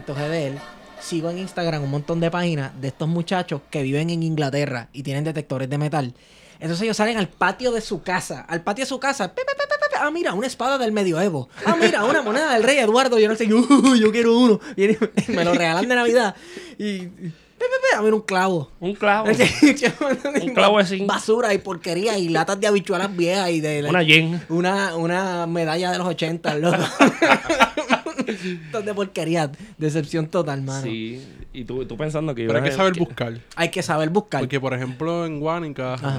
antojé. Sigo en Instagram un montón de páginas de estos muchachos que viven en Inglaterra y tienen detectores de metal. Entonces ellos salen al patio de su casa, al patio de su casa. Ah, mira, una espada del medioevo. Ah, mira, una moneda del rey Eduardo. Yo no sé, "Uh, yo quiero uno. Y me lo regalan de Navidad. Y, pe, pe, pe, ah, mira, un clavo. Un clavo. un clavo así. Basura y porquería y latas de habichuelas viejas y de... Una yen. Una, una medalla de los 80, loco. Entonces, porquería. Decepción total, mano. Sí. Y tú, tú pensando que Pero hay que a- saber buscar. Hay que saber buscar. Porque, por ejemplo, en Guánica, Ajá.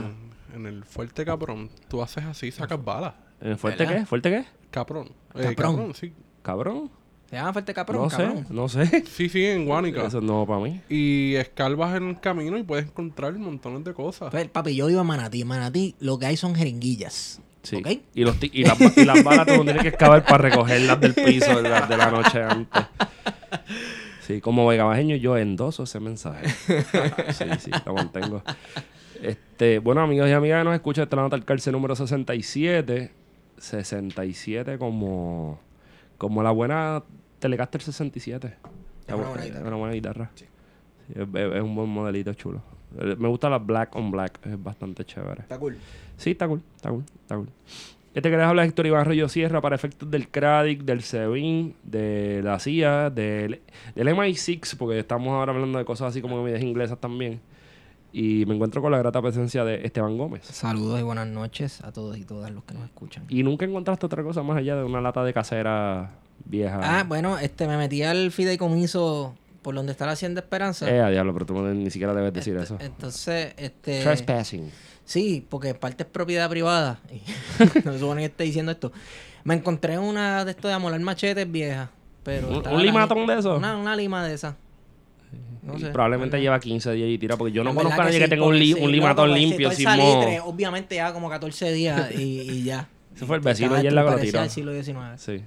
en, en el Fuerte Caprón, tú haces así sacas balas. ¿Eh, ¿Fuerte ¿Verdad? qué? ¿Fuerte qué? Caprón. Eh, Caprón. caprón, sí. ¿Cabrón? Se llama Fuerte Caprón, no cabrón. sé, no sé. Sí, sí, en Guánica. Eso es nuevo para mí. Y escarbas en el camino y puedes encontrar montones de cosas. Pues, papi, yo iba a Manatí. En Manatí lo que hay son jeringuillas. Sí. ¿Ok? Y, los y, las, y las balas no tienes que excavar para recogerlas del piso de la, de la noche antes. Sí, como vegabajeño yo endoso ese mensaje. Sí, sí, lo mantengo. Este, bueno, amigos y amigas que nos escuchan, esta nota del cárcel número 67. 67 como, como la buena Telecaster 67. Es una buena Es guitarra. una buena guitarra. Sí, es, es- es un buen modelito chulo. Eh, Me gusta la Black on Black, es bastante chévere. Está cool. Sí, está cool, está cool, está cool. Este querés hablar de Héctor Iván Arroyo Sierra para efectos del CRADIC, del SEBIN, de la CIA, del, del MI6, porque estamos ahora hablando de cosas así como medidas inglesas también. Y me encuentro con la grata presencia de Esteban Gómez. Saludos y buenas noches a todos y todas los que nos escuchan. Y nunca encontraste otra cosa más allá de una lata de casera vieja. Ah, bueno, este, me metí al fideicomiso por donde está la Hacienda Esperanza. Eh, a diablo, pero tú no- ni siquiera debes decir Este, eso. Entonces, este... Trespassing. Sí, porque parte es propiedad privada. Y no se supone que esté diciendo esto. Me encontré una de esto de amolar machetes viejas. Pero ¿Un- limatón gente- de eso? Una, una lima de. No sé. probablemente ¿verdad? lleva 15 días y tira, porque yo no conozco a nadie que, sí, tenga un, li- limatón limpio. todo el obviamente ya como 14 días y, y ya. Ese fue el vecino ayer la que lo tiró. del siglo XIX. Sí.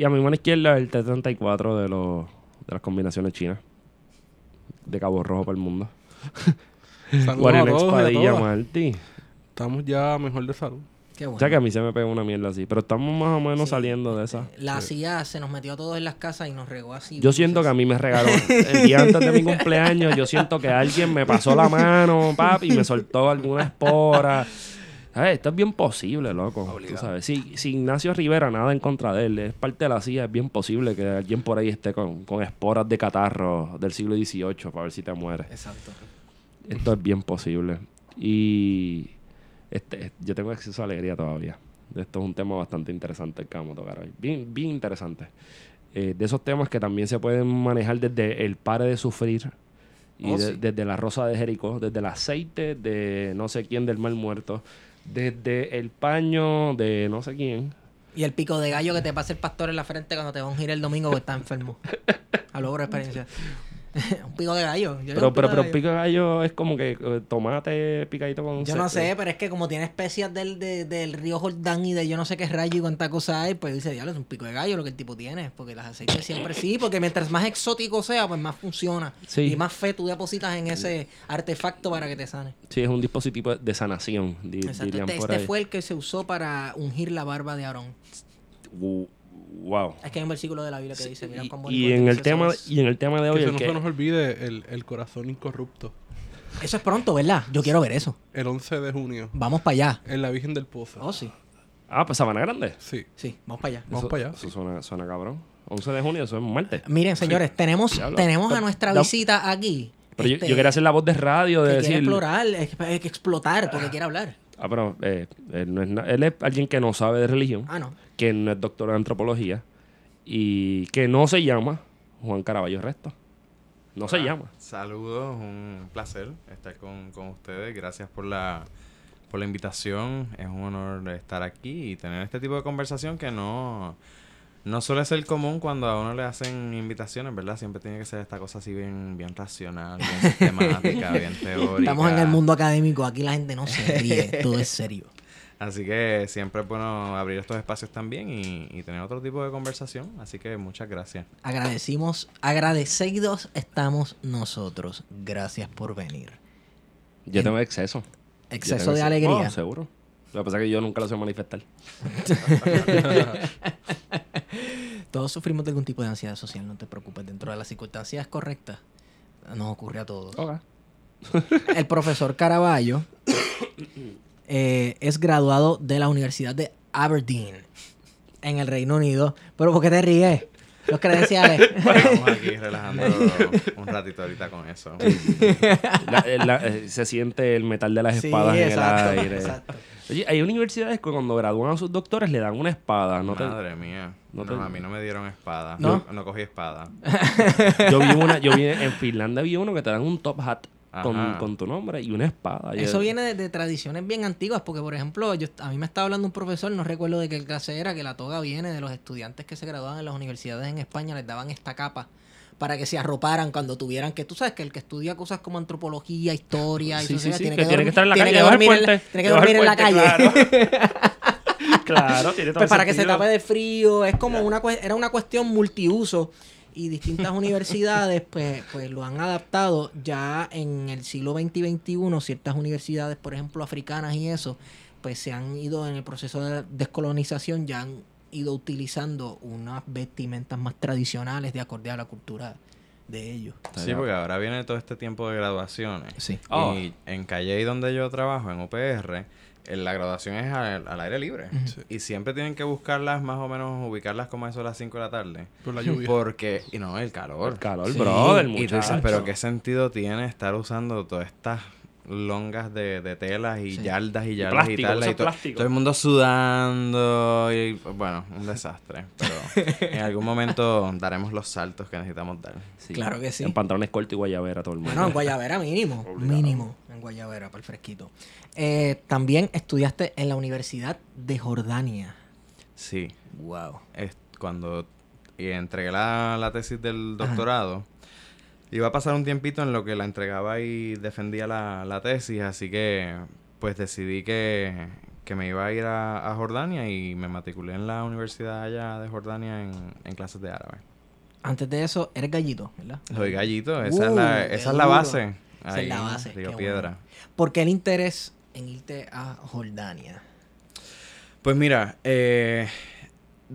Y a mi mano izquierda el T-34 de, los, de las combinaciones chinas. De Cabo Rojo para el mundo. Guarionex Padilla. Martí. Estamos ya mejor de salud. Qué bueno. O sea que a mí se me pega una mierda así. Pero estamos más o menos Sí. saliendo de esa. La CIA se nos metió a todos en las casas y nos regó así. Yo siento que a mí me regaló el día antes de mi cumpleaños. Yo siento que alguien me pasó la mano, papi, y me soltó alguna espora. Esto es bien posible, loco. Tú sabes. Si, si Ignacio Rivera, nada en contra de él, es parte de la CIA, es bien posible que alguien por ahí esté con, con esporas de catarro del siglo XVIII para ver si te mueres. Exacto. Esto es bien posible. Y este, yo tengo exceso de alegría todavía. Esto es un tema bastante interesante el que vamos a tocar hoy. Bien, bien interesante. Eh, de esos temas que también se pueden manejar desde el pare de sufrir y Oh, de- sí. desde la rosa de Jericó, desde el aceite de no sé quién del mal muerto, desde el paño de no sé quién. Y el pico de gallo que te pasa el pastor en la frente cuando te va a ungir el domingo porque estás enfermo. A logro de experiencia. un pico de gallo. Yo Pero, un pero, pero pico de gallo es como que eh, tomate picadito con Yo no ce- sé, pero es que como tiene especias del, de- del río Jordán y de yo no sé qué rayo y cuánta cosa hay, pues dice, diablo, es un pico de gallo lo que el tipo tiene. Porque las aceites siempre sí, porque mientras más exótico sea, pues más funciona. Sí. Y más fe tú depositas en ese artefacto para que te sane. Sí, es un dispositivo de sanación, di- Exacto. dirían Este, por este ahí. fue el que se usó para ungir la barba de Aarón. Wu- Wow. Es que hay un versículo de la Biblia que dice, mira Y, cuán y en el tema es. y en el tema de hoy Que se el no que- se nos olvide el, el corazón incorrupto. Eso es pronto, ¿verdad? Yo quiero ver eso. El 11 de junio. Vamos para allá. En la Virgen del Pozo. Oh, sí. ah pues Sabana Grande Sí. Sí, vamos para allá. Vamos Eso- para allá. eso suena, suena cabrón 11 de junio eso es un martes Miren, señores, tenemos, Diablo. tenemos a nuestra visita aquí. pero yo, Este, yo quería hacer la voz de radio de que decir quiere explorar, explotar porque quiere hablar. Ah pero eh, él, no es na- él es alguien que no sabe de religión Ah, no. que no es doctor en antropología y que no se llama Juan Caraballo Resto no se Ah, llama Saludos, un placer estar con, con ustedes. Gracias por la, por la invitación. Es un honor estar aquí y tener este tipo de conversación que no, no suele ser común cuando a uno le hacen invitaciones, ¿verdad? Siempre tiene que ser esta cosa así bien, bien racional, bien sistemática, bien teórica. Estamos en el mundo académico, aquí la gente no se ríe, todo es serio. Así que siempre es bueno abrir estos espacios también y, y tener otro tipo de conversación. Así que muchas gracias. Agradecimos, agradecidos estamos nosotros. Gracias por venir. yo tengo exceso Yo Exceso tengo de exceso. alegría. Oh, seguro lo que pasa es que yo nunca lo sé manifestar Todos sufrimos de algún tipo de ansiedad social, no te preocupes. Dentro de las circunstancias correctas, nos ocurre a todos. Ok. El profesor Caraballo eh, es graduado de la Universidad de Aberdeen, en el Reino Unido. ¿Pero por qué te ríes? Los credenciales. Estamos aquí relajando un ratito ahorita con eso. La- eh, la- eh, se siente el metal de las Sí, espadas en exacto, el aire. exacto. Oye, hay universidades que cuando gradúan a sus doctores le dan una espada. ¿no te- Madre mía. no No, te- a mí no me dieron espada. ¿No? No, cogí espada. Yo vi una, yo vi en Finlandia vi uno que te dan un top hat con, con tu nombre y una espada. Eso viene de, de tradiciones bien antiguas, porque por ejemplo, yo, a mí me estaba hablando un profesor, no recuerdo de qué clase era, que la toga viene de los estudiantes que se graduaban en las universidades en España, les daban esta capa para que se arroparan cuando tuvieran que, tú sabes que el que estudia cosas como antropología, historia y Sí, sí, sociedad sí, tiene que que, tiene dormir- que estar en la tiene calle, que dormir en tiene que dormir en la calle. claro, tiene todo Pues para que se tape de frío, es como una era una cuestión multiuso y distintas universidades pues, pues lo han adaptado ya en el siglo XX y XXI, ciertas universidades, por ejemplo, africanas y eso, pues se han ido en el proceso de descolonización, ya han ido utilizando unas vestimentas más tradicionales de acorde a la cultura de ellos. Sí, porque ahora viene todo este tiempo de graduaciones. Sí. Oh. Y en Calle, donde yo trabajo, en UPR, eh, la graduación es al, al aire libre. Sí. Y siempre tienen que buscarlas, más o menos, ubicarlas como a eso a las 5 de la tarde. Por la lluvia. Porque, y no, el calor. El calor, Sí. bro, del Y tú dices, pero ¿qué sentido tiene estar usando todas estas longas de, de telas y Sí. yardas y yardas y, plástico, tal? Y to- plástico. todo el mundo sudando y, bueno, un desastre. Pero en algún momento daremos los saltos que necesitamos dar. Sí. Claro que sí. En pantalones cortos y guayabera todo el mundo. Bueno, en Guayavera mínimo, Obligado. mínimo en Guayavera para el fresquito. Eh, también estudiaste en la Universidad de Jordania. Sí. Wow. es- cuando y entregué la, la tesis del doctorado, iba a pasar un tiempito en lo que la entregaba y defendía la, la tesis, así que pues decidí que, que me iba a ir a, a Jordania y me matriculé en la universidad allá de Jordania en, en clases de árabe. Antes de eso, eres gallito, ¿verdad? Soy gallito, esa es Uh, la, esa es la base. Esa es la base, Río Piedra. bueno. ¿Por qué el interés en irte a Jordania? Pues mira, eh,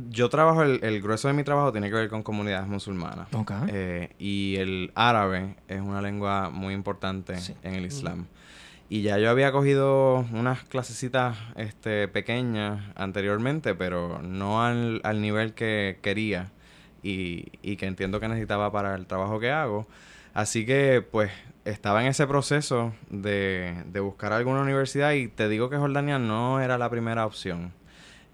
yo trabajo, el, el grueso de mi trabajo tiene que ver con comunidades musulmanas. Eh, y el árabe es una lengua muy importante Sí. en el Islam. Y ya yo había cogido unas clasecitas este, pequeñas anteriormente, pero no al, al nivel que quería y, y que entiendo que necesitaba para el trabajo que hago. Así que pues estaba en ese proceso de, de buscar alguna universidad y te digo que Jordania no era la primera opción.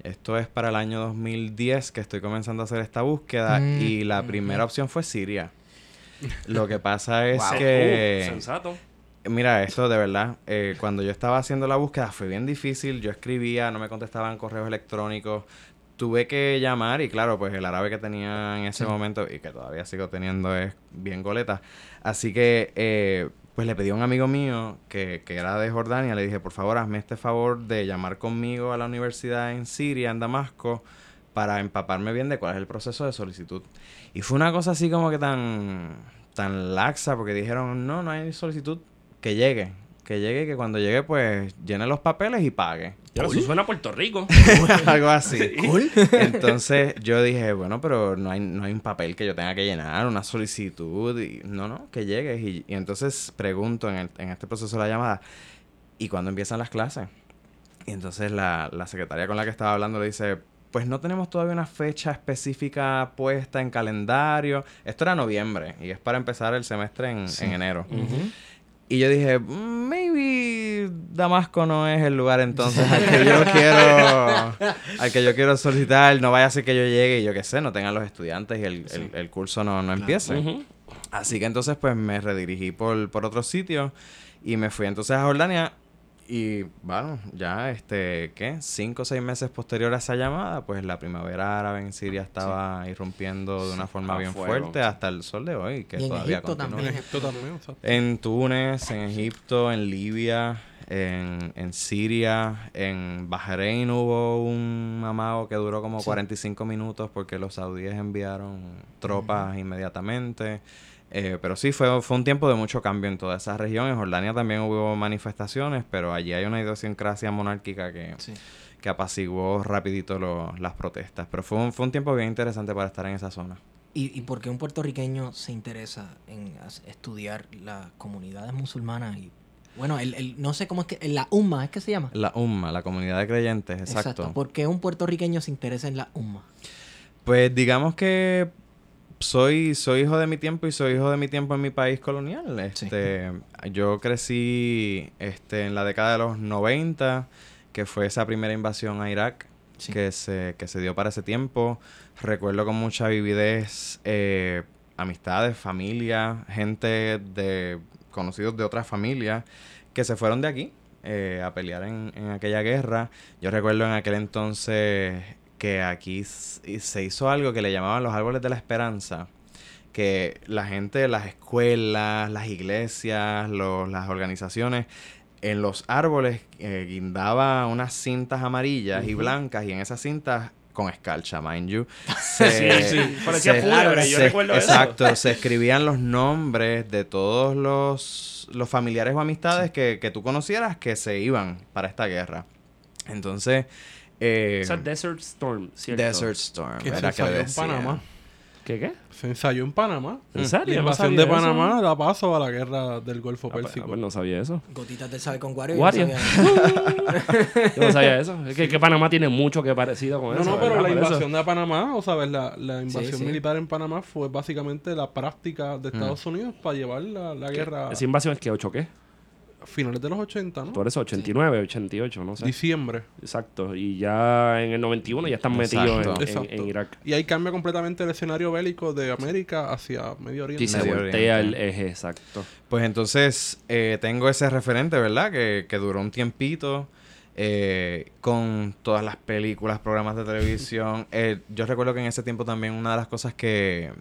Esto es para el año 2010 que estoy comenzando a hacer esta búsqueda Mm, y la primera opción fue Siria. Lo que pasa es Wow. que... Uh, sensato. Mira, esto de verdad, eh, cuando yo estaba haciendo la búsqueda fue bien difícil. Yo escribía, no me contestaban correos electrónicos. Tuve que llamar y claro, pues el árabe que tenía en ese Sí. momento y que todavía sigo teniendo es bien goleta. Así que, eh, pues le pedí a un amigo mío que, que era de Jordania, le dije, por favor, hazme este favor de llamar conmigo a la universidad en Siria, en Damasco, para empaparme bien de cuál es el proceso de solicitud. Y fue una cosa así como que tan, tan laxa, porque dijeron, no, no hay solicitud, que llegue, que llegue, que cuando llegue, pues llene los papeles y pague. Ya eso suena a Puerto Rico. Algo así. Cool. Entonces yo dije, bueno, pero no hay, no hay un papel que yo tenga que llenar, una solicitud. Y, no, no, que llegues. Y, y entonces pregunto en, el- en este proceso de la llamada, ¿y cuándo empiezan las clases? Y entonces la, la secretaria con la que estaba hablando le dice, pues no tenemos todavía una fecha específica puesta en calendario. Esto era noviembre y es para empezar el semestre en, en enero. Ujú. Y yo dije, "Mm, maybe Damasco no es el lugar entonces al que yo quiero, al que yo quiero solicitar. No vaya a ser que yo llegue y yo qué sé, no tengan los estudiantes y el, el- el curso no, no empiece. Así que entonces pues me redirigí por, por otro sitio y me fui entonces a Jordania y bueno, ya este, ¿qué? Cinco o seis meses posterior a esa llamada, pues la primavera árabe en Siria estaba irrumpiendo de una forma a bien fuego. fuerte hasta el sol de hoy, que Y en todavía Egipto continúa. también. En Egipto también. En Túnez, en Egipto, en Libia, en, en Siria, en Bahrein hubo un amago que duró como Sí. 45 minutos porque los saudíes enviaron tropas inmediatamente. Eh, pero sí, fue, fue un tiempo de mucho cambio en toda esa región. En Jordania también hubo manifestaciones, pero allí hay una idiosincrasia monárquica que, Sí. que apaciguó rapidito lo- las protestas. Pero fue un, fue un tiempo bien interesante para estar en esa zona. ¿Y, ¿Y por qué un puertorriqueño se interesa en estudiar las comunidades musulmanas? Y, bueno, el, el- no sé cómo es que... La UMMA, ¿es que se llama? La UMMA, la comunidad de creyentes, exacto. ¿Por qué un puertorriqueño se interesa en la UMMA? Pues digamos que soy, soy hijo de mi tiempo y soy hijo de mi tiempo en mi país colonial. Este, Yo crecí este, en la década de los 90, que fue esa primera invasión a Irak Sí. que, se, que se dio para ese tiempo. Recuerdo con mucha vividez eh, amistades, familia, gente de conocidos de otras familias que se fueron de aquí eh, a pelear en, en aquella guerra. Yo recuerdo en aquel entonces que aquí se hizo algo que le llamaban los árboles de la esperanza, que la gente, las escuelas, las iglesias, los- las organizaciones, en los árboles eh, guindaba unas cintas amarillas y blancas y en esas cintas con escarcha, mind you. se- Sí, sí, parecía se- yo eso. Se escribían los nombres de todos los, los familiares o amistades que, que tú conocieras que se iban para esta guerra. Entonces, eh, Esa Desert Storm, ¿cierto? Desert Storm, Que se que ensayó en. Panamá. ¿Qué qué? Se ensayó en Panamá. ¿En serio? La no invasión de eso. Panamá da paso a la guerra del Golfo Ah, pues, Pérsico. ah, pues no sabía eso. Gotitas del sabe con Wario. Wario. yo no sabía. No eso. Es que, que Panamá tiene mucho que parecido con No, eso. no, pero ¿verdad? la eso. invasión de Panamá, o sabes, la, la invasión sí. militar en Panamá fue básicamente la práctica Mm. de Estados Unidos para llevar la, la guerra Esa invasión es que 8 qué? Finales de los 80, ¿no? Por eso 89, 88, no sé. Diciembre. Exacto. Y ya en el 91 ya están metidos en, Exacto. en- Exacto. en Irak. Y ahí cambia completamente el escenario bélico de América hacia Medio Oriente. Y se Medio voltea el eje, exacto. Pues entonces eh, tengo ese referente, ¿verdad? Que, que duró un tiempito eh, con todas las películas, programas de televisión. Eh, yo recuerdo que en ese tiempo también una de las cosas que,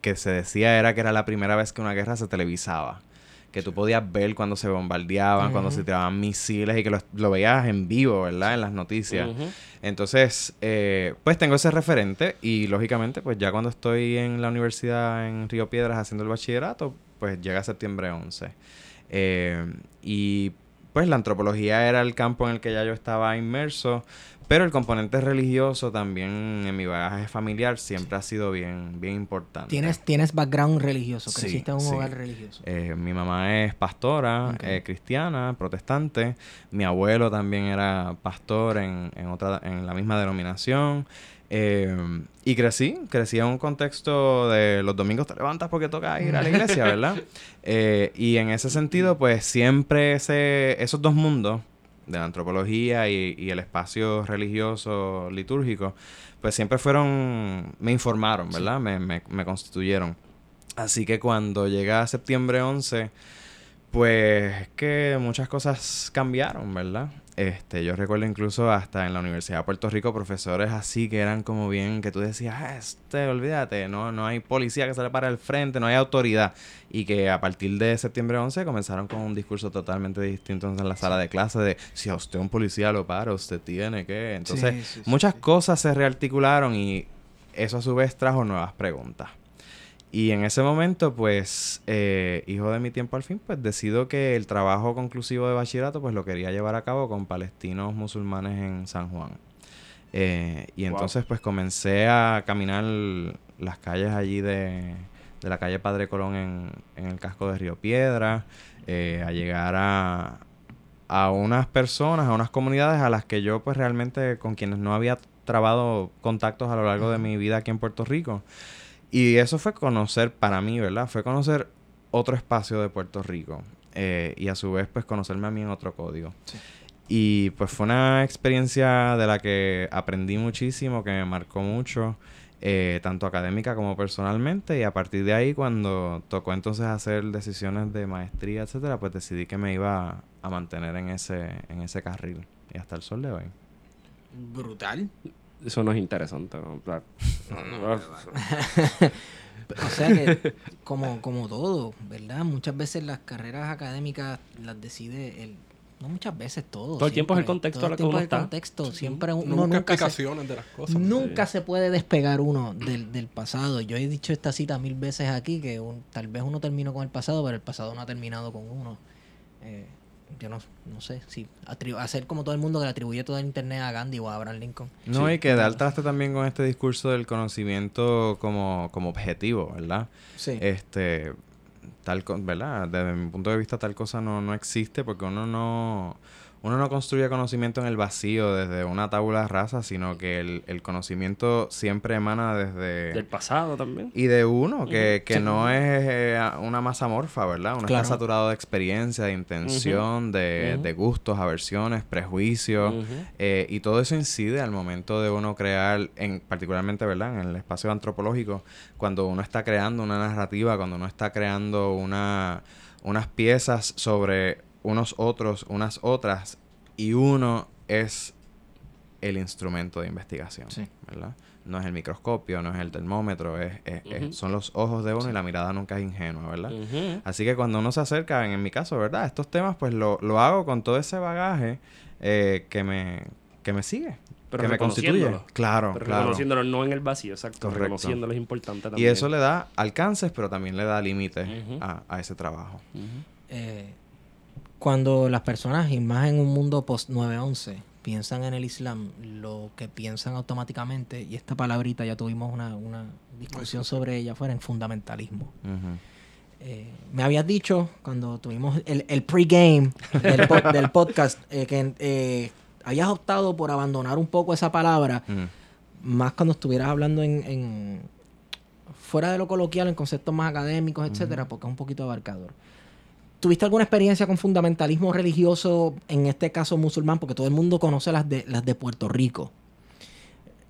que se decía era que era la primera vez que una guerra se televisaba. Que tú podías ver cuando se bombardeaban, cuando se tiraban misiles y que lo, lo veías en vivo, ¿verdad? En las noticias. Entonces, eh, pues tengo ese referente y lógicamente, pues ya cuando estoy en la universidad en Río Piedras haciendo el bachillerato, pues llega septiembre 11. Eh, y pues la antropología era el campo en el que ya yo estaba inmerso, pero el componente religioso también en mi bagaje familiar siempre ha sido bien, bien importante. ¿Tienes, tienes background religioso. Sí, Creciste en un sí. hogar religioso. Eh, mi mamá es pastora, eh, cristiana, protestante. Mi abuelo también era pastor en, en otra, en la misma denominación. Eh, y crecí, crecí en un contexto de los domingos te levantas porque toca ir a la iglesia, ¿verdad? Eh, y en ese sentido, pues siempre ese, esos dos mundos, de la antropología y, y el espacio religioso litúrgico, pues siempre fueron, me informaron, ¿verdad? Me, me, me constituyeron. Así que cuando llega septiembre 11, pues es que muchas cosas cambiaron, ¿verdad? Este, yo recuerdo incluso hasta en la Universidad de Puerto Rico profesores así que eran como bien que tú decías, ah, este, olvídate, no, no hay policía que sale para el frente, no hay autoridad. Y que a partir de septiembre 11 comenzaron con un discurso totalmente distinto en la sala de clase de si a usted un policía lo para, usted tiene que. Entonces, Sí, sí, sí, muchas sí. cosas se rearticularon y eso a su vez trajo nuevas preguntas. Y en ese momento, pues, eh, hijo de mi tiempo al fin, pues decido que el trabajo conclusivo de bachillerato, pues lo quería llevar a cabo con palestinos musulmanes en San Juan. Eh, y Wow. entonces, pues comencé a caminar las calles allí de, de la calle Padre Colón en, en el casco de Río Piedra, eh, a llegar a, a unas personas, a unas comunidades a las que yo, pues realmente, con quienes no había trabado contactos a lo largo de mi vida aquí en Puerto Rico. Y eso fue conocer, para mí, ¿verdad? Fue conocer otro espacio de Puerto Rico. eh, y a su vez, pues conocerme a mí en otro código. Sí. Y pues fue una experiencia de la que aprendí muchísimo, que me marcó mucho, eh, tanto académica como personalmente. Y a partir de ahí, cuando tocó entonces hacer decisiones de maestría, etcétera, pues decidí que me iba a mantener en ese, en ese carril. Y hasta el sol de hoy. Brutal. Eso no es interesante. ¿no? Claro. O sea que, como, como todo, ¿verdad? Muchas veces las carreras académicas las decide el... No muchas veces todo. Todo el tiempo es el contexto Todo el tiempo uno es el está. contexto. Siempre No uno nunca se, explicaciones de las cosas. nunca se puede despegar uno del, del pasado. Yo he dicho esta cita mil veces aquí que un- tal vez uno terminó con el pasado, pero el pasado no ha terminado con uno. Eh, yo no, no sé, si hacer como todo el mundo que le atribuye todo el internet a Gandhi o a Abraham Lincoln. No, Sí. y que dar traste también con este discurso del conocimiento como, como objetivo, ¿verdad? Sí. Este, tal, ¿verdad? Desde mi punto de vista tal cosa no, no existe porque uno no, uno no construye conocimiento en el vacío desde una tabula rasa, sino que el, el conocimiento siempre emana desde... Del pasado también. Y de uno, que, que Sí. no es eh, una masa morfa, ¿verdad? Uno Claro. está saturado de experiencia, de intención, de, de gustos, aversiones, prejuicios. Eh, y todo eso incide al momento de uno crear, en, particularmente, ¿verdad? En el espacio antropológico, cuando uno está creando una narrativa, cuando uno está creando una, unas piezas sobre unos otros, unas otras, y uno es el instrumento de investigación, Sí. ¿verdad? No es el microscopio, no es el termómetro, es, es- son los ojos de uno y la mirada nunca es ingenua, ¿verdad? Así que cuando uno se acerca, en, en mi caso, ¿verdad? Estos temas, pues lo, lo hago con todo ese bagaje eh, que, me, que me sigue, Pero que me constituye. Claro, Pero claro. reconociéndolo no en el vacío, exacto. Correcto. Reconociéndolo es importante Y también. eso le da alcances, pero también le da límites a, a ese trabajo. Eh, cuando las personas, y más en un mundo post 9-11, piensan en el Islam, lo que piensan automáticamente, y esta palabrita ya tuvimos una, una discusión sobre ella fuera en fundamentalismo. Eh, me habías dicho cuando tuvimos el, el pre-game del, po- del podcast eh, que eh, habías optado por abandonar un poco esa palabra, más cuando estuvieras hablando en, en- fuera de lo coloquial, en conceptos más académicos, etcétera, porque es un poquito abarcador. ¿Tuviste alguna experiencia con fundamentalismo religioso, en este caso musulmán? Porque todo el mundo conoce las de, las de Puerto Rico.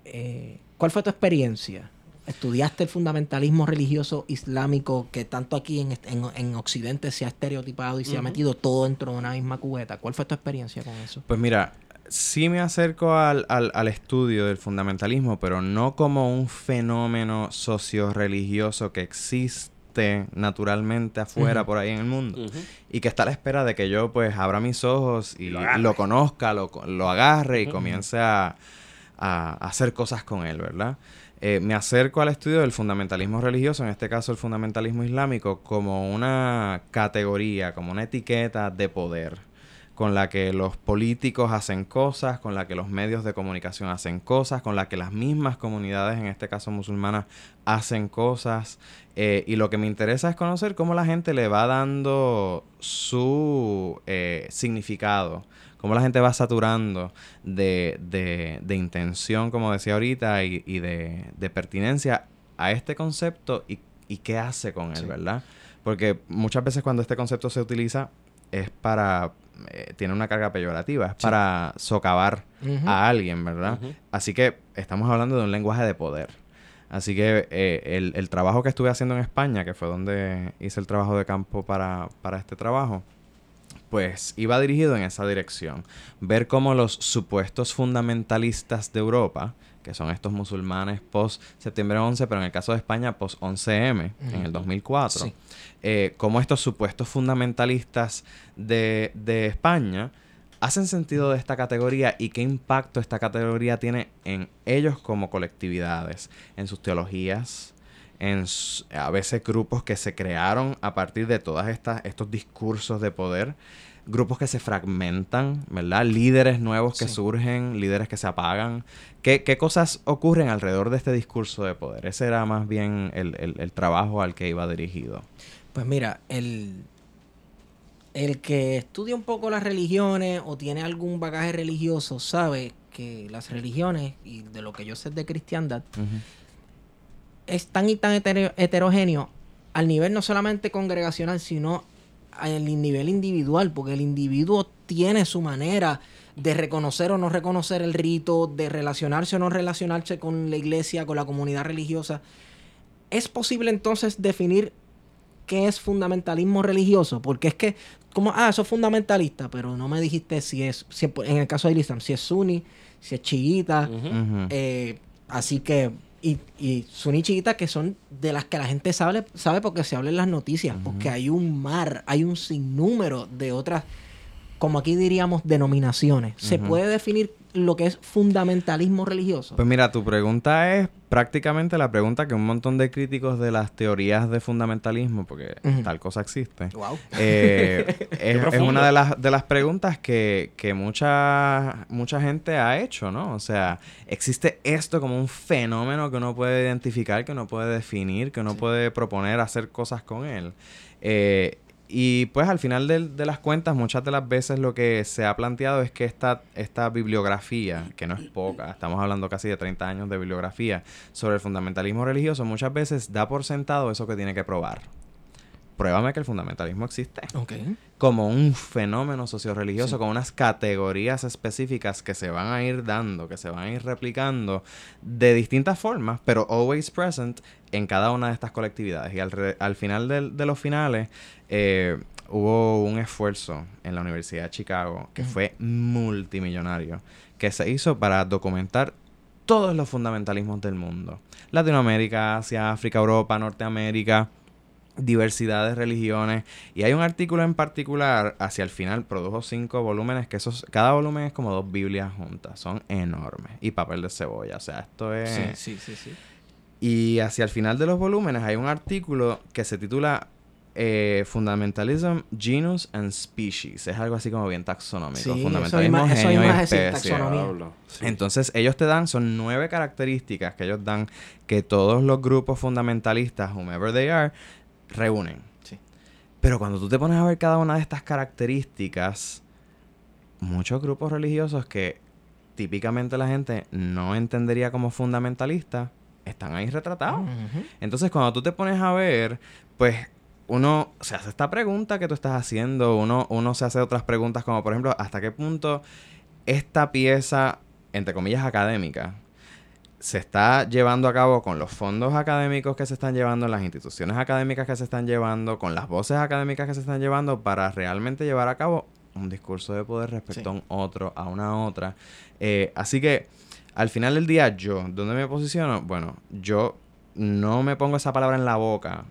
Eh, ¿Cuál fue tu experiencia? ¿Estudiaste el fundamentalismo religioso islámico que tanto aquí en, en- en Occidente se ha estereotipado y se ha metido todo dentro de una misma cubeta? ¿Cuál fue tu experiencia con eso? Pues mira, sí me acerco al, al, al estudio del fundamentalismo, pero no como un fenómeno socio-religioso que existe naturalmente afuera por ahí en el mundo. Y que está a la espera de que yo pues abra mis ojos y Lo conozca, lo, lo agarre y comience a, a- a hacer cosas con él, ¿verdad? Eh, me acerco al estudio del fundamentalismo religioso, en este caso el fundamentalismo islámico, como una categoría, como una etiqueta de poder con la que los políticos hacen cosas, con la que los medios de comunicación hacen cosas, con la que las mismas comunidades, en este caso musulmanas, hacen cosas. Eh, y lo que me interesa es conocer cómo la gente le va dando su eh, significado, cómo la gente va saturando de, de- de intención, como decía ahorita, y, y de, de pertinencia a este concepto y, y qué hace con él, Sí. ¿verdad? Porque muchas veces cuando este concepto se utiliza es para... eh, tiene una carga peyorativa, es Sí. para socavar a alguien, ¿verdad? Así que estamos hablando de un lenguaje de poder. Así que eh, el, el trabajo que estuve haciendo en España, que fue donde hice el trabajo de campo para, para este trabajo, pues iba dirigido en esa dirección. Ver cómo los supuestos fundamentalistas de Europa, que son estos musulmanes post septiembre 11, pero en el caso de España post 11M, en el Ujú. 2004, Sí. eh, cómo estos supuestos fundamentalistas de, de España hacen sentido de esta categoría y qué impacto esta categoría tiene en ellos como colectividades, en sus teologías, en a veces grupos que se crearon a partir de todas estas estos discursos de poder, grupos que se fragmentan, ¿verdad? Líderes nuevos que Sí. surgen, líderes que se apagan. ¿Qué, qué cosas ocurren alrededor de este discurso de poder? Ese era más bien el, el- el trabajo al que iba dirigido. Pues mira, el, el que estudia un poco las religiones o tiene algún bagaje religioso sabe que las religiones, y de lo que yo sé de cristiandad, es tan y tan hetero- heterogéneo al nivel no solamente congregacional, sino al nivel individual, porque el individuo tiene su manera de reconocer o no reconocer el rito, de relacionarse o no relacionarse con la iglesia, con la comunidad religiosa. ¿Es posible entonces definir qué es fundamentalismo religioso? Porque es que, como, ah, eso es fundamentalista, pero no me dijiste si es, si en el caso del Islam, si es sunni, si es chiita, eh, así que, y, y Sunni chiquitas que son de las que la gente sabe, sabe porque se habla en las noticias, porque hay un mar, hay un sinnúmero de otras como aquí diríamos, denominaciones. ¿Se puede definir lo que es fundamentalismo religioso? Pues mira, tu pregunta es prácticamente la pregunta que un montón de críticos de las teorías de fundamentalismo, porque tal cosa existe, wow. eh, es, una de las, de las preguntas que, que mucha, mucha gente ha hecho, ¿no? O sea, existe esto como un fenómeno que uno puede identificar, que uno puede definir, que uno puede proponer hacer cosas con él. Eh, y pues al final del- de, las cuentas, muchas de las veces lo que se ha planteado es que esta, esta bibliografía, que no es poca, estamos hablando casi de 30 años de bibliografía sobre el fundamentalismo religioso, muchas veces da por sentado eso que tiene que probar. Pruébame que el fundamentalismo existe Ok. como un fenómeno socioreligioso, Sí. con unas categorías específicas que se van a ir dando, que se van a ir replicando de distintas formas, pero always present en cada una de estas colectividades. Y al, re- al final del- de los finales eh, hubo un esfuerzo en la Universidad de Chicago que fue multimillonario, que se hizo para documentar todos los fundamentalismos del mundo. Latinoamérica, Asia, África, Europa, Norteamérica, diversidad de religiones. Y hay un artículo en particular, hacia el final, produjo cinco volúmenes, que esos, cada volumen es como dos Biblias juntas. Son enormes. Y papel de cebolla. O sea, esto es... Sí, sí, sí, sí. Y hacia el final de los volúmenes hay un artículo que se titula eh, Fundamentalism, Genus and Species. Es algo así como bien taxonómico. Sí, eso Fundamentalismo, eso genio y especie. sí. Entonces, ellos te dan, son nueve características que ellos dan que todos los grupos fundamentalistas, whomever they are, reúnen. Sí. Pero cuando tú te pones a ver cada una de estas características, muchos grupos religiosos que típicamente la gente no entendería como fundamentalistas, están ahí retratados. Entonces, cuando tú te pones a ver, pues uno se hace esta pregunta que tú estás haciendo, uno, uno se hace otras preguntas como, por ejemplo, ¿hasta qué punto esta pieza, entre comillas, académica, se está llevando a cabo con los fondos académicos que se están llevando, las instituciones académicas que se están llevando, con las voces académicas que se están llevando para realmente llevar a cabo un discurso de poder respecto Sí. a un otro, a una otra. Eh, así que al final del día, yo, ¿dónde me posiciono? Bueno, yo no me pongo esa palabra en la boca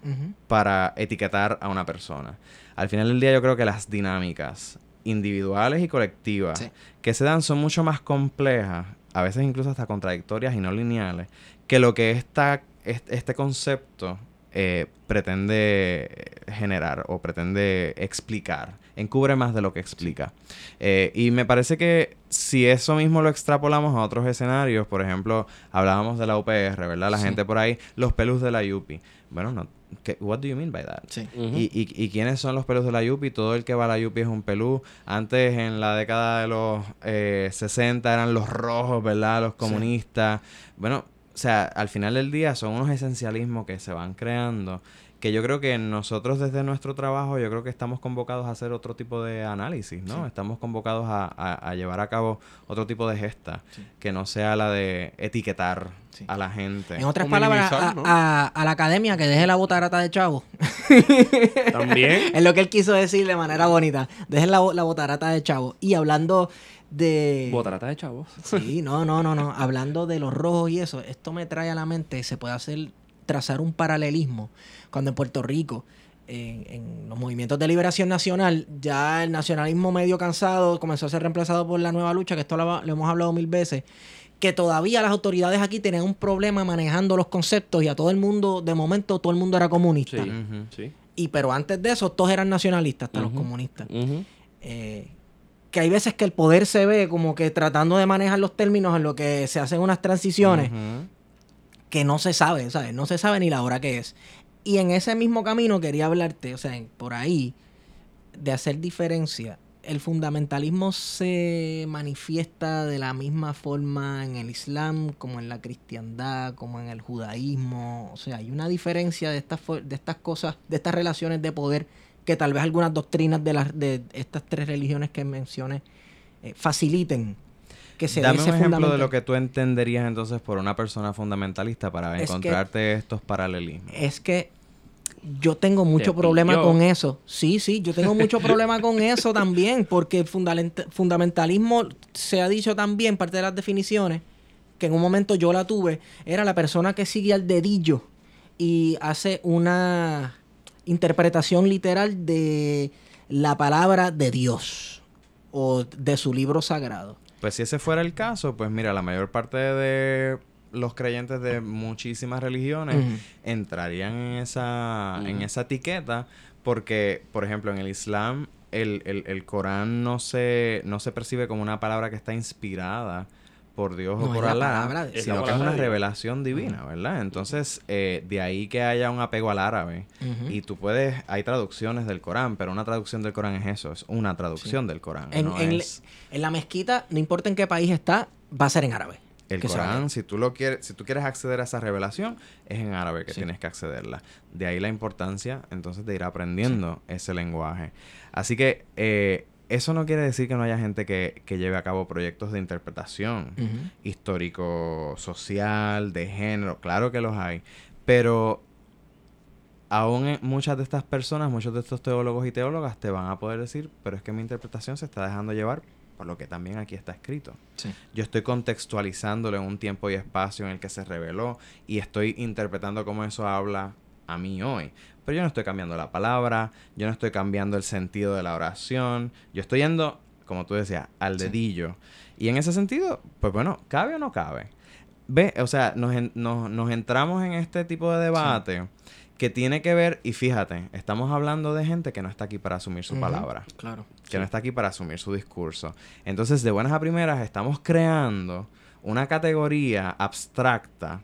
para etiquetar a una persona. Al final del día yo creo que las dinámicas individuales y colectivas Sí. que se dan son mucho más complejas, a veces incluso hasta contradictorias y no lineales, que lo que esta, est- este concepto eh, pretende generar o pretende explicar. Encubre más de lo que explica. Eh, y me parece que si eso mismo lo extrapolamos a otros escenarios, por ejemplo, hablábamos de la UPR, ¿verdad? La Sí. gente por ahí, los pelus de la Yupi. Bueno, no, ¿qué, what do you mean by that? Sí. Ujú. ¿Y, y, y quiénes son los pelus de la Yupi? Todo el que va a la Yupi es un pelú. Antes, en la década de los eh, 60, eran los rojos, ¿verdad? Los comunistas. Bueno, o sea, al final del día son unos esencialismos que se van creando. Que yo creo que nosotros desde nuestro trabajo, yo creo que estamos convocados a hacer otro tipo de análisis, ¿no? Sí. Estamos convocados a, a- a llevar a cabo otro tipo de gesta. Sí. Que no sea la de etiquetar Sí. a la gente. En otras O palabras, a, ¿no? a- a la academia que deje la botarata de chavo. También. es lo que él quiso decir de manera bonita. Dejen la, la botarata de chavo. Y hablando de... Botarata de chavos. Sí, no, no, no, no. Hablando de los rojos y eso, esto me trae a la mente, se puede hacer, trazar un paralelismo. Cuando en Puerto Rico, en, en los movimientos de liberación nacional, ya el nacionalismo medio cansado comenzó a ser reemplazado por la nueva lucha, que esto lo, lo hemos hablado mil veces, que todavía las autoridades aquí tenían un problema manejando los conceptos y a todo el mundo, de momento, todo el mundo era comunista. Sí. Y pero antes de eso, todos eran nacionalistas, hasta los comunistas eh, que hay veces que el poder se ve como que tratando de manejar los términos en lo que se hacen unas transiciones que no se sabe, ¿sabes? No se sabe ni la hora que es. Y en ese mismo camino quería hablarte, o sea, por ahí, de hacer diferencia. El fundamentalismo se manifiesta de la misma forma en el Islam, como en la cristiandad, como en el judaísmo. O sea, hay una diferencia de estas, de estas cosas, de estas relaciones de poder, que tal vez algunas doctrinas de, las de estas tres religiones que mencioné eh, faciliten que se Dame un ejemplo de lo que tú entenderías entonces por una persona fundamentalista para Es que- encontrarte estos paralelismos. es que yo tengo mucho Te problema pilló. con eso. Sí, sí, yo tengo mucho problema con eso también, porque el fundamentalismo se ha dicho también, parte de las definiciones, que en un momento yo la tuve, era la persona que sigue al dedillo y hace una interpretación literal de la palabra de Dios. o de su libro sagrado. Pues si ese fuera el caso, pues mira, la mayor parte de los creyentes de muchísimas religiones entrarían en esa, en esa etiqueta porque, por ejemplo, en el Islam el, el, el Corán no se, no se percibe como una palabra que está inspirada por Dios No, o por Alá, sino que es una revelación divina, ¿verdad? Entonces, eh, de ahí que haya un apego al árabe. Y tú puedes, hay traducciones del Corán, pero una traducción del Corán es eso, es una traducción del Corán. En, no en- es en la mezquita, no importa en qué país está, va a ser en árabe. El que Corán, si tú lo quieres, si tú quieres acceder a esa revelación, es en árabe que Sí. tienes que accederla. De ahí la importancia, entonces, de ir aprendiendo ese lenguaje. Así que eh, eso no quiere decir que no haya gente que, que lleve a cabo proyectos de interpretación Ujú. histórico, social, de género, claro que los hay, pero aún muchas de estas personas, muchos de estos teólogos y teólogas te van a poder decir, pero es que mi interpretación se está dejando llevar por lo que también aquí está escrito. Sí. Yo estoy contextualizándolo en un tiempo y espacio en el que se reveló y estoy interpretando cómo eso habla a mí hoy. Pero yo no estoy cambiando la palabra, yo no estoy cambiando el sentido de la oración, yo estoy yendo, como tú decías, al Sí. dedillo. Y en ese sentido, pues bueno, ¿cabe o no cabe? Ve, o sea, nos, en- nos, nos entramos en este tipo de debate que tiene que ver, y fíjate, estamos hablando de gente que no está aquí para asumir su palabra Claro. que no está aquí para asumir su discurso. Entonces, de buenas a primeras, estamos creando una categoría abstracta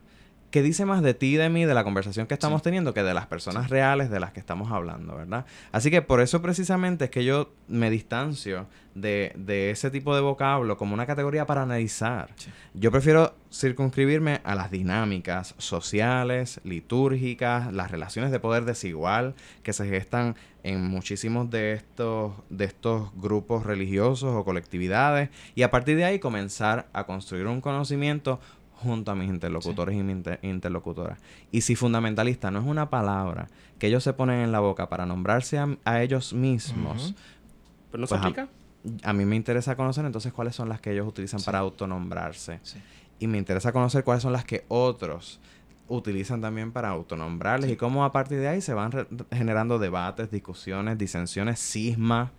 que dice más de ti de mí, de la conversación que estamos teniendo, que de las personas reales de las que estamos hablando, ¿verdad? Así que por eso precisamente es que yo me distancio de, de ese tipo de vocablo como una categoría para analizar. Sí. Yo prefiero circunscribirme a las dinámicas sociales, litúrgicas, las relaciones de poder desigual que se gestan en muchísimos de estos, de estos grupos religiosos o colectividades y a partir de ahí comenzar a construir un conocimiento junto a mis interlocutores y mis inter- interlocutoras. Y si fundamentalista no es una palabra que ellos se ponen en la boca para nombrarse a, a ellos mismos. Pero no Pues, se a- aplica. a mí me interesa conocer entonces cuáles son las que ellos utilizan Sí. para autonombrarse. Sí. Y me interesa conocer cuáles son las que otros utilizan también para autonombrarles y cómo a partir de ahí se van generando debates, discusiones, disensiones, cismas,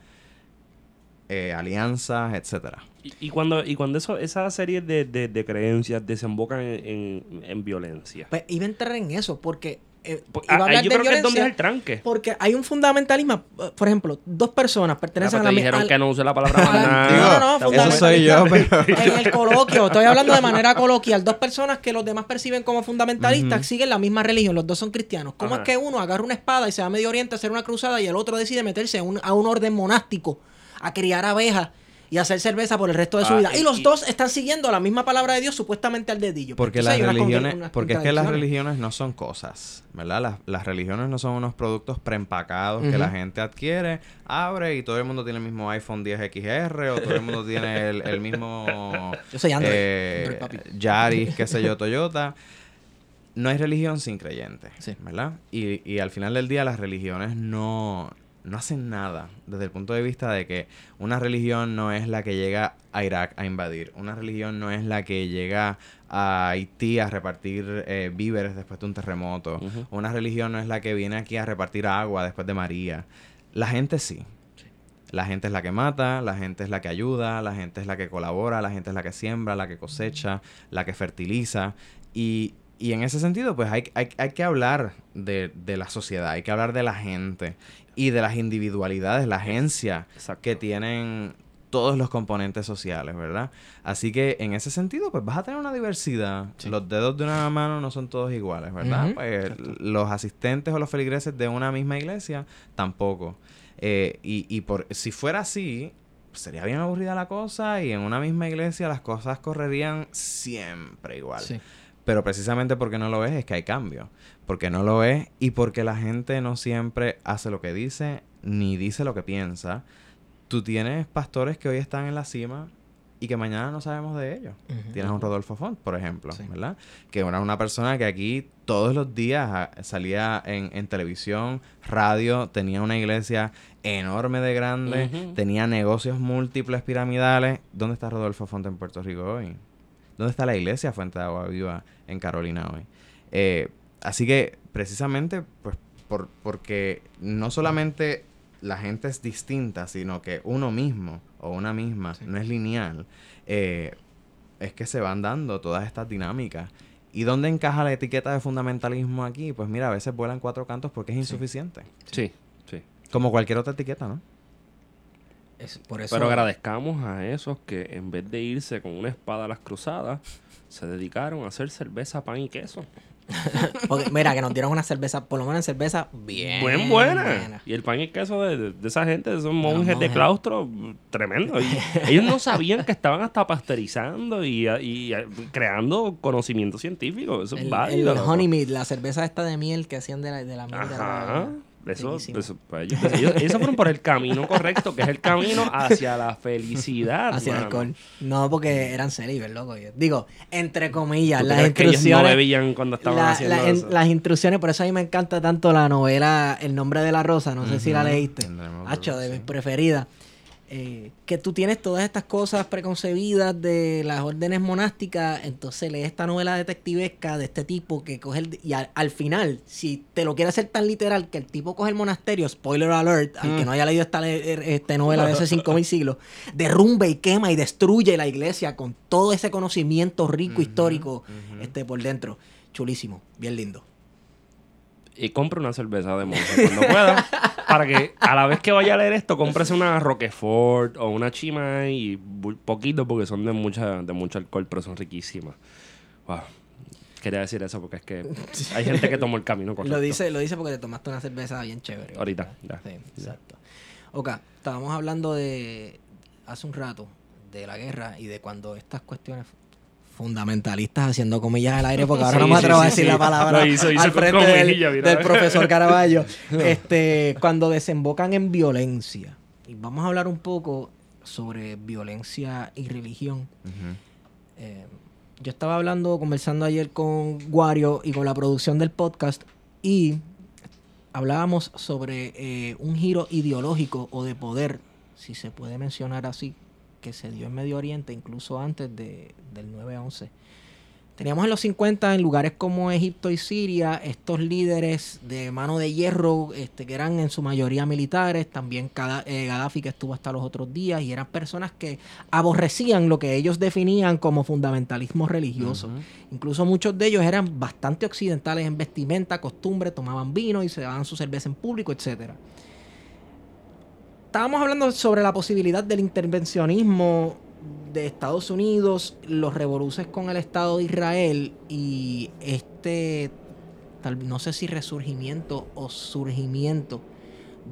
eh, alianzas, etcétera. Y, y cuando, y cuando eso, esa serie de, de, de creencias desembocan en, en- en violencia. Pues iba a entrar en eso, porque eh, Pues, iba a ah, hablar ahí yo de creo que es donde es el tranque. porque hay un fundamentalismo, eh, por ejemplo, dos personas pertenecen Pero a te la dijeron al- que no use la palabra no, no, no, Eso soy yo, pero... En el coloquio, estoy hablando de manera coloquial. Dos personas que los demás perciben como fundamentalistas siguen la misma religión, los dos son cristianos. ¿Cómo Ajá. es que uno agarra una espada y se va a Medio Oriente a hacer una cruzada y el otro decide meterse a un, a un orden monástico, a criar abejas y a hacer cerveza por el resto de su Ah, vida? Y, y- los dos están siguiendo la misma palabra de Dios supuestamente al dedillo. Porque Entonces las religiones, porque es que las religiones no son cosas, ¿verdad? Las, las religiones no son unos productos preempacados que la gente adquiere, abre y todo el mundo tiene el mismo iPhone 10XR o todo el mundo tiene el, el mismo Yo soy Android. eh, Android, papi. Yaris, qué sé yo, Toyota. No hay religión sin creyente, Sí. ¿verdad? Y, y al final del día las religiones no, no hacen nada desde el punto de vista de que una religión no es la que llega a Irak a invadir, una religión no es la que llega a Haití a repartir eh, víveres después de un terremoto, una religión no es la que viene aquí a repartir agua después de María. La gente sí. La gente es la que mata, la gente es la que ayuda, la gente es la que colabora, la gente es la que siembra, la que cosecha, la que fertiliza. Y, y en ese sentido, pues hay, hay, hay que hablar de, de la sociedad, hay que hablar de la gente y de las individualidades, la agencia Exacto. que tienen todos los componentes sociales, ¿verdad? Así que en ese sentido, pues vas a tener una diversidad. Sí. Los dedos de una mano no son todos iguales, ¿verdad? Pues los asistentes o los feligreses de una misma iglesia tampoco. Eh, y y por, si fuera así, pues, sería bien aburrida la cosa y en una misma iglesia las cosas correrían siempre igual. Sí. Pero precisamente porque no lo es, es que hay cambio. Porque no lo es y porque la gente no siempre hace lo que dice ni dice lo que piensa. Tú tienes pastores que hoy están en la cima y que mañana no sabemos de ellos. Ujú. Tienes a un Rodolfo Font, por ejemplo, Sí. ¿verdad? Que era una persona que aquí todos los días ah, salía en, en televisión, radio, tenía una iglesia enorme de grande, tenía negocios múltiples piramidales. ¿Dónde está Rodolfo Font en Puerto Rico hoy? ¿Dónde está la iglesia Fuente de Agua Viva en Carolina hoy? Eh, así que precisamente, pues, por, porque no solamente la gente es distinta, sino que uno mismo o una misma no es lineal, eh, es que se van dando todas estas dinámicas. ¿Y dónde encaja la etiqueta de fundamentalismo aquí? Pues mira, a veces vuelan cuatro cantos porque es insuficiente. Sí, sí. Como cualquier otra etiqueta, ¿no? Es- por eso, Pero agradezcamos a esos que en vez de irse con una espada a las cruzadas, se dedicaron a hacer cerveza, pan y queso. porque, mira, que nos dieron una cerveza, por lo menos cerveza bien Buen buena. Y el pan y el queso de, de- de esa gente, de esos monjes de claustro, tremendo. Y ellos no sabían que estaban hasta pasteurizando y, y- y creando conocimiento científico. Eso es válido. el honey mead, la cerveza esta de miel que hacían de la, de la miel de la Ajá. Eso, eso, pues, ellos, ellos- ellos fueron por el camino correcto, que es el camino hacia la felicidad. hacia el alcohol. No, porque eran celibes, loco. Yo- Digo, entre comillas, ¿Tú las crees que ellos no instrucciones. bebían cuando estaban la- haciendo la- en- eso? las instrucciones, por eso a mí me encanta tanto la novela El nombre de la rosa, no sé si la leíste. Hacho, de mis preferidas. Eh, que tú tienes todas estas cosas preconcebidas de las órdenes monásticas, entonces lees esta novela detectivesca de este tipo que coge el... Y al, al final, si te lo quieres hacer tan literal que el tipo coge el monasterio, spoiler alert, al que no haya leído esta, le- esta novela de hace 5000 siglos, derrumba y quema y destruye la iglesia con todo ese conocimiento rico histórico este por dentro. Chulísimo, bien lindo. Y compre una cerveza de monje cuando pueda. para que a la vez que vaya a leer esto, cómprese una Roquefort o una Chima y poquito porque son de mucha de mucho alcohol, pero son riquísimas. Wow. Quería decir eso porque es que hay gente que tomó el camino correcto. Lo dice, lo dice porque te tomaste una cerveza bien chévere. Ahorita, ya. Sí, exacto. Ok, estábamos hablando de hace un rato de la guerra y de cuando estas cuestiones fundamentalistas haciendo comillas al aire porque ahora Sí, no me sí, atrevo a decir sí. la palabra Lo hizo, hizo al frente del, comillas, mira. del profesor Caraballo este cuando desembocan en violencia y vamos a hablar un poco sobre violencia y religión eh, yo estaba hablando, conversando ayer con Wario y con la producción del podcast y hablábamos sobre eh, un giro ideológico o de poder, si se puede mencionar así, que se dio en Medio Oriente incluso antes de, del 9-11. Teníamos en los 50 en lugares como Egipto y Siria estos líderes de mano de hierro este, que eran en su mayoría militares, también Cada- eh, Gaddafi que estuvo hasta los otros días y eran personas que aborrecían lo que ellos definían como fundamentalismo religioso. Incluso muchos de ellos eran bastante occidentales en vestimenta, costumbre, tomaban vino y se daban su cerveza en público, etcétera. Estábamos hablando sobre la posibilidad del intervencionismo de Estados Unidos, los revoluces con el Estado de Israel y este, tal, no sé si resurgimiento o surgimiento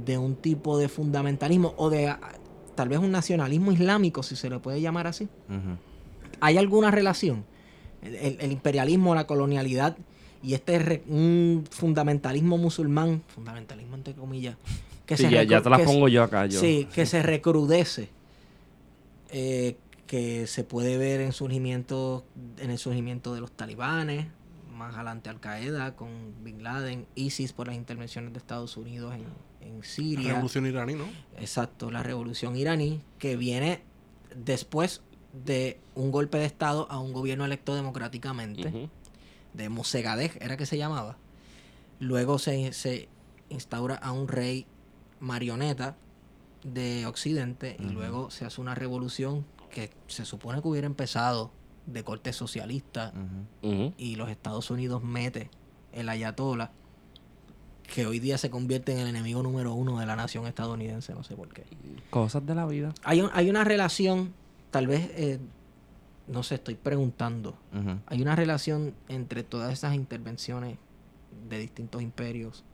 de un tipo de fundamentalismo o de ah, tal vez un nacionalismo islámico, si se le puede llamar así. ¿Hay alguna relación? El, el- el imperialismo, la colonialidad y este re- un fundamentalismo musulmán, fundamentalismo entre comillas, que Sí, ya, ya te las que se- pongo yo acá. Yo. Sí, que se recrudece. eh, que se puede ver en surgimiento, en el surgimiento de los talibanes, más adelante Al Qaeda con Bin Laden, ISIS por las intervenciones de Estados Unidos en, en La Siria. revolución iraní, ¿no? Exacto, la revolución iraní, que viene después de un golpe de Estado a un gobierno electo democráticamente, de Mossadegh, era que se llamaba. Luego se, se instaura a un rey marioneta de Occidente y luego se hace una revolución que se supone que hubiera empezado de corte socialista y los Estados Unidos mete el ayatola que hoy día se convierte en el enemigo número uno de la nación estadounidense, no sé por qué. Cosas de la vida. Hay, un- hay una relación, tal vez, eh, no sé, estoy preguntando, hay una relación entre todas esas intervenciones de distintos imperios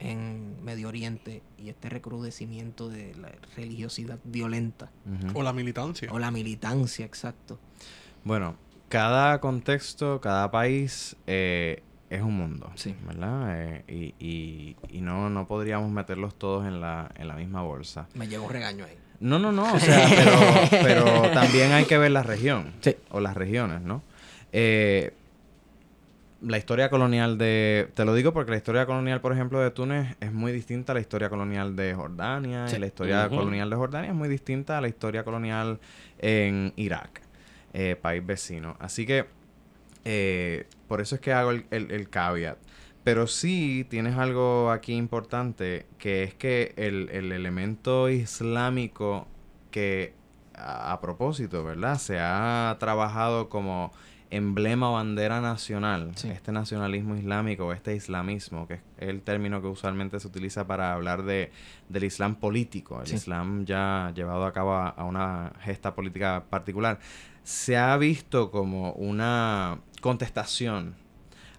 en Medio Oriente y este recrudecimiento de la religiosidad violenta. O la militancia. o la militancia, exacto. Bueno, cada contexto, cada país eh, es un mundo, Sí. ¿verdad? Eh, y y, y no, no podríamos meterlos todos en la, en la misma bolsa. Me llegó un regaño ahí. No, no, no, o sea, pero, pero también hay que ver la región, Sí. o las regiones, ¿no? Eh, la historia colonial de... Te lo digo porque la historia colonial, por ejemplo, de Túnez es muy distinta a la historia colonial de Jordania. Sí. Y la historia colonial de Jordania es muy distinta a la historia colonial en Irak, eh, país vecino. Así que, eh, por eso es que hago el, el, el caveat. Pero sí tienes algo aquí importante, que es que el, el elemento islámico que a, a propósito, ¿verdad? Se ha trabajado como emblema o bandera nacional, Sí. este nacionalismo islámico, este islamismo, que es el término que usualmente se utiliza para hablar de, del islam político, el Sí. islam ya llevado a cabo a, a una gesta política particular, se ha visto como una contestación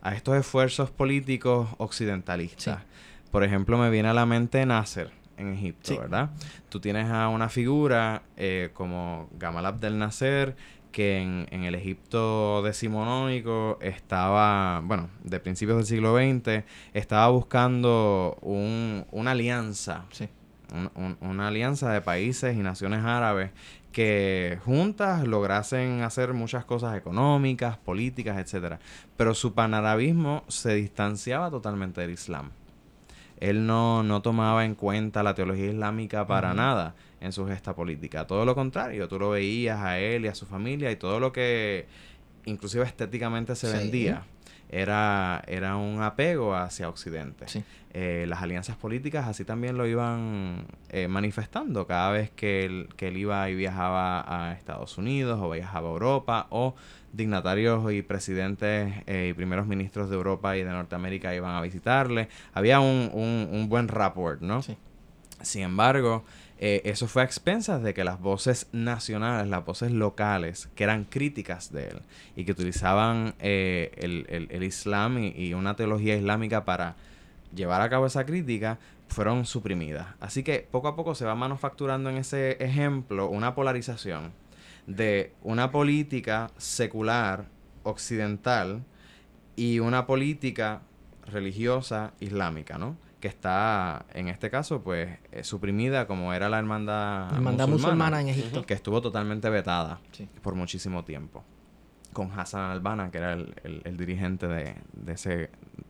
a estos esfuerzos políticos occidentalistas. Por ejemplo, me viene a la mente Nasser en Egipto, Sí. ¿verdad? Tú tienes a una figura eh, como Gamal Abdel Nasser, que en, en el Egipto decimonónico estaba, bueno, de principios del siglo XX, estaba buscando un- una alianza Sí. un- un- una alianza de países y naciones árabes que juntas lograsen hacer muchas cosas económicas, políticas, etcétera. Pero su panarabismo se distanciaba totalmente del Islam. Él no, no tomaba en cuenta la teología islámica para nada en su gesta política. Todo lo contrario, tú lo veías a él y a su familia y todo lo que inclusive estéticamente se Sí. vendía era, era un apego hacia Occidente Sí. eh, las alianzas políticas así también lo iban eh, manifestando cada vez que él, que él iba y viajaba a Estados Unidos o viajaba a Europa o dignatarios y presidentes eh, y primeros ministros de Europa y de Norteamérica iban a visitarle. Había un, un, un buen rapport, ¿no? Sí. Sin embargo, eh, eso fue a expensas de que las voces nacionales, las voces locales, que eran críticas de él y que utilizaban eh, el, el- el Islam y, y una teología islámica para llevar a cabo esa crítica, fueron suprimidas. Así que poco a poco se va manufacturando en ese ejemplo una polarización de una política secular occidental y una política religiosa islámica, ¿no? Que está, en este caso, pues, eh, suprimida como era la hermandad, Hermandad musulmana en Egipto. que estuvo totalmente vetada Sí. por muchísimo tiempo. Con Hassan al-Banna, que era el, el- el dirigente de, de ese,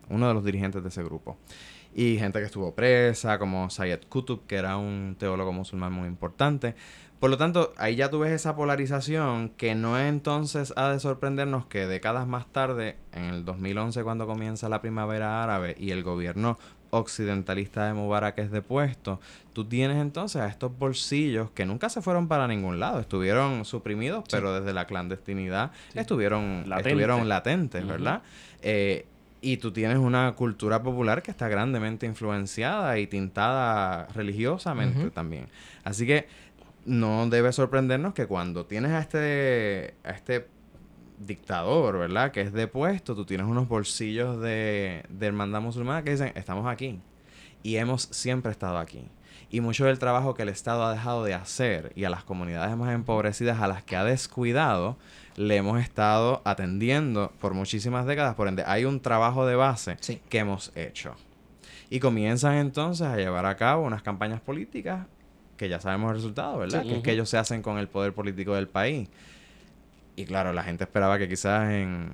uno de los dirigentes de ese grupo. Y gente que estuvo presa, como Sayed Qutb, que era un teólogo musulmán muy importante. Por lo tanto, ahí ya tú ves esa polarización que no entonces ha de sorprendernos que décadas más tarde, en el 2011 cuando comienza la primavera árabe y el gobierno occidentalista de Mubarak es depuesto, tú tienes entonces a estos bolsillos que nunca se fueron para ningún lado, estuvieron suprimidos, pero desde la clandestinidad estuvieron, Latente. estuvieron latentes. ¿verdad? Eh, y tú tienes una cultura popular que está grandemente influenciada y tintada religiosamente también. Así que no debe sorprendernos que cuando tienes a este, a este dictador, ¿verdad? Que es depuesto, tú tienes unos bolsillos de, de hermandad musulmana que dicen, estamos aquí. Y hemos siempre estado aquí. Y mucho del trabajo que el Estado ha dejado de hacer y a las comunidades más empobrecidas a las que ha descuidado, le hemos estado atendiendo por muchísimas décadas. Por ende, hay un trabajo de base Sí. que hemos hecho. Y comienzan entonces a llevar a cabo unas campañas políticas que ya sabemos el resultado, ¿verdad? Sí. Que es que ellos se hacen con el poder político del país. Y claro, la gente esperaba que quizás en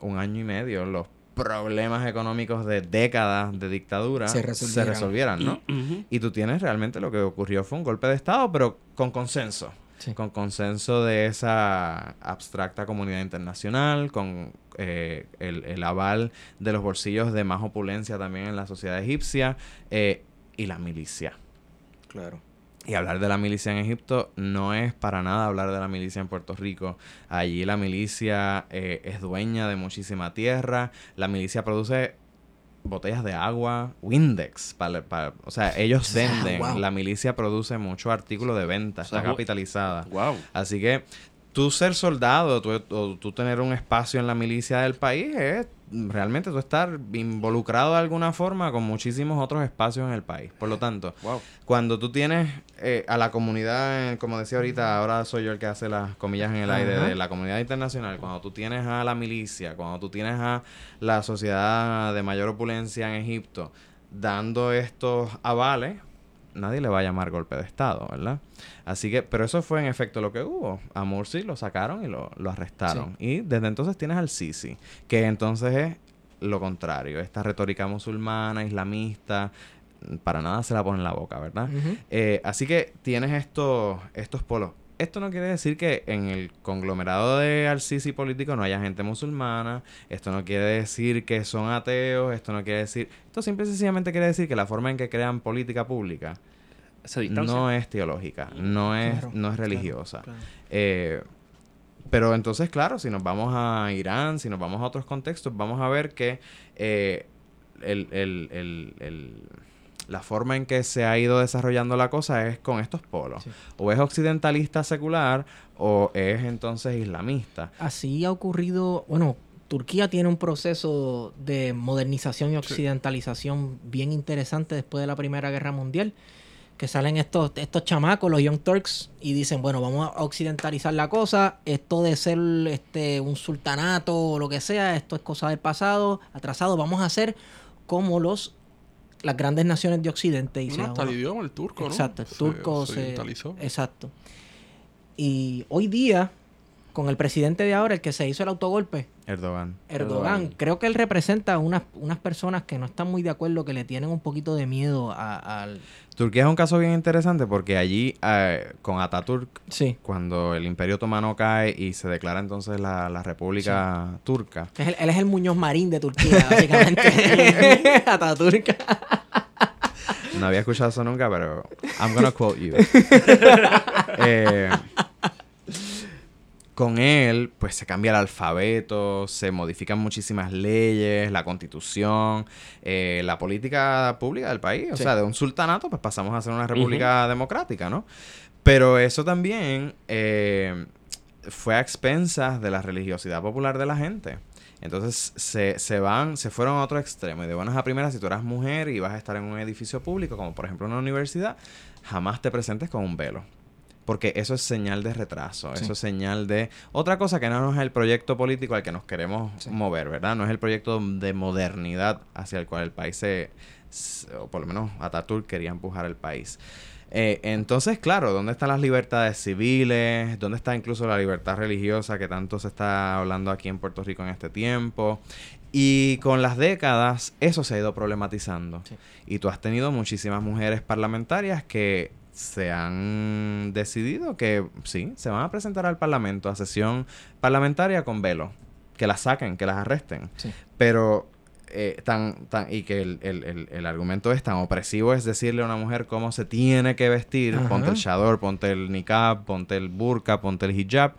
un año y medio los problemas económicos de décadas de dictadura Se se resolvieran. ¿no? Ujú. Y tú tienes realmente lo que ocurrió fue un golpe de Estado, pero con consenso. Sí. Con consenso de esa abstracta comunidad internacional, con eh, el, el aval de los bolsillos de más opulencia también en la sociedad egipcia eh, y la milicia. Claro. Y hablar de la milicia en Egipto no es para nada hablar de la milicia en Puerto Rico. Allí la milicia eh, es dueña de muchísima tierra. La milicia produce botellas de agua, Windex. para- para- o sea, ellos Ah, venden. wow. La milicia produce mucho artículo de venta. O sea, está capitalizada. Wow. Así que tú ser soldado tú, o tú tener un espacio en la milicia del país es realmente tú estar involucrado de alguna forma con muchísimos otros espacios en el país. Por lo tanto, Wow. cuando tú tienes eh, a la comunidad, eh, como decía ahorita, ahora soy yo el que hace las comillas en el aire de la comunidad internacional, cuando tú tienes a la milicia, cuando tú tienes a la sociedad de mayor opulencia en Egipto dando estos avales, nadie le va a llamar golpe de Estado, ¿verdad? Así que, pero eso fue en efecto lo que hubo. A Mursi lo sacaron y lo, lo arrestaron. Y desde entonces tienes al Sisi, que entonces es lo contrario, esta retórica musulmana, islamista, para nada se la pone en la boca, ¿verdad? Eh, así que tienes estos, estos polos. Esto no quiere decir que en el conglomerado de Al-Sisi político no haya gente musulmana, esto no quiere decir que son ateos, esto no quiere decir... Esto simple y sencillamente quiere decir que la forma en que crean política pública no es teológica, no es, Claro, no es claro, religiosa. claro. Eh, pero entonces, claro, si nos vamos a Irán, si nos vamos a otros contextos, vamos a ver que eh, el- el- el- el- la forma en que se ha ido desarrollando la cosa es con estos polos. Sí. O es occidentalista secular o es entonces islamista. Así ha ocurrido, bueno, Turquía tiene un proceso de modernización y occidentalización bien interesante después de la Primera Guerra Mundial, que salen estos, estos chamacos, los Young Turks, y dicen, bueno, vamos a occidentalizar la cosa, esto de ser este un sultanato o lo que sea, esto es cosa del pasado, atrasado, vamos a hacer como los las grandes naciones de Occidente. Y se- hasta el idioma, el turco, ¿no? Exacto, el Se turco se, occidentalizó. Exacto. Y hoy día, con el presidente de ahora, el que se hizo el autogolpe, Erdogan. Erdogan, Erdogan. creo que él representa unas, unas personas que no están muy de acuerdo, que le tienen un poquito de miedo a- al... Turquía es un caso bien interesante porque allí, eh, con Ataturk, Sí. cuando el Imperio Otomano cae y se declara entonces la, la República Turca, Que es el- él es el Muñoz Marín de Turquía, básicamente. Ataturk. No había escuchado eso nunca, pero I'm gonna quote you. Eh, con él, pues se cambia el alfabeto, se modifican muchísimas leyes, la constitución, eh, la política pública del país. O Sí. sea, de un sultanato, pues pasamos a ser una república democrática, ¿no? Pero eso también eh, fue a expensas de la religiosidad popular de la gente. Entonces se, se van, se fueron a otro extremo. Y de buenas a primeras, si tú eras mujer y vas a estar en un edificio público, como por ejemplo una universidad, jamás te presentes con un velo. Porque eso es señal de retraso, Sí. eso es señal de otra cosa que no es el proyecto político al que nos queremos Sí. mover, ¿verdad? No es el proyecto de modernidad hacia el cual el país se, o por lo menos Ataturk quería empujar el país. Eh, entonces, claro, ¿dónde están las libertades civiles? ¿Dónde está incluso la libertad religiosa que tanto se está hablando aquí en Puerto Rico en este tiempo? Y con las décadas eso se ha ido problematizando. Sí. Y tú has tenido muchísimas mujeres parlamentarias que se han decidido que sí, se van a presentar al Parlamento a sesión parlamentaria con velo. Que las saquen, que las arresten. Sí. Pero eh, tan, tan, y que el, el- el- el argumento es tan opresivo es decirle a una mujer cómo se tiene que vestir, Ajá. ponte el shador, ponte el niqab, ponte el burka, ponte el hijab,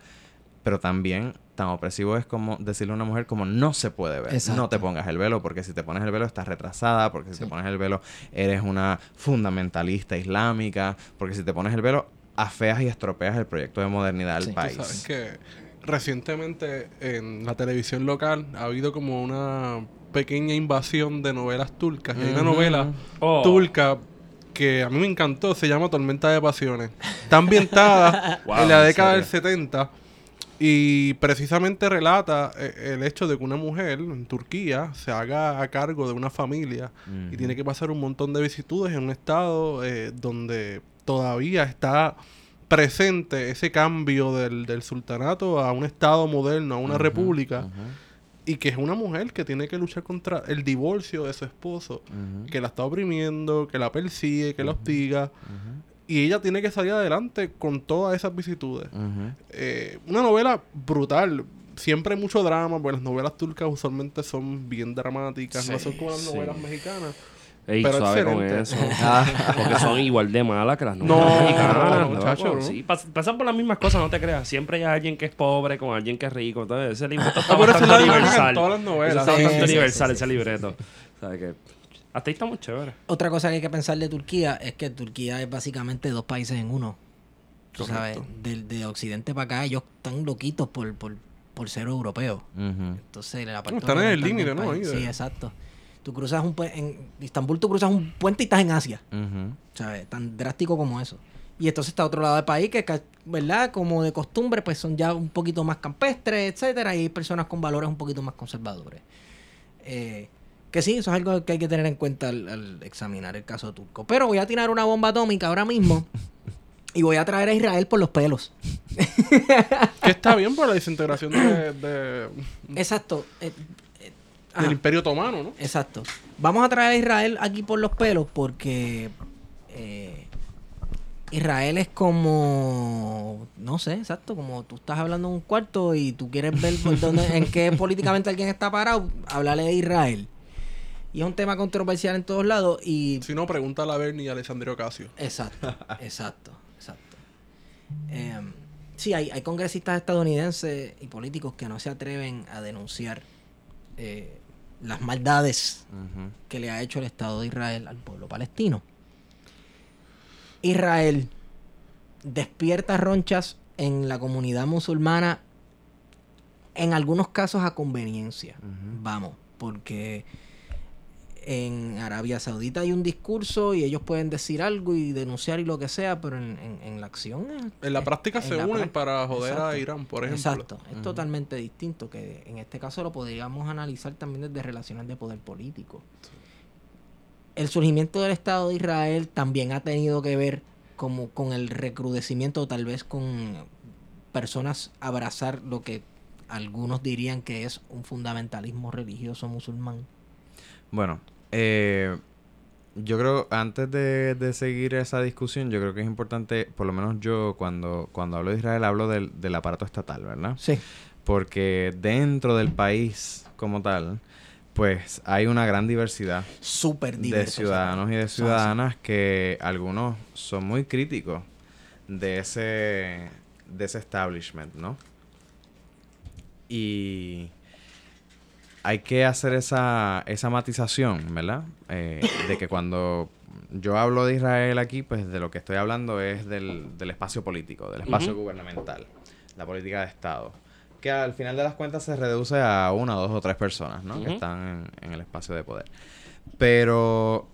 pero también tan opresivo es como decirle a una mujer como no se puede ver, Exacto. no te pongas el velo, porque si te pones el velo estás retrasada, porque si Sí. te pones el velo eres una fundamentalista islámica, porque si te pones el velo afeas y estropeas el proyecto de modernidad del Sí. Tú Tú país. sabes que recientemente en la televisión local ha habido como una pequeña invasión de novelas turcas. Hay una novela Oh. turca que a mí me encantó, se llama Tormenta de Pasiones. Está ambientada Wow, en la ¿en década del serio? 70 y precisamente relata eh, el hecho de que una mujer en Turquía se haga a cargo de una familia y tiene que pasar un montón de vicitudes en un estado eh, donde todavía está presente ese cambio del, del sultanato a un estado moderno, a una república, y que es una mujer que tiene que luchar contra el divorcio de su esposo, que la está oprimiendo, que la persigue, que la hostiga, y ella tiene que salir adelante con todas esas vicisitudes. ujú. Eh, una novela brutal. Siempre hay mucho drama, porque las novelas turcas usualmente son bien dramáticas, no Sí, son como las sí. novelas mexicanas. Ey, Pero suave con excelente. eso. Porque son igual de malas que las No, novelas mexicanas. muchacho, loco. no. Sí, pas- pasan por las mismas cosas, no te creas. Siempre hay alguien que es pobre con alguien que es rico. Entonces, ese libreto está Ah, eso bastante universal. todas las novelas. Eso está Sí, bastante sí, universal, sí, ese libreto. O sea, que hasta ahí está muy chévere. Otra cosa que hay que pensar de Turquía es que Turquía es básicamente dos países en uno. Tú sabes, del de Occidente para acá, ellos están loquitos por, por, por ser europeos. Entonces, la parte Están en el límite, ¿no? Ahí de- Sí, exacto. Tú cruzas un puente, en Istambul tú cruzas un puente y estás en Asia. ¿Sabes? Tan drástico como eso. Y entonces está otro lado del país que, ¿verdad? Como de costumbre, pues son ya un poquito más campestres, etcétera, y hay personas con valores un poquito más conservadores. Eh, que sí, eso es algo que hay que tener en cuenta al, al examinar el caso turco. Pero voy a tirar una bomba atómica ahora mismo y voy a traer a Israel por los pelos. Que está bien por la desintegración de, de- Exacto. eh, eh, del Imperio Otomano, ¿no? Exacto. Vamos a traer a Israel aquí por los pelos porque eh, Israel es como, no sé, exacto, como tú estás hablando en un cuarto y tú quieres ver por dónde, en qué políticamente alguien está parado, háblale de Israel. Y es un tema controversial en todos lados y... Si no, pregúntale a Bernie y a Alessandro Ocasio. Exacto, exacto, exacto. Em, sí, hay, hay congresistas estadounidenses y políticos que no se atreven a denunciar eh, las maldades que le ha hecho el Estado de Israel al pueblo palestino. Israel despierta ronchas en la comunidad musulmana, en algunos casos a conveniencia. Vamos, porque en Arabia Saudita hay un discurso y ellos pueden decir algo y denunciar y lo que sea, pero en, en- en la acción... es- En la es- práctica en se la unen para joder a. Irán, por ejemplo. Exacto, es totalmente distinto, que en este caso lo podríamos analizar también desde relaciones de poder político. El surgimiento del Estado de Israel también ha tenido que ver como con el recrudecimiento, o tal vez con personas abrazar lo que algunos dirían que es un fundamentalismo religioso musulmán. Bueno, eh, yo creo, antes de, de seguir esa discusión, yo creo que es importante, por lo menos yo cuando, cuando hablo de Israel, hablo del, del aparato estatal, ¿verdad? Sí, Porque dentro del país como tal, pues hay una gran diversidad súper de diverso. ciudadanos y de ciudadanas que algunos son muy críticos de ese de ese establishment, ¿no? Y hay que hacer esa, esa matización, ¿verdad? Eh, de que cuando yo hablo de Israel aquí, pues de lo que estoy hablando es del, del espacio político, del espacio gubernamental, la política de Estado. Que al final de las cuentas se reduce a una, dos o tres personas, ¿no? Que están en, en el espacio de poder. Pero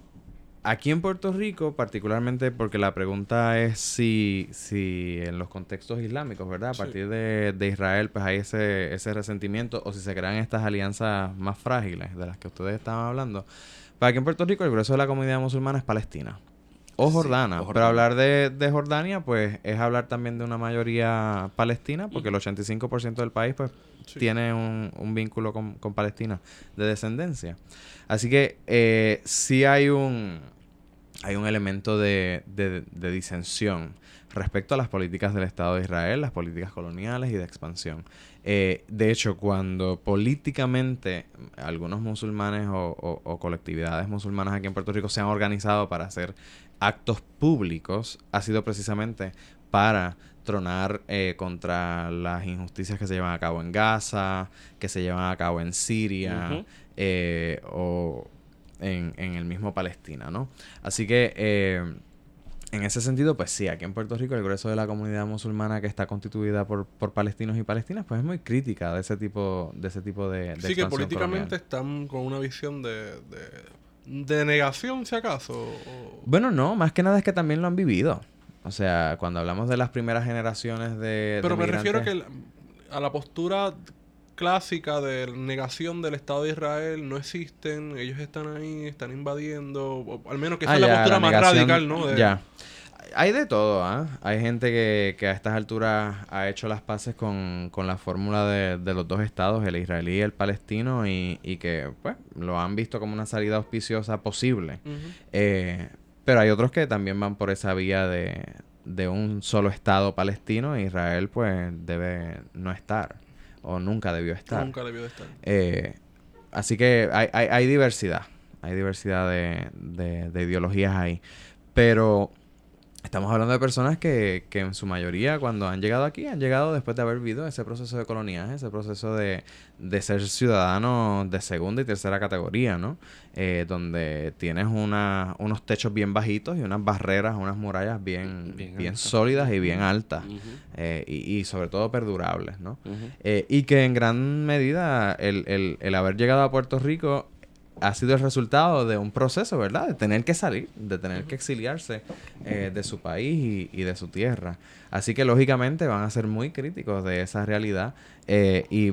aquí en Puerto Rico, particularmente porque la pregunta es si, si en los contextos islámicos, ¿verdad? A Sí. partir de, de Israel, pues hay ese, ese resentimiento o si se crean estas alianzas más frágiles de las que ustedes estaban hablando. Para aquí en Puerto Rico el grueso de la comunidad musulmana es Palestina. O Sí, Jordana. Pero hablar de, de Jordania, pues es hablar también de una mayoría palestina, porque el 85% del país, pues Sí. tiene un, un vínculo con, con Palestina de descendencia. Así que eh, sí hay un, hay un elemento de, de- de disensión respecto a las políticas del Estado de Israel, las políticas coloniales y de expansión. Eh, de hecho, cuando políticamente algunos musulmanes o, o- o colectividades musulmanas aquí en Puerto Rico se han organizado para hacer actos públicos, ha sido precisamente para tronar eh, contra las injusticias que se llevan a cabo en Gaza, que se llevan a cabo en Siria, eh, o en, en el mismo Palestina, ¿no? Así que eh, en ese sentido, pues sí, aquí en Puerto Rico el grueso de la comunidad musulmana que está constituida por, por palestinos y palestinas, pues es muy crítica de ese tipo de ese tipo de, de Sí, que políticamente colonial. están con una visión de, de, de negación, si acaso. o- Bueno, no, más que nada es que también lo han vivido. O sea, cuando hablamos de las primeras generaciones de. Pero de me refiero a, que migrantes- la- a la postura clásica de negación del Estado de Israel no existen, ellos están ahí, están invadiendo, o al menos que esa Ah, es la postura más negación- radical, ¿no? De- Ya. Hay de todo, ¿ah? Hay gente que, que a estas alturas ha hecho las paces con, con la fórmula de, de los dos estados, el israelí y el palestino, y, y que, pues, lo han visto como una salida auspiciosa posible. Eh, pero hay otros que también van por esa vía de, de un solo estado palestino, e Israel, pues, debe no estar, o nunca debió estar. Nunca debió de estar. Eh, así que hay, hay, hay diversidad. Hay diversidad de, de- de ideologías ahí. Pero estamos hablando de personas que, que en su mayoría cuando han llegado aquí han llegado después de haber vivido ese proceso de coloniaje, ese proceso de, de ser ciudadanos de segunda y tercera categoría, ¿no? Eh, donde tienes una, unos techos bien bajitos y unas barreras, unas murallas bien, Bien sólidas y bien altas. Eh, y, y sobre todo perdurables, ¿no? Eh, y que en gran medida el, el- el haber llegado a Puerto Rico ha sido el resultado de un proceso, ¿verdad? De tener que salir, de tener que exiliarse eh, de su país y, y de su tierra. Así que lógicamente van a ser muy críticos de esa realidad eh, y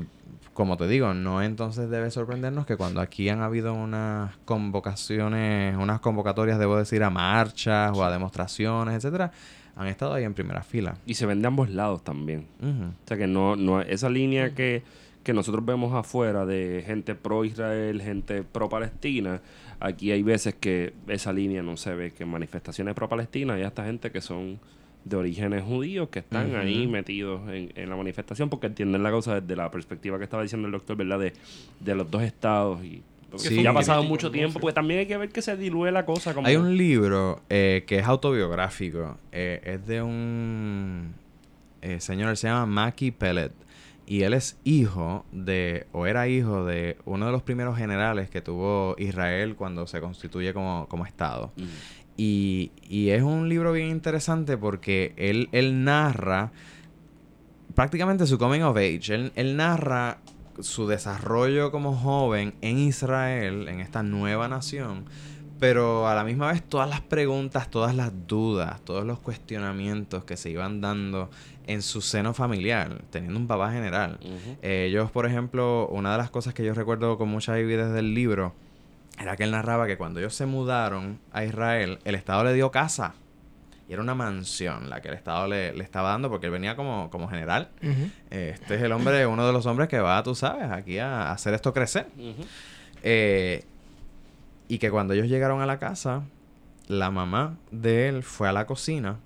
como te digo, no entonces debe sorprendernos que cuando aquí han habido unas convocaciones, unas convocatorias, debo decir, a marchas o a demostraciones, etcétera, han estado ahí en primera fila. Y se ven de ambos lados también. O sea que no, no esa línea que, que nosotros vemos afuera de gente pro Israel, gente pro Palestina, aquí hay veces que esa línea no se ve, que en manifestaciones pro Palestina hay hasta gente que son de orígenes judíos que están ahí metidos en, en la manifestación porque entienden la causa desde la perspectiva que estaba diciendo el doctor, ¿verdad? De, de los dos estados y Sí. ya ha pasado mucho tiempo, porque también hay que ver que se dilúe la cosa. Como... Hay un libro eh, que es autobiográfico. eh, es de un eh, señor, se llama Mackie Pellet. Y él es hijo de, o era hijo de uno de los primeros generales que tuvo Israel cuando se constituye como, como Estado. Mm. Y, y es un libro bien interesante porque él, él narra prácticamente su coming of age. Él, él narra su desarrollo como joven en Israel, en esta nueva nación. Pero a la misma vez todas las preguntas, todas las dudas, todos los cuestionamientos que se iban dando en su seno familiar, teniendo un papá general. Eh, Ellos, por ejemplo, una de las cosas que yo recuerdo con mucha vividez del libro era que él narraba que cuando ellos se mudaron a Israel, el Estado le dio casa. Y era una mansión la que el Estado le, le estaba dando porque él venía como, como general. Eh, Este es el hombre, uno de los hombres que va, tú sabes, aquí a, a hacer esto crecer. Eh, y que cuando ellos llegaron a la casa, la mamá de él fue a la cocina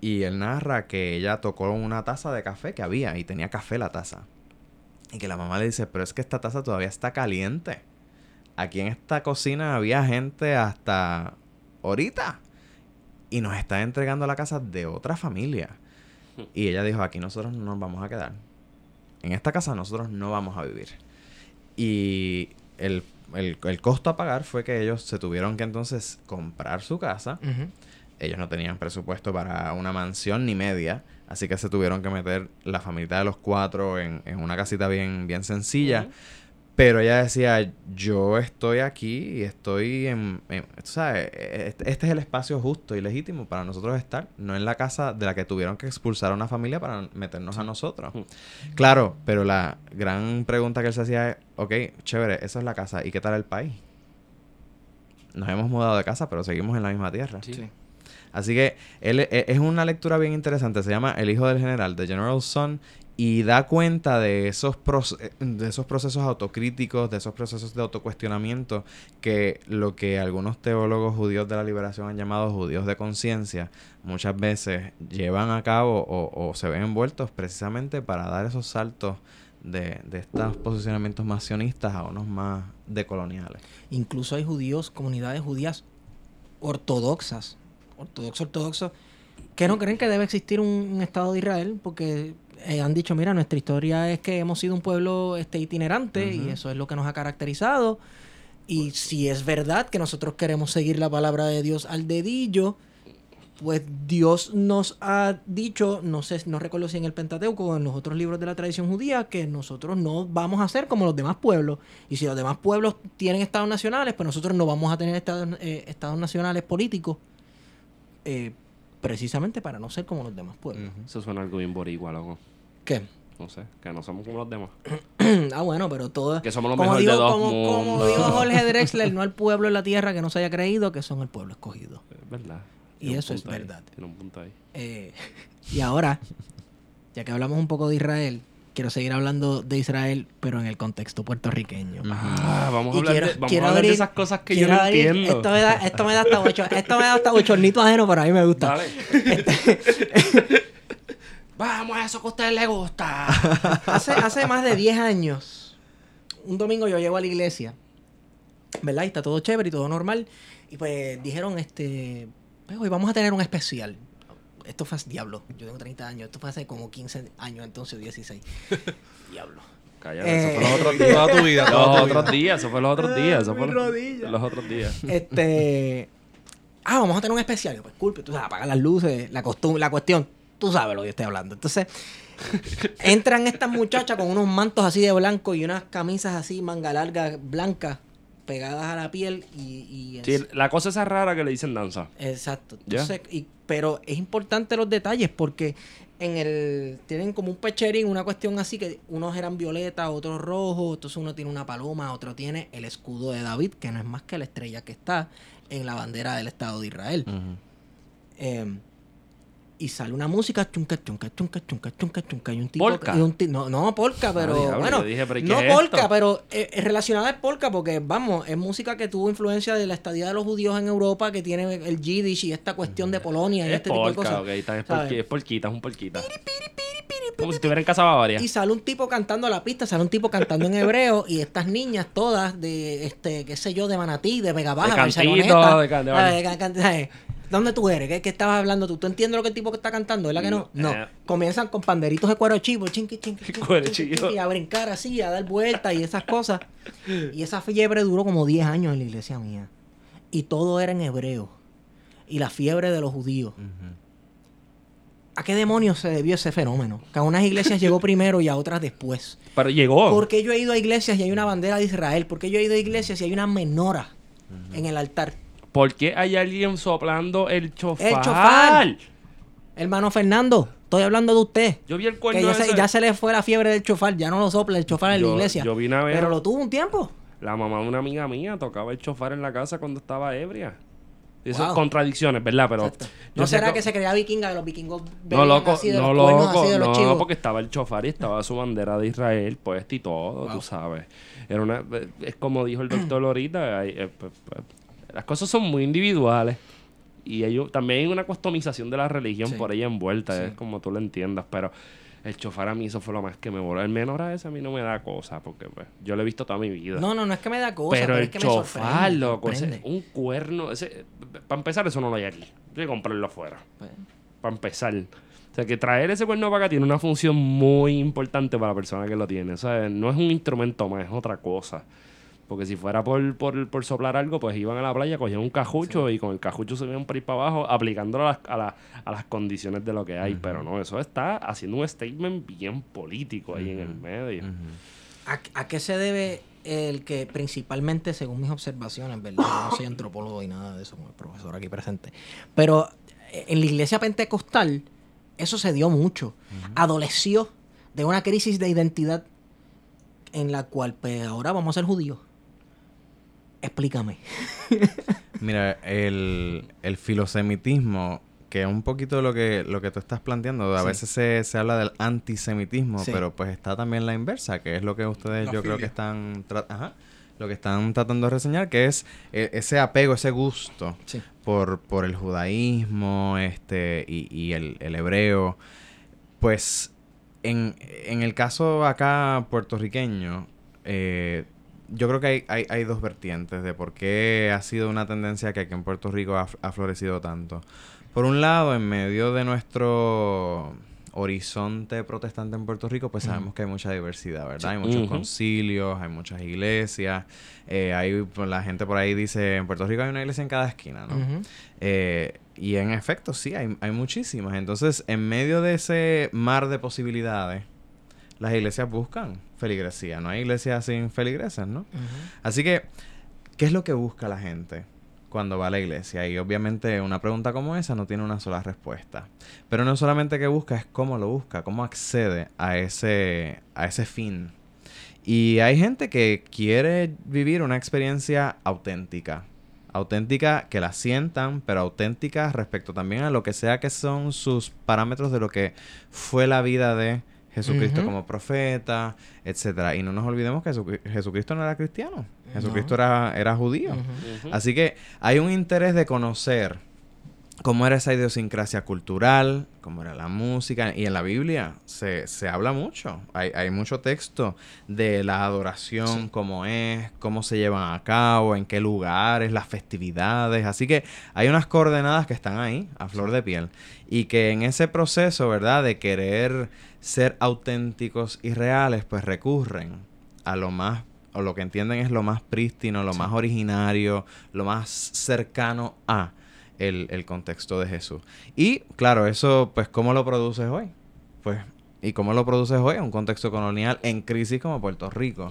y él narra que ella tocó una taza de café que había y tenía café la taza. Y que la mamá le dice, pero es que esta taza todavía está caliente. Aquí en esta cocina había gente hasta ahorita. Y nos está entregando la casa de otra familia. Y ella dijo, aquí nosotros no nos vamos a quedar. En esta casa nosotros no vamos a vivir. Y el, el- el costo a pagar fue que ellos se tuvieron que entonces comprar su casa. Ellos no tenían presupuesto para una mansión ni media. Así que se tuvieron que meter la familia de los cuatro en, en una casita bien, bien sencilla. Pero ella decía, yo estoy aquí y estoy en... en- tú sabes, este, este es el espacio justo y legítimo para nosotros estar, no en la casa de la que tuvieron que expulsar a una familia para meternos a nosotros. Claro, pero la gran pregunta que él se hacía es, ok, chévere, esa es la casa, ¿y qué tal el país? Nos hemos mudado de casa, pero seguimos en la misma tierra. Sí. Así que él, e- es una lectura bien interesante. Se llama El hijo del general, The General Son, y da cuenta de esos, de esos procesos autocríticos, de esos procesos de autocuestionamiento que lo que algunos teólogos judíos de la liberación han llamado judíos de conciencia, muchas veces llevan a cabo o, se ven envueltos precisamente para dar esos saltos de, de estos posicionamientos más sionistas a unos más decoloniales. Incluso hay judíos, comunidades judías ortodoxas, ortodoxos, ortodoxos, que no creen que debe existir un Estado de Israel porque eh, han dicho, mira, nuestra historia es que hemos sido un pueblo este, itinerante y eso es lo que nos ha caracterizado. Y si es verdad que nosotros queremos seguir la palabra de Dios al dedillo, pues Dios nos ha dicho, no sé, no recuerdo si en el Pentateuco o en los otros libros de la tradición judía, que nosotros no vamos a ser como los demás pueblos. Y si los demás pueblos tienen estados nacionales, pues nosotros no vamos a tener estados, eh, estados nacionales políticos, eh, precisamente para no ser como los demás pueblos. Eso suena algo bien boricua, loco. ¿Qué? No sé, que no somos como los demás. ah, bueno, pero todo... Que somos los como mejores de dos como, dijo Jorge Drexler, no al pueblo en la tierra que no se haya creído que son el pueblo escogido. Es verdad. Y eso es ahí, verdad. Tiene un punto ahí. Eh, y ahora, ya que hablamos un poco de Israel, quiero seguir hablando de Israel, pero en el contexto puertorriqueño. Ah, vamos a hablar, quiero- de, vamos quiero a hablar de esas cosas que yo no abrir- entiendo. Esto me da, esto me da hasta ocho, esto me da hasta bochornito ajeno, pero a mí me gusta. Dale. Vamos a eso que a usted le gusta. Hace, hace más de 10 años, un domingo yo llego a la iglesia, ¿verdad? Y está todo chévere y todo normal. Y pues dijeron, este, pues hoy vamos a tener un especial. Esto fue hace, diablo, yo tengo 30 años, esto fue hace como 15 años entonces, 16. diablo. Cállate, eso fue Eh, los otros días. Toda tu vida, toda Los tu otros vida. días, eso fue los otros días. Eso fue los, los otros días. Este. Ah, vamos a tener un especial. Pues culpe, tú sabes, apagar las luces, la costumbre, la cuestión. Tú sabes lo que yo estoy hablando. Entonces, entran estas muchachas con unos mantos así de blanco y unas camisas así, manga larga, blancas, pegadas a la piel y. y Sí, la cosa esa rara que le dicen danza. Exacto. Ya. Entonces, y- pero es importante los detalles porque en el tienen como un pecherín, una cuestión así que unos eran violeta, otros rojos, entonces uno tiene una paloma, otro tiene el escudo de David, que no es más que la estrella que está en la bandera del Estado de Israel. Eh, y sale una música chunca, chunca, chunca, chunca, chunca, chunca. Y un tipo. ¿Polka? y un no, no, polka, pero. diablo, bueno, dije, ¿pero qué no es polka, esto? pero eh, es relacionada al polka porque, vamos, es música que tuvo influencia de la estadía de los judíos en Europa, que tiene el Yiddish y esta cuestión de Polonia y Es este tipo de cosas. ok, está, es, es polquita, es un polquita. Como si estuviera en casa Bavaria. Y sale un tipo cantando a la pista, sale un tipo cantando en hebreo y estas niñas todas de, este, qué sé yo, de Manatí, de Vega Baja, De Cantito, de de ¿Dónde tú eres? ¿Qué, qué estabas hablando tú? ¿Tú entiendes lo que el tipo que está cantando? ¿Verdad que no? No. Eh. Comienzan con panderitos de cuero chivo, chinqui, chinqui, chinqui, chinqui, a brincar así, a dar vueltas y esas cosas. Y esa fiebre duró como 10 años en la iglesia mía. Y todo era en hebreo. Y la fiebre de los judíos. ¿A qué demonios se debió ese fenómeno? Que a unas iglesias llegó primero y a otras después. Pero llegó. Porque yo he ido a iglesias y hay una bandera de Israel? Porque yo he ido a iglesias y hay una menora en el altar? ¿Por qué hay alguien soplando el chofar? El chofar. Hermano Fernando, estoy hablando de usted. Yo vi el Que cuerno ya se, ese. ya se le fue la fiebre del chofar, ya no lo sopla el chofar en la iglesia. yo vine a ver- Pero lo tuvo un tiempo. La mamá de una amiga mía tocaba el chofar en la casa cuando estaba ebria. Eso Wow. es contradicciones, ¿verdad? Pero Exacto. ¿No será que- que se creía vikinga, que los vikingos No, loco, así de no, los loco, así de los no, chivos? porque estaba el chofar y estaba su bandera de Israel puesta y todo, tú sabes. Era una, es como dijo el doctor ahorita, las cosas son muy individuales y hay, un- también hay una customización de la religión Sí. por ahí envuelta, Sí. es como tú lo entiendas, pero el chofar a mí eso fue lo más que me voló. El menor a ese a mí no me da cosa, porque pues, yo lo he visto toda mi vida. No, no, no es que me da cosa, pero pero, el es que me sorprende. loco, ese- sorprende. un cuerno, ese, para empezar eso no lo hay aquí. Hay que comprarlo afuera Pues, para empezar. O sea, que traer ese cuerno para acá tiene una función muy importante para la persona que lo tiene. O sea, no es un instrumento más, es otra cosa. Porque si fuera por, por, por soplar algo, pues iban a la playa, cogían un cajucho y con el cajucho se iban por ahí para abajo, aplicándolo a las, a, la- a las condiciones de lo que hay. Pero no, eso está haciendo un statement bien político ahí en el medio. ¿A, a qué se debe el que principalmente, según mis observaciones, ¿verdad? Yo no soy antropólogo y nada de eso, como el profesor aquí presente. Pero en la iglesia pentecostal, eso se dio mucho. Adoleció de una crisis de identidad en la cual, pues ahora vamos a ser judíos. Explícame. Mira, el, el filosemitismo, que es un poquito lo que, lo que tú estás planteando, a Sí. veces se, se habla del antisemitismo, Sí. pero pues está también la inversa, que es lo que ustedes La yo creo que están tra- ajá, lo que están tratando de reseñar, que es eh, ese apego, ese gusto Sí. por, por el judaísmo este y, y el, el hebreo. Pues en, en el caso acá puertorriqueño, eh, yo creo que hay, hay, hay dos vertientes de por qué ha sido una tendencia que aquí en Puerto Rico ha, ha florecido tanto. Por un lado, en medio de nuestro horizonte protestante en Puerto Rico, pues sabemos que hay mucha diversidad, ¿verdad? Hay muchos concilios, hay muchas iglesias. eh, hay, pues, la gente por ahí dice, en Puerto Rico hay una iglesia en cada esquina, ¿no? Eh, y en efecto, sí, hay, hay muchísimas. Entonces, en medio de ese mar de posibilidades, las iglesias buscan feligresía. No hay iglesias sin feligreses, ¿no? Así que, ¿qué es lo que busca la gente cuando va a la iglesia? Y obviamente una pregunta como esa no tiene una sola respuesta. Pero no solamente qué busca, es cómo lo busca, cómo accede a ese, a ese fin. Y hay gente que quiere vivir una experiencia auténtica. Auténtica que la sientan, pero auténtica respecto también a lo que sea que son sus parámetros de lo que fue la vida de Jesucristo como profeta, etcétera. Y no nos olvidemos que Jesu- Jesucristo no era cristiano. Jesucristo No. era, era judío. Así que hay un interés de conocer cómo era esa idiosincrasia cultural, cómo era la música. Y en la Biblia se, se habla mucho. Hay, hay mucho texto de la adoración, cómo es, cómo se llevan a cabo, en qué lugares, las festividades. Así que hay unas coordenadas que están ahí, a flor de piel. Y que en ese proceso, ¿verdad? De querer ser auténticos y reales, pues recurren a lo más o lo que entienden es lo más prístino, lo más originario, lo más cercano a el, el contexto de Jesús. Y claro, eso, pues, ¿cómo lo produces hoy? Pues, ¿y cómo lo produces hoy? Un contexto colonial en crisis como Puerto Rico.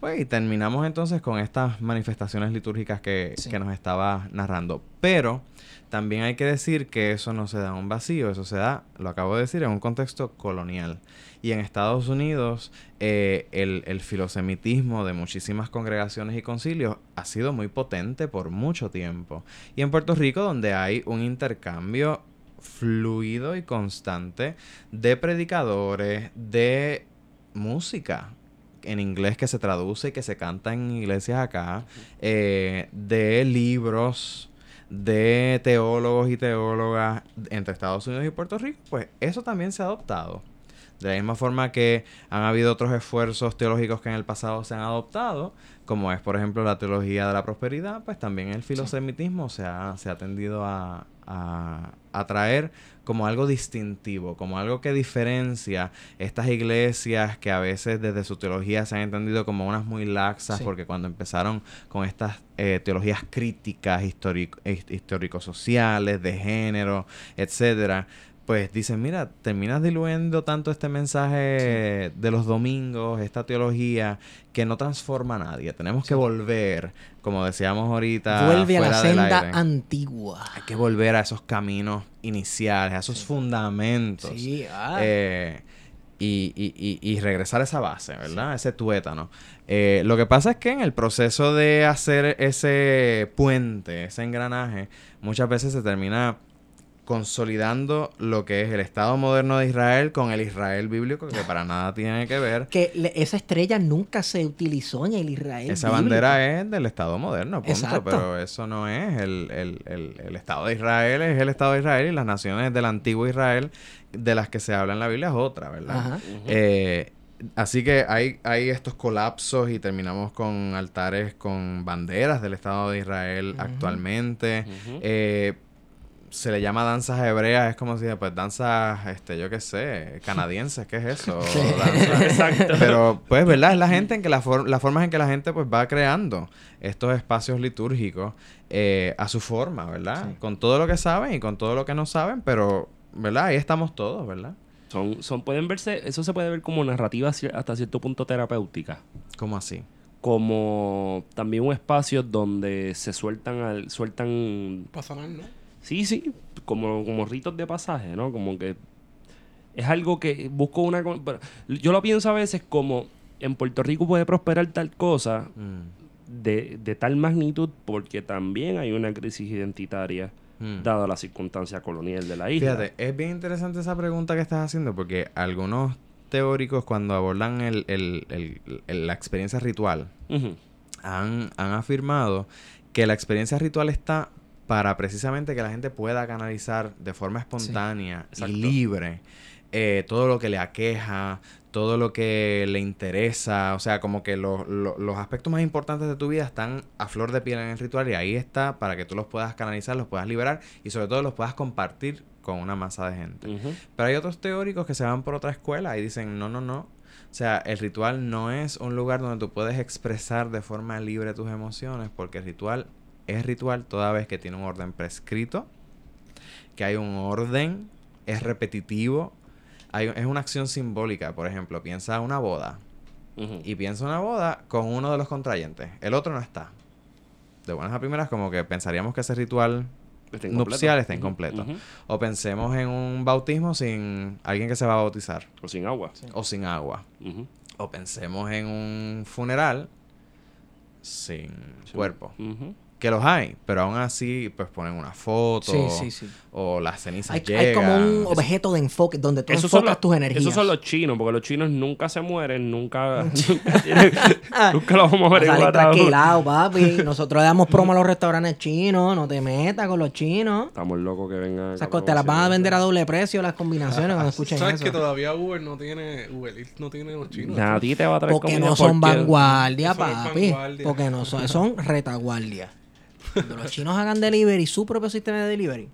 Pues, y terminamos entonces con estas manifestaciones litúrgicas que, Sí. que nos estaba narrando. Pero también hay que decir que eso no se da en un vacío, eso se da, lo acabo de decir, en un contexto colonial. Y en Estados Unidos, eh, el, el filosemitismo de muchísimas congregaciones y concilios ha sido muy potente por mucho tiempo. Y en Puerto Rico, donde hay un intercambio fluido y constante de predicadores, de música en inglés que se traduce y que se canta en iglesias acá, eh, de libros de teólogos y teólogas entre Estados Unidos y Puerto Rico, pues eso también se ha adoptado. De la misma forma que han habido otros esfuerzos teológicos que en el pasado se han adoptado, como es por ejemplo la teología de la prosperidad, pues también el filosemitismo se, ha, se ha tendido a, a, a traer como algo distintivo, como algo que diferencia estas iglesias que a veces desde su teología se han entendido como unas muy laxas, Sí. porque cuando empezaron con estas eh, teologías críticas, histórico- his- histórico-sociales, de género, etcétera, pues dicen, mira, terminas diluyendo tanto este mensaje de los domingos, esta teología, que no transforma a nadie. Tenemos que volver, como decíamos ahorita, Vuelve a la senda antigua. Hay que volver a esos caminos iniciales, a esos fundamentos. Sí, ah. Eh, y, y- y- y regresar a esa base, ¿verdad? Ese tuétano. Eh, lo que pasa es que en el proceso de hacer ese puente, ese engranaje, muchas veces se termina consolidando lo que es el Estado moderno de Israel con el Israel bíblico, que para nada tiene que ver. que le- esa estrella nunca se utilizó en el Israel. Esa bíblico. bandera es del Estado moderno, punto. Exacto. Pero eso no es el, el- el- el Estado de Israel, es el Estado de Israel y las naciones del antiguo Israel de las que se habla en la Biblia es otra, ¿verdad? Ajá. Eh, así que hay, hay estos colapsos y terminamos con altares con banderas del Estado de Israel actualmente. Eh, se le llama danzas hebreas, es como si, pues, danzas, este, yo qué sé, canadienses, ¿qué es eso? Exacto. pero, pues, ¿verdad? Es la gente en que la, for- las formas en que la gente, pues, va creando estos espacios litúrgicos eh, a su forma, ¿verdad? Sí. Con todo lo que saben y con todo lo que no saben, pero, ¿verdad? Ahí estamos todos, ¿verdad? Son, son, pueden verse, eso se puede ver como narrativa hasta cierto punto terapéutica. ¿Cómo así? Como también un espacio donde se sueltan al, sueltan ¿no? Sí, sí, como, como ritos de pasaje, ¿no? Como que es algo que busco una... Yo lo pienso a veces como en Puerto Rico puede prosperar tal cosa Mm, de, de tal magnitud porque también hay una crisis identitaria mm. dada la circunstancia colonial de la isla. Fíjate, es bien interesante esa pregunta que estás haciendo porque algunos teóricos cuando abordan el- el- el- la experiencia ritual han, han afirmado que la experiencia ritual está para precisamente que la gente pueda canalizar de forma espontánea y libre eh, todo lo que le aqueja, todo lo que le interesa, o sea, como que lo- lo- los aspectos más importantes de tu vida están a flor de piel en el ritual y ahí está para que tú los puedas canalizar, los puedas liberar y sobre todo los puedas compartir con una masa de gente. Pero hay otros teóricos que se van por otra escuela y dicen, no, no, no. O sea, el ritual no es un lugar donde tú puedes expresar de forma libre tus emociones, porque el ritual es ritual toda vez que tiene un orden prescrito, que hay un orden, es repetitivo, hay, es una acción simbólica. Por ejemplo, piensa una boda y piensa una boda con uno de los contrayentes, el otro no está. De buenas a primeras, como que pensaríamos que ese ritual Está nupcial está incompleto. O pensemos en un bautismo sin alguien que se va a bautizar. O sin agua. O sin agua. O pensemos en un funeral sin Sí. cuerpo. Ujú. Que los hay, pero aún así pues ponen una foto. Sí, sí, sí. O las cenizas Hay, llegan. hay como un objeto de enfoque donde tú Esos son, enfocas los, tus energías. esos son los chinos, porque los chinos nunca se mueren, nunca, nunca, tienen- nunca los vamos a ver igual. tranquilados, papi. Nosotros le damos promo a los restaurantes chinos. No te metas con los chinos. Estamos locos que vengan. O sea, te las van a vender a doble precio las combinaciones cuando escuchen ¿Sabes eso. que todavía Uber no tiene... Uber no tiene los chinos? Ti te va a traer Porque no son porque- vanguardia, papi. vanguardia. Porque no son, son retaguardia. Cuando los chinos hagan delivery, su propio sistema de delivery.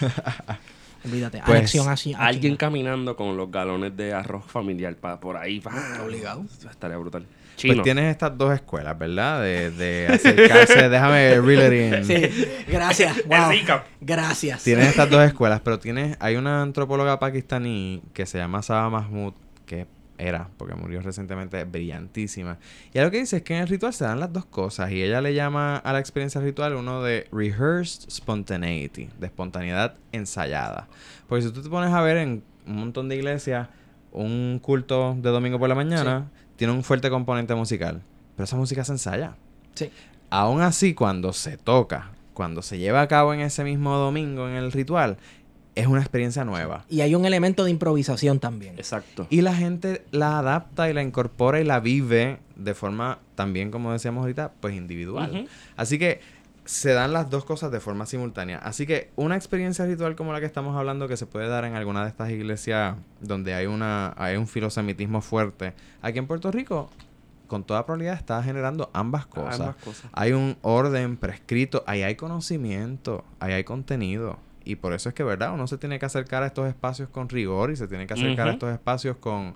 Olvídate, Pues, anexión así. a Alguien China. caminando con los galones de arroz familiar pa, por ahí. pa. Obligado. Estaría brutal. Pues Chino. tienes estas dos escuelas, ¿verdad? De, de acercarse, déjame reel it in. Sí, gracias. Wow. Gracias. Tienes estas dos escuelas, pero tienes, hay una antropóloga pakistaní que se llama Saba Mahmood, que era, porque murió recientemente, brillantísima. Y algo que dice es que en el ritual se dan las dos cosas, y ella le llama a la experiencia ritual uno de rehearsed spontaneity, de espontaneidad ensayada. Porque si tú te pones a ver en un montón de iglesias, un culto de domingo por la mañana tiene un fuerte componente musical, pero esa música se ensaya. Sí. Aún así, cuando se toca, cuando se lleva a cabo en ese mismo domingo en el ritual, es una experiencia nueva. Y hay un elemento de improvisación también. Exacto. Y la gente la adapta y la incorpora y la vive de forma también, como decíamos ahorita, pues individual. Así que se dan las dos cosas de forma simultánea. Así que una experiencia ritual como la que estamos hablando que se puede dar en alguna de estas iglesias donde hay una hay un filosemitismo fuerte, aquí en Puerto Rico con toda probabilidad está generando ambas cosas. Ambas cosas. Hay un orden prescrito, ahí hay conocimiento, ahí hay contenido. Y por eso es que, ¿verdad? Uno se tiene que acercar a estos espacios con rigor y se tiene que acercar a estos espacios con...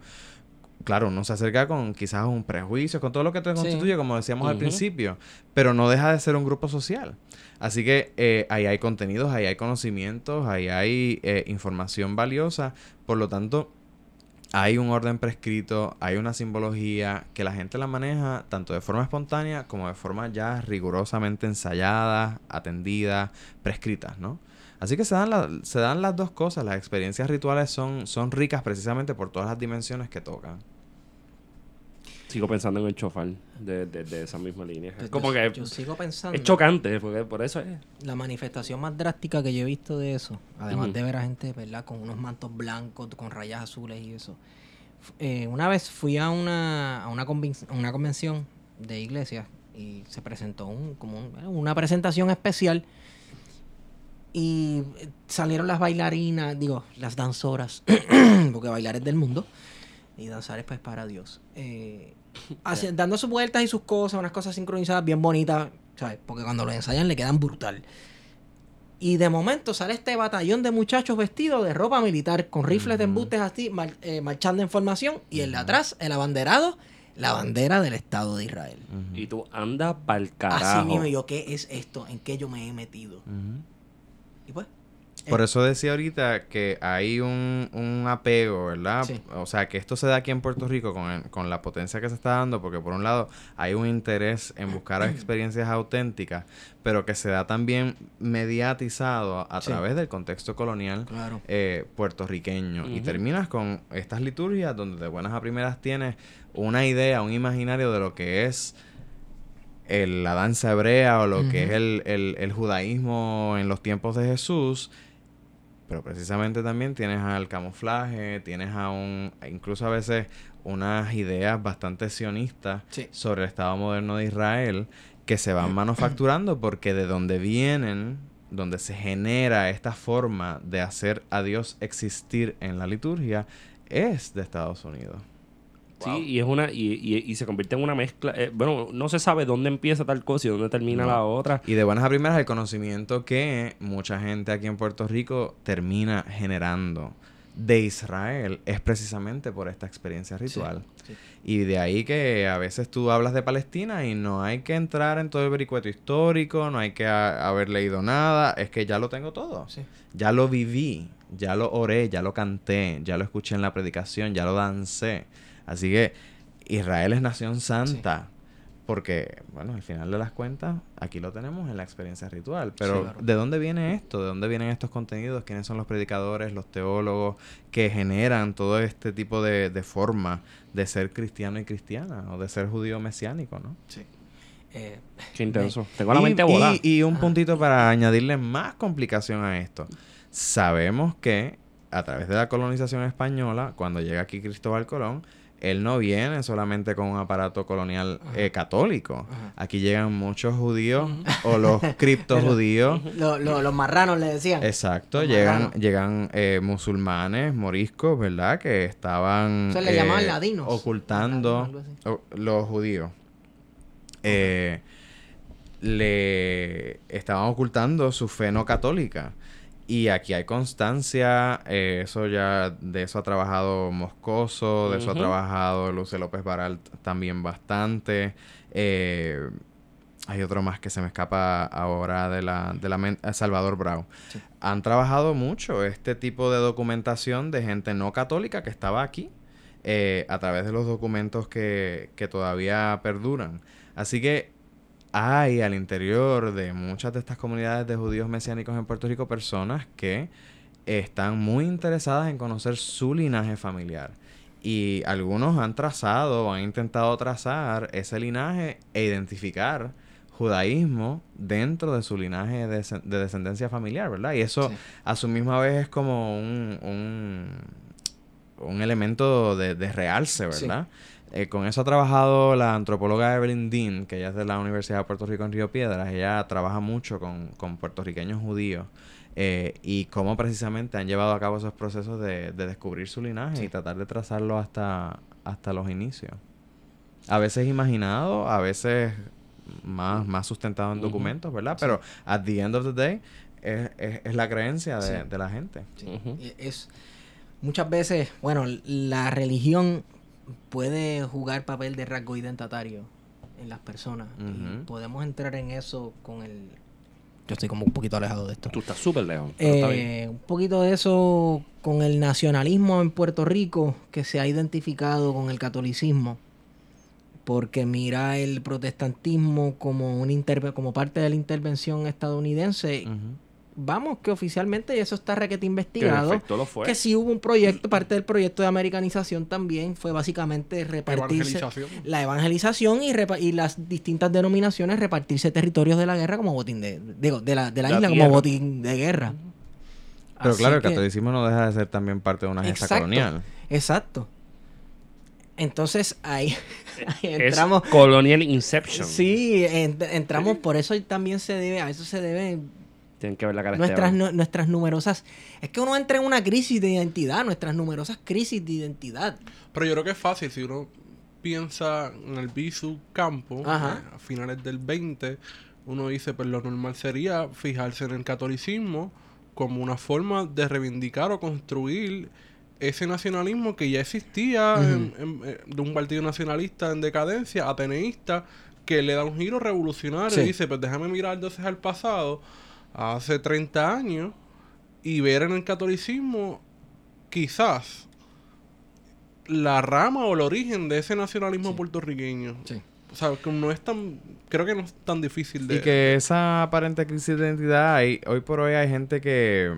Claro, uno se acerca con quizás un prejuicio, con todo lo que te Sí. constituye, como decíamos al principio, pero no deja de ser un grupo social. Así que eh, ahí hay contenidos, ahí hay conocimientos, ahí hay eh, información valiosa. Por lo tanto, hay un orden prescrito, hay una simbología que la gente la maneja tanto de forma espontánea como de forma ya rigurosamente ensayada, atendida, prescritas, ¿no? Así que se dan, la- se dan las dos cosas. Las experiencias rituales son, son ricas precisamente por todas las dimensiones que tocan. Sigo pensando en el chofar de, de, de esa misma línea. Es como yo- que yo sigo pensando. es chocante, porque por eso es. La manifestación más drástica que yo he visto de eso, además de ver a gente, ¿verdad? Con unos mantos blancos, con rayas azules y eso. Eh, una vez fui a una, a una, a una convención de iglesias y se presentó un, como un- eh, una presentación especial y salieron las bailarinas, digo, las danzoras, porque bailar es del mundo y danzar es pues para Dios. Eh, hace- dando sus vueltas y sus cosas, unas cosas sincronizadas bien bonitas, ¿sabes? Porque cuando lo ensayan le quedan brutal. Y de momento sale este batallón de muchachos vestidos de ropa militar, con rifles de embustes así, mar- eh, marchando en formación, y el de atrás, el abanderado, la bandera del Estado de Israel. Y tú andas pa'l carajo. Así mismo, yo, ¿qué es esto? ¿En qué yo me he metido? Ujú. Y pues, Por Eh. eso decía ahorita que hay un, un apego, ¿verdad? Sí. O sea, que esto se da aquí en Puerto Rico con, el- con la potencia que se está dando, porque por un lado hay un interés en buscar experiencias auténticas, pero que se da también mediatizado a, a Sí. través del contexto colonial claro. eh, puertorriqueño. Y terminas con estas liturgias donde de buenas a primeras tienes una idea, un imaginario de lo que es el- la danza hebrea o lo que es el, el- el judaísmo en los tiempos de Jesús. Pero precisamente también tienes al camuflaje, tienes a un, incluso a veces unas ideas bastante sionistas Sí. sobre el Estado moderno de Israel que se van manufacturando porque de donde vienen, donde se genera esta forma de hacer a Dios existir en la liturgia, es de Estados Unidos. Sí, y es una y, y- y se convierte en una mezcla. eh, bueno, no se sabe dónde empieza tal cosa y dónde termina No. la otra. Y de buenas a primeras, el conocimiento que mucha gente aquí en Puerto Rico termina generando de Israel es precisamente por esta experiencia ritual. sí. Y de ahí que a veces tú hablas de Palestina y no hay que entrar en todo el vericueto histórico, no hay que haber leído nada, es que ya lo tengo todo. Sí. Ya lo viví, ya lo oré, ya lo canté, ya lo escuché en la predicación, ya lo dancé. Así que Israel es nación santa. Porque, bueno, al final de las cuentas, aquí lo tenemos en la experiencia ritual. Pero, Sí, claro. ¿de dónde viene esto? ¿De dónde vienen estos contenidos? ¿Quiénes son los predicadores, los teólogos que generan todo este tipo de, de forma de ser cristiano y cristiana? O de ser judío mesiánico, ¿no? Eh, Qué intenso. Tengo la Y- mente volada. Y, y un Ah. puntito para añadirle más complicación a esto. Sabemos que a través de la colonización española, cuando llega aquí Cristóbal Colón, él no viene solamente con un aparato colonial eh, católico. Ajá. Aquí llegan muchos judíos o los criptos judíos. lo- lo- los marranos le decían. Exacto, Los llegan, marranos. llegan eh, musulmanes, moriscos, ¿verdad? Que estaban Se le eh, llamaban ladinos. ocultando los judíos. Le estaban ocultando su fe no católica. Y aquí hay constancia, eh, eso ya, de eso ha trabajado Moscoso, de eso ha trabajado Luce López Baral también bastante. Eh, hay otro más que se me escapa ahora de la, de la eh, Salvador Brau. Sí. Han trabajado mucho este tipo de documentación de gente no católica que estaba aquí eh, a través de los documentos que, que todavía perduran. Así que hay al interior de muchas de estas comunidades de judíos mesiánicos en Puerto Rico personas que están muy interesadas en conocer su linaje familiar. Y algunos han trazado o han intentado trazar ese linaje e identificar judaísmo dentro de su linaje de, de descendencia familiar, ¿verdad? Y eso Sí. a su misma vez es como un, un, un elemento de, de realce, Sí. Eh, con eso ha trabajado la antropóloga Evelyn Dean, que ella es de la Universidad de Puerto Rico en Río Piedras. Ella trabaja mucho con, con puertorriqueños judíos eh, y cómo precisamente han llevado a cabo esos procesos de, de descubrir su linaje y tratar de trazarlo hasta, hasta los inicios. A veces imaginado, a veces más, más sustentado en documentos, ¿verdad? Pero at the end of the day es, es- es la creencia de, Sí. de la gente. Y Es muchas veces, bueno, la religión puede jugar papel de rasgo identitario en las personas. Y podemos entrar en eso con el. Yo estoy como un poquito alejado de esto. Tú estás súper lejos. Eh, un poquito de eso con el nacionalismo en Puerto Rico que se ha identificado con el catolicismo porque mira el protestantismo como un interve- como parte de la intervención estadounidense. Vamos que oficialmente eso está requete Que investigado efecto lo fue. que sí hubo un proyecto parte del proyecto de americanización también fue básicamente repartirse Evangelización. la evangelización y, repa- y las distintas denominaciones repartirse territorios de la guerra como botín de digo de la, de la La isla tierra. como botín de guerra Pero Así claro, el que- catolicismo no deja de ser también parte de una gesta Exacto. colonial. exacto entonces ahí, ahí Es entramos Colonial Inception. sí en- entramos por eso también se debe a eso se debe Tienen que ver la cara de nuestras nuestras numerosas es que uno entra en una crisis de identidad nuestras numerosas crisis de identidad Pero yo creo que es fácil. Si uno piensa en el Bisu campo, Ajá. eh, a finales del 20, uno dice, pues lo normal sería fijarse en el catolicismo como una forma de reivindicar o construir ese nacionalismo que ya existía en- en- eh, de un partido nacionalista en decadencia, ateneísta, que le da un giro revolucionario Sí. y dice, pues déjame mirar entonces al pasado, hace 30 años, y ver en el catolicismo quizás la rama o el origen de ese nacionalismo puertorriqueño. Sí. O sea, que no es tan, creo que no es tan difícil de... Y que esa aparente crisis de identidad, hay, hoy por hoy hay gente que,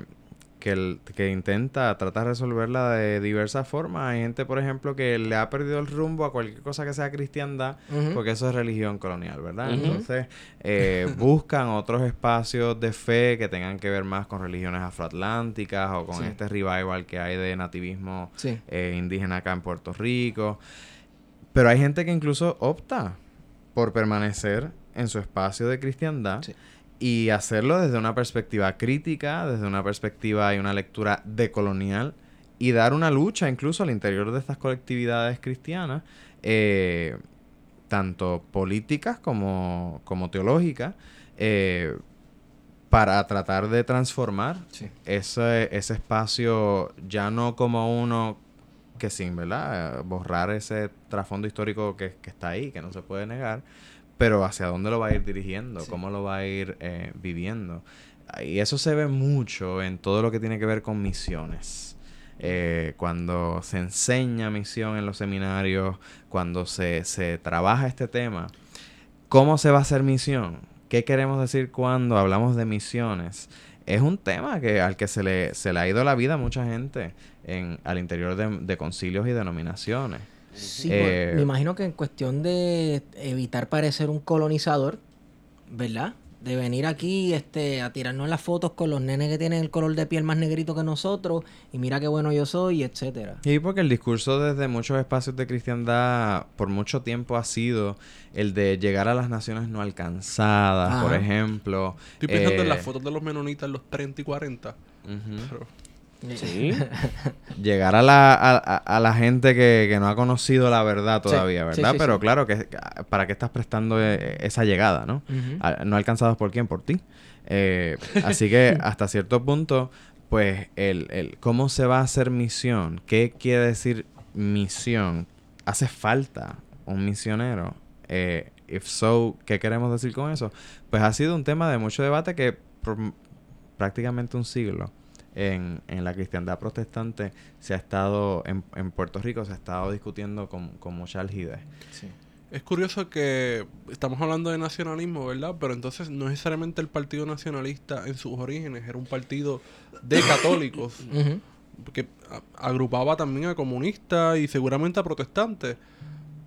que, el- que intenta tratar de resolverla de diversas formas. Hay gente, por ejemplo, que le ha perdido el rumbo a cualquier cosa que sea cristiandad, porque eso es religión colonial, ¿verdad? Entonces, eh, buscan otros espacios de fe que tengan que ver más con religiones afroatlánticas o con Sí. este revival que hay de nativismo sí eh, indígena acá en Puerto Rico. Pero hay gente que incluso opta por permanecer en su espacio de cristiandad Sí. Y hacerlo desde una perspectiva crítica, desde una perspectiva y una lectura decolonial y dar una lucha incluso al interior de estas colectividades cristianas, eh, tanto políticas como, como teológicas, eh, para tratar de transformar sí ese, ese espacio ya no como uno que sin, ¿verdad? Eh, Borrar ese trasfondo histórico que, que está ahí, que no se puede negar, pero hacia dónde lo va a ir dirigiendo, Sí. cómo lo va a ir eh, viviendo. Y eso se ve mucho en todo lo que tiene que ver con misiones. Eh, cuando se enseña misión en los seminarios, cuando se, se trabaja este tema, ¿cómo se va a hacer misión? ¿Qué queremos decir cuando hablamos de misiones? Es un tema que al que se le, se le ha ido la vida a mucha gente en, al interior de, de concilios y denominaciones. Sí, Eh, pues, me imagino que en cuestión de evitar parecer un colonizador, ¿verdad? De venir aquí este, a tirarnos las fotos con los nenes que tienen el color de piel más negrito que nosotros y mira qué bueno yo soy, etcétera. Y porque el discurso desde muchos espacios de cristiandad por mucho tiempo ha sido el de llegar a las naciones no alcanzadas, Ajá. por ejemplo. Estoy pensando en eh, las fotos de los menonitas en los 30 y 40. ujú. Pero Sí. llegar a la, a, la gente que, que no ha conocido la verdad todavía, sí, ¿verdad? sí, Pero claro, que ¿para qué estás prestando eh, esa llegada, no? A- no alcanzados por quién, por ti. Eh, así que hasta cierto punto, pues, el, el cómo se va a hacer misión, qué quiere decir misión, hace falta un misionero. Eh, if so, ¿qué queremos decir con eso? Pues ha sido un tema de mucho debate que por prácticamente un siglo en, en la cristiandad protestante se ha estado, en, en Puerto Rico se ha estado discutiendo con, con mucha algidez. Sí. es curioso que estamos hablando de nacionalismo, ¿verdad? Pero entonces no necesariamente el Partido Nacionalista en sus orígenes era un partido de católicos, que a- agrupaba también a comunistas y seguramente a protestantes.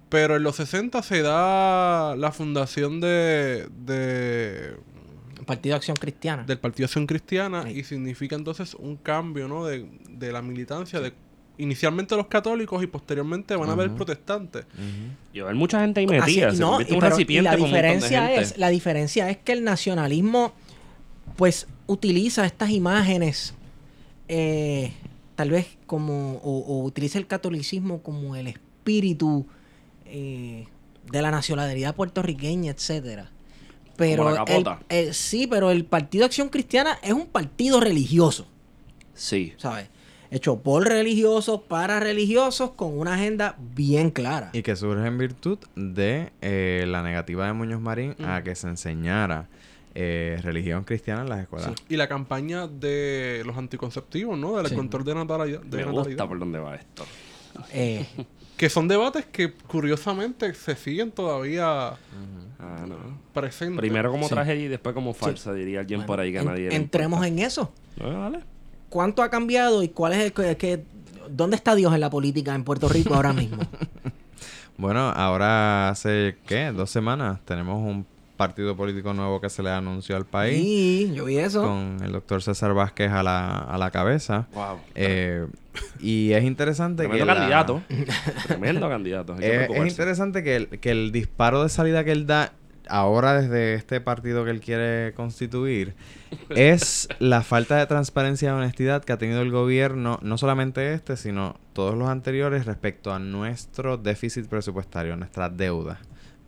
Pero en los 60 se da la fundación de, de Partido de Acción Cristiana. del Partido Acción Cristiana Sí. y significa entonces un cambio ¿no? de, de la militancia de inicialmente los católicos y posteriormente van a haber protestantes. Y va a haber mucha gente ahí Así- metida. se no, y un pero- y recipiente la de diferencia es la diferencia es que el nacionalismo pues utiliza estas imágenes eh, tal vez como o, o utiliza el catolicismo como el espíritu eh, de la nacionalidad puertorriqueña etcétera pero Como la el- capota. eh, sí pero el partido Acción Cristiana es un partido religioso Sí. sabes hecho por religiosos para religiosos con una agenda bien clara Y que surge en virtud de eh, la negativa de Muñoz Marín a que se enseñara eh, religión cristiana en las escuelas. Y la campaña de los anticonceptivos, ¿no? Del Sí. control de natalidad. De Me natalidad. gusta por dónde va esto. Eh, Que son debates que curiosamente se siguen todavía Ah, no. presentes. Primero como Sí. tragedia y después como farsa, diría alguien Bueno, por ahí que a en- nadie entremos en eso. No, dale. ¿Cuánto ha cambiado y cuál es el que, que- dónde está Dios en la política en Puerto Rico ahora mismo? Bueno, ahora hace, ¿qué? Dos semanas tenemos un partido político nuevo que se le anunció al país Sí, yo vi eso. con el doctor César Vázquez a la, a la cabeza. Wow. Eh, y es interesante Tremendo que la- candidato. Tremendo candidato. Eh, es preocuparse. interesante que el, que el disparo de salida que él da ahora desde este partido que él quiere constituir es la falta de transparencia y honestidad que ha tenido el gobierno, no solamente este, sino todos los anteriores respecto a nuestro déficit presupuestario, nuestra deuda.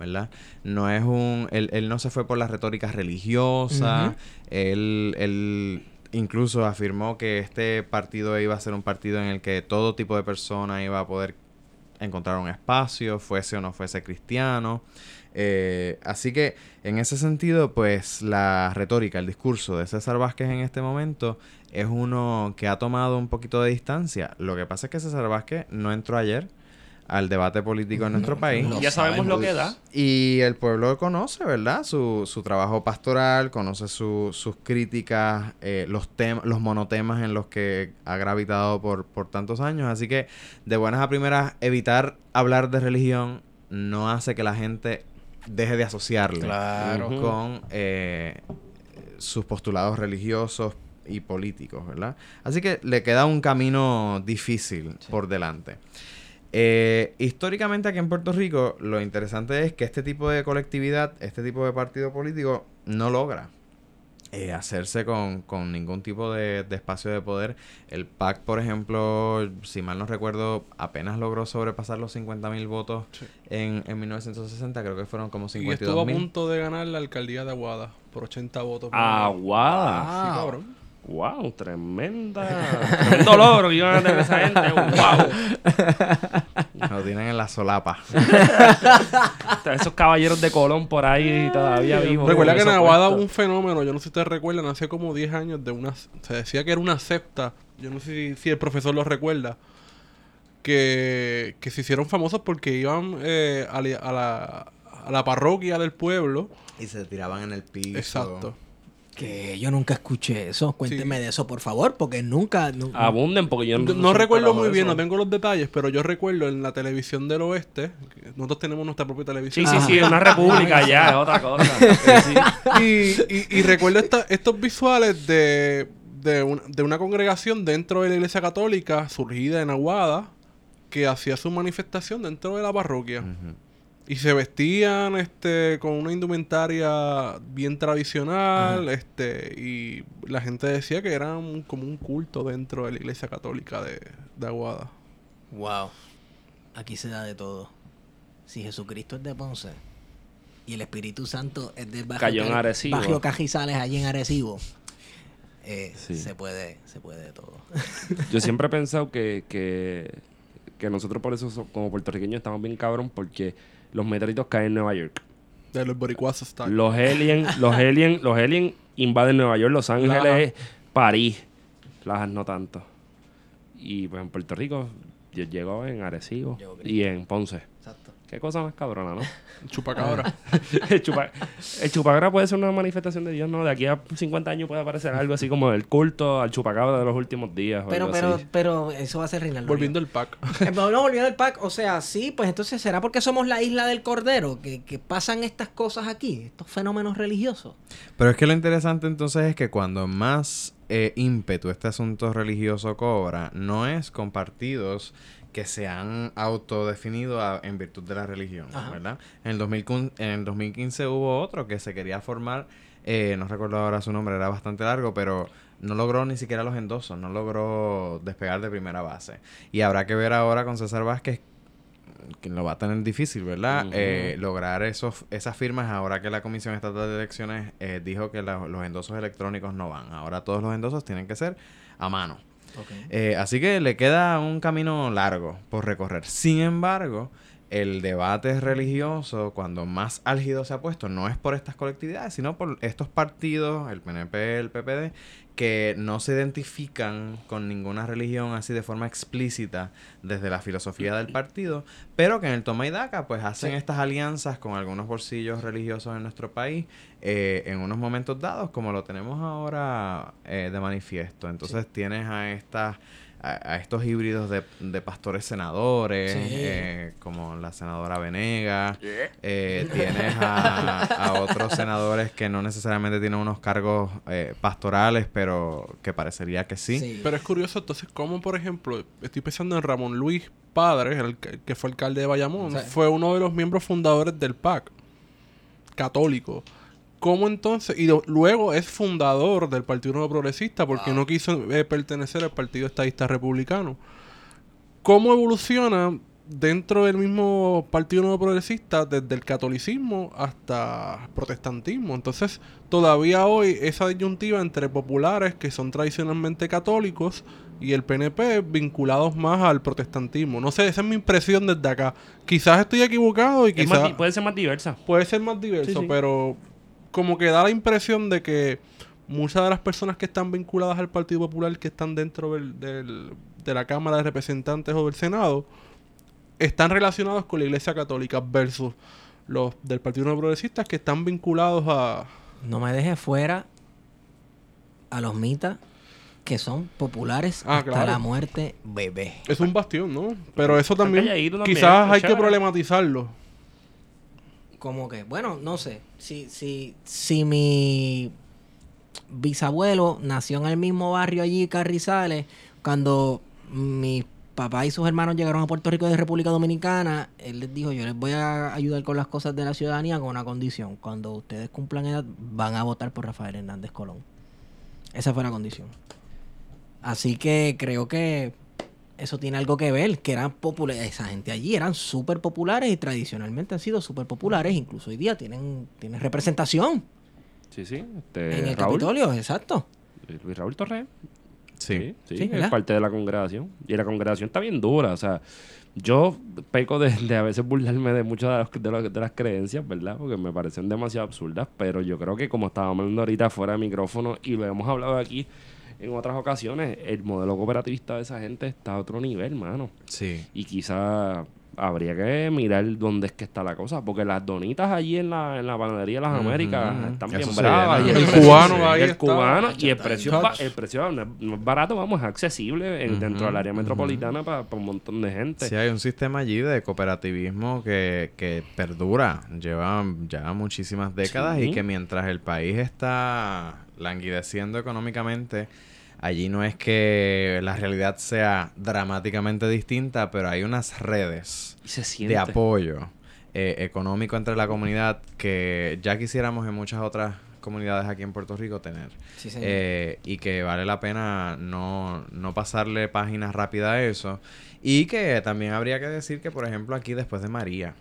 ¿Verdad? No es un... Él, él no se fue por la retórica religiosa. Ujú. él, él incluso afirmó que este partido iba a ser un partido en el que todo tipo de persona iba a poder encontrar un espacio, fuese o no fuese cristiano. Eh, así que en ese sentido, pues la retórica, el discurso de César Vázquez en este momento es uno que ha tomado un poquito de distancia. Lo que pasa es que César Vázquez no entró ayer al debate político en nuestro país. Lo ya sabemos lo que da. Y el pueblo conoce, ¿verdad? Su, su trabajo pastoral, conoce su- sus críticas, eh, los, tem- los monotemas en los que ha gravitado por, por tantos años. Así que, de buenas a primeras, evitar hablar de religión no hace que la gente deje de asociarle Claro. Con eh, sus postulados religiosos y políticos, ¿verdad? Así que le queda un camino difícil por delante. Eh, históricamente aquí en Puerto Rico, lo interesante es que este tipo de colectividad, este tipo de partido político, no logra eh, hacerse con, con ningún tipo de, de espacio de poder. El PAC, por ejemplo, si mal no recuerdo, apenas logró sobrepasar los 50 mil votos Sí. en, en 1960, creo que fueron como Y estuvo 52 a punto de ganar la alcaldía de Aguada por 80 votos. Aguada. Sí, cabrón. Wow, tremenda. Tremendo logro que iban a tener esa gente. Wow. Lo tienen en la solapa. Esos caballeros de Colón por ahí todavía vivos. Recuerda que en Aguada hubo un fenómeno, yo no sé si ustedes recuerdan, hace como 10 años de una... Se decía que era una secta, yo no sé si, si el profesor lo recuerda, que, que se hicieron famosos porque iban eh, a la- a la parroquia del pueblo. Y se tiraban en el piso. Exacto. Que yo nunca escuché eso. Cuénteme de eso, por favor, porque nunca. nu- Abunden porque yo No, no, recuerdo muy bien, eso. no tengo los detalles, pero yo recuerdo en la televisión del oeste, nosotros tenemos nuestra propia Sí, televisión. sí, Ajá. sí, una república ya, es otra cosa. Sí, sí. y, y, y recuerdo esta- estos visuales de, de, un- de una congregación dentro de la iglesia católica surgida en Aguada que hacía su manifestación dentro de la parroquia. Y se vestían este con una indumentaria bien tradicional, este y la gente decía que era un- como un culto dentro de la iglesia católica de, de Aguada. Wow. Aquí se da de todo. Si Jesucristo es de Ponce y el Espíritu Santo es de Bajo, Cayó en Ca- Arecibo. Bajo Cajizales, allí en Arecibo, eh, Sí. se puede, se puede de todo. Yo siempre he pensado que, que, que nosotros por eso so- como puertorriqueños estamos bien cabrón porque los meteoritos caen en Nueva York. De los boricuas style. Los aliens, los aliens, los aliens invaden Nueva York, Los Ángeles, París. Lajas no tanto. Y pues en Puerto Rico llegó en Arecibo y en Ponce. Qué cosa más cabrona, ¿no? Chupacabra. el, chupa, el chupacabra puede ser una manifestación de Dios, ¿no? De aquí a 50 años puede aparecer algo así como el culto al chupacabra de los últimos días. o Pero, algo pero, así. pero eso va a ser Reinaldo. Volviendo al pack. Eh, No, volviendo al pack, o sea, sí, pues entonces será porque somos la isla del Cordero que, que pasan estas cosas aquí, estos fenómenos religiosos. Pero es que lo interesante entonces es que cuando más eh, ímpetu este asunto religioso cobra, no es con partidos que se han autodefinido a- en virtud de la religión, Ajá. ¿verdad? En el, 2000 en el 2015 hubo otro que se quería formar, eh, no recuerdo ahora su nombre, era bastante largo, pero no logró ni siquiera los endosos, no logró despegar de primera base. Y habrá que ver ahora con César Vázquez que lo va a tener difícil, ¿verdad? Eh, lograr esos, esas firmas ahora que la Comisión Estatal de Elecciones eh, dijo que la- los endosos electrónicos no van. Ahora todos los endosos tienen que ser a mano. Eh, así que le queda un camino largo por recorrer. Sin embargo, el debate religioso, cuando más álgido se ha puesto, no es por estas colectividades, sino por estos partidos, el PNP, el PPD, que no se identifican con ninguna religión así de forma explícita desde la filosofía del partido, pero que en el toma y daca pues hacen Sí. estas alianzas con algunos bolsillos religiosos en nuestro país eh, en unos momentos dados, como lo tenemos ahora eh, de manifiesto. Entonces tienes a estas a, a estos híbridos de, de pastores senadores, Sí. eh, como la senadora Venega, eh, tienes a, a otros senadores que no necesariamente tienen unos cargos eh, pastorales, pero que parecería que sí. Pero es curioso, entonces, como por ejemplo, estoy pensando en Ramón Luis Padres, el que que fue alcalde de Bayamón, Sí. fue uno de los miembros fundadores del PAC, católico. ¿Cómo entonces? Y luego es fundador del Partido Nuevo Progresista porque no quiso eh, pertenecer al Partido Estadista Republicano. ¿Cómo evoluciona dentro del mismo Partido Nuevo Progresista desde el catolicismo hasta protestantismo? Entonces, todavía hoy esa disyuntiva entre populares que son tradicionalmente católicos y el PNP vinculados más al protestantismo. No sé, esa es mi impresión desde acá. Quizás estoy equivocado y Es más quizás di- puede ser más diversa. puede ser más diverso, Sí, sí. pero como que da la impresión de que muchas de las personas que están vinculadas al Partido Popular, que están dentro del, del- de la Cámara de Representantes o del Senado, están relacionados con la Iglesia Católica versus los del Partido Nuevo Progresista que están vinculados a... No me dejes fuera a los mitas que son populares Ah, hasta claro. la muerte bebé. Es un bastión, ¿no? Pero eso también, también, quizás hay que problematizarlo. Como que, bueno, no sé. Si, si, si mi bisabuelo nació en el mismo barrio allí, Carrizales, cuando mi papá y sus hermanos llegaron a Puerto Rico de República Dominicana, él les dijo, yo les voy a ayudar con las cosas de la ciudadanía con una condición. Cuando ustedes cumplan edad, van a votar por Rafael Hernández Colón. Esa fue la condición. Así que creo que eso tiene algo que ver, que eran populares, esa gente allí eran súper populares y tradicionalmente han sido súper populares, incluso hoy día tienen, tienen representación Sí, sí. Este, en el Raúl, Capitolio, exacto. Luis Raúl Torres. Sí. Sí, Sí, es ¿verdad? parte de la congregación. Y la congregación está bien dura. O sea, yo peco de, de a veces burlarme de muchas de, las- de las- de las creencias, ¿verdad? Porque me parecen demasiado absurdas. Pero yo creo que como estábamos hablando ahorita fuera de micrófono y lo hemos hablado aquí en otras ocasiones, el modelo cooperativista de esa gente está a otro nivel, mano. Sí. Y quizá habría que mirar dónde es que está la cosa. Porque las donitas allí en la, en la panadería de las. Américas están Eso bien bravas. y El precio- cubano ahí el está. cubano y el precio, el precio no es, barato, vamos, es accesible en- dentro del área metropolitana para un montón de gente. Sí, hay un sistema allí de cooperativismo que, que perdura, lleva ya muchísimas décadas Sí. y que mientras el país está languideciendo económicamente, allí no es que la realidad sea dramáticamente distinta, pero hay unas redes se de apoyo eh, económico entre la comunidad que ya quisiéramos en muchas otras comunidades aquí en Puerto Rico tener. Sí, señor. Eh, y que vale la pena no, no pasarle páginas rápidas a eso. Y que también habría que decir que, por ejemplo, aquí después de María,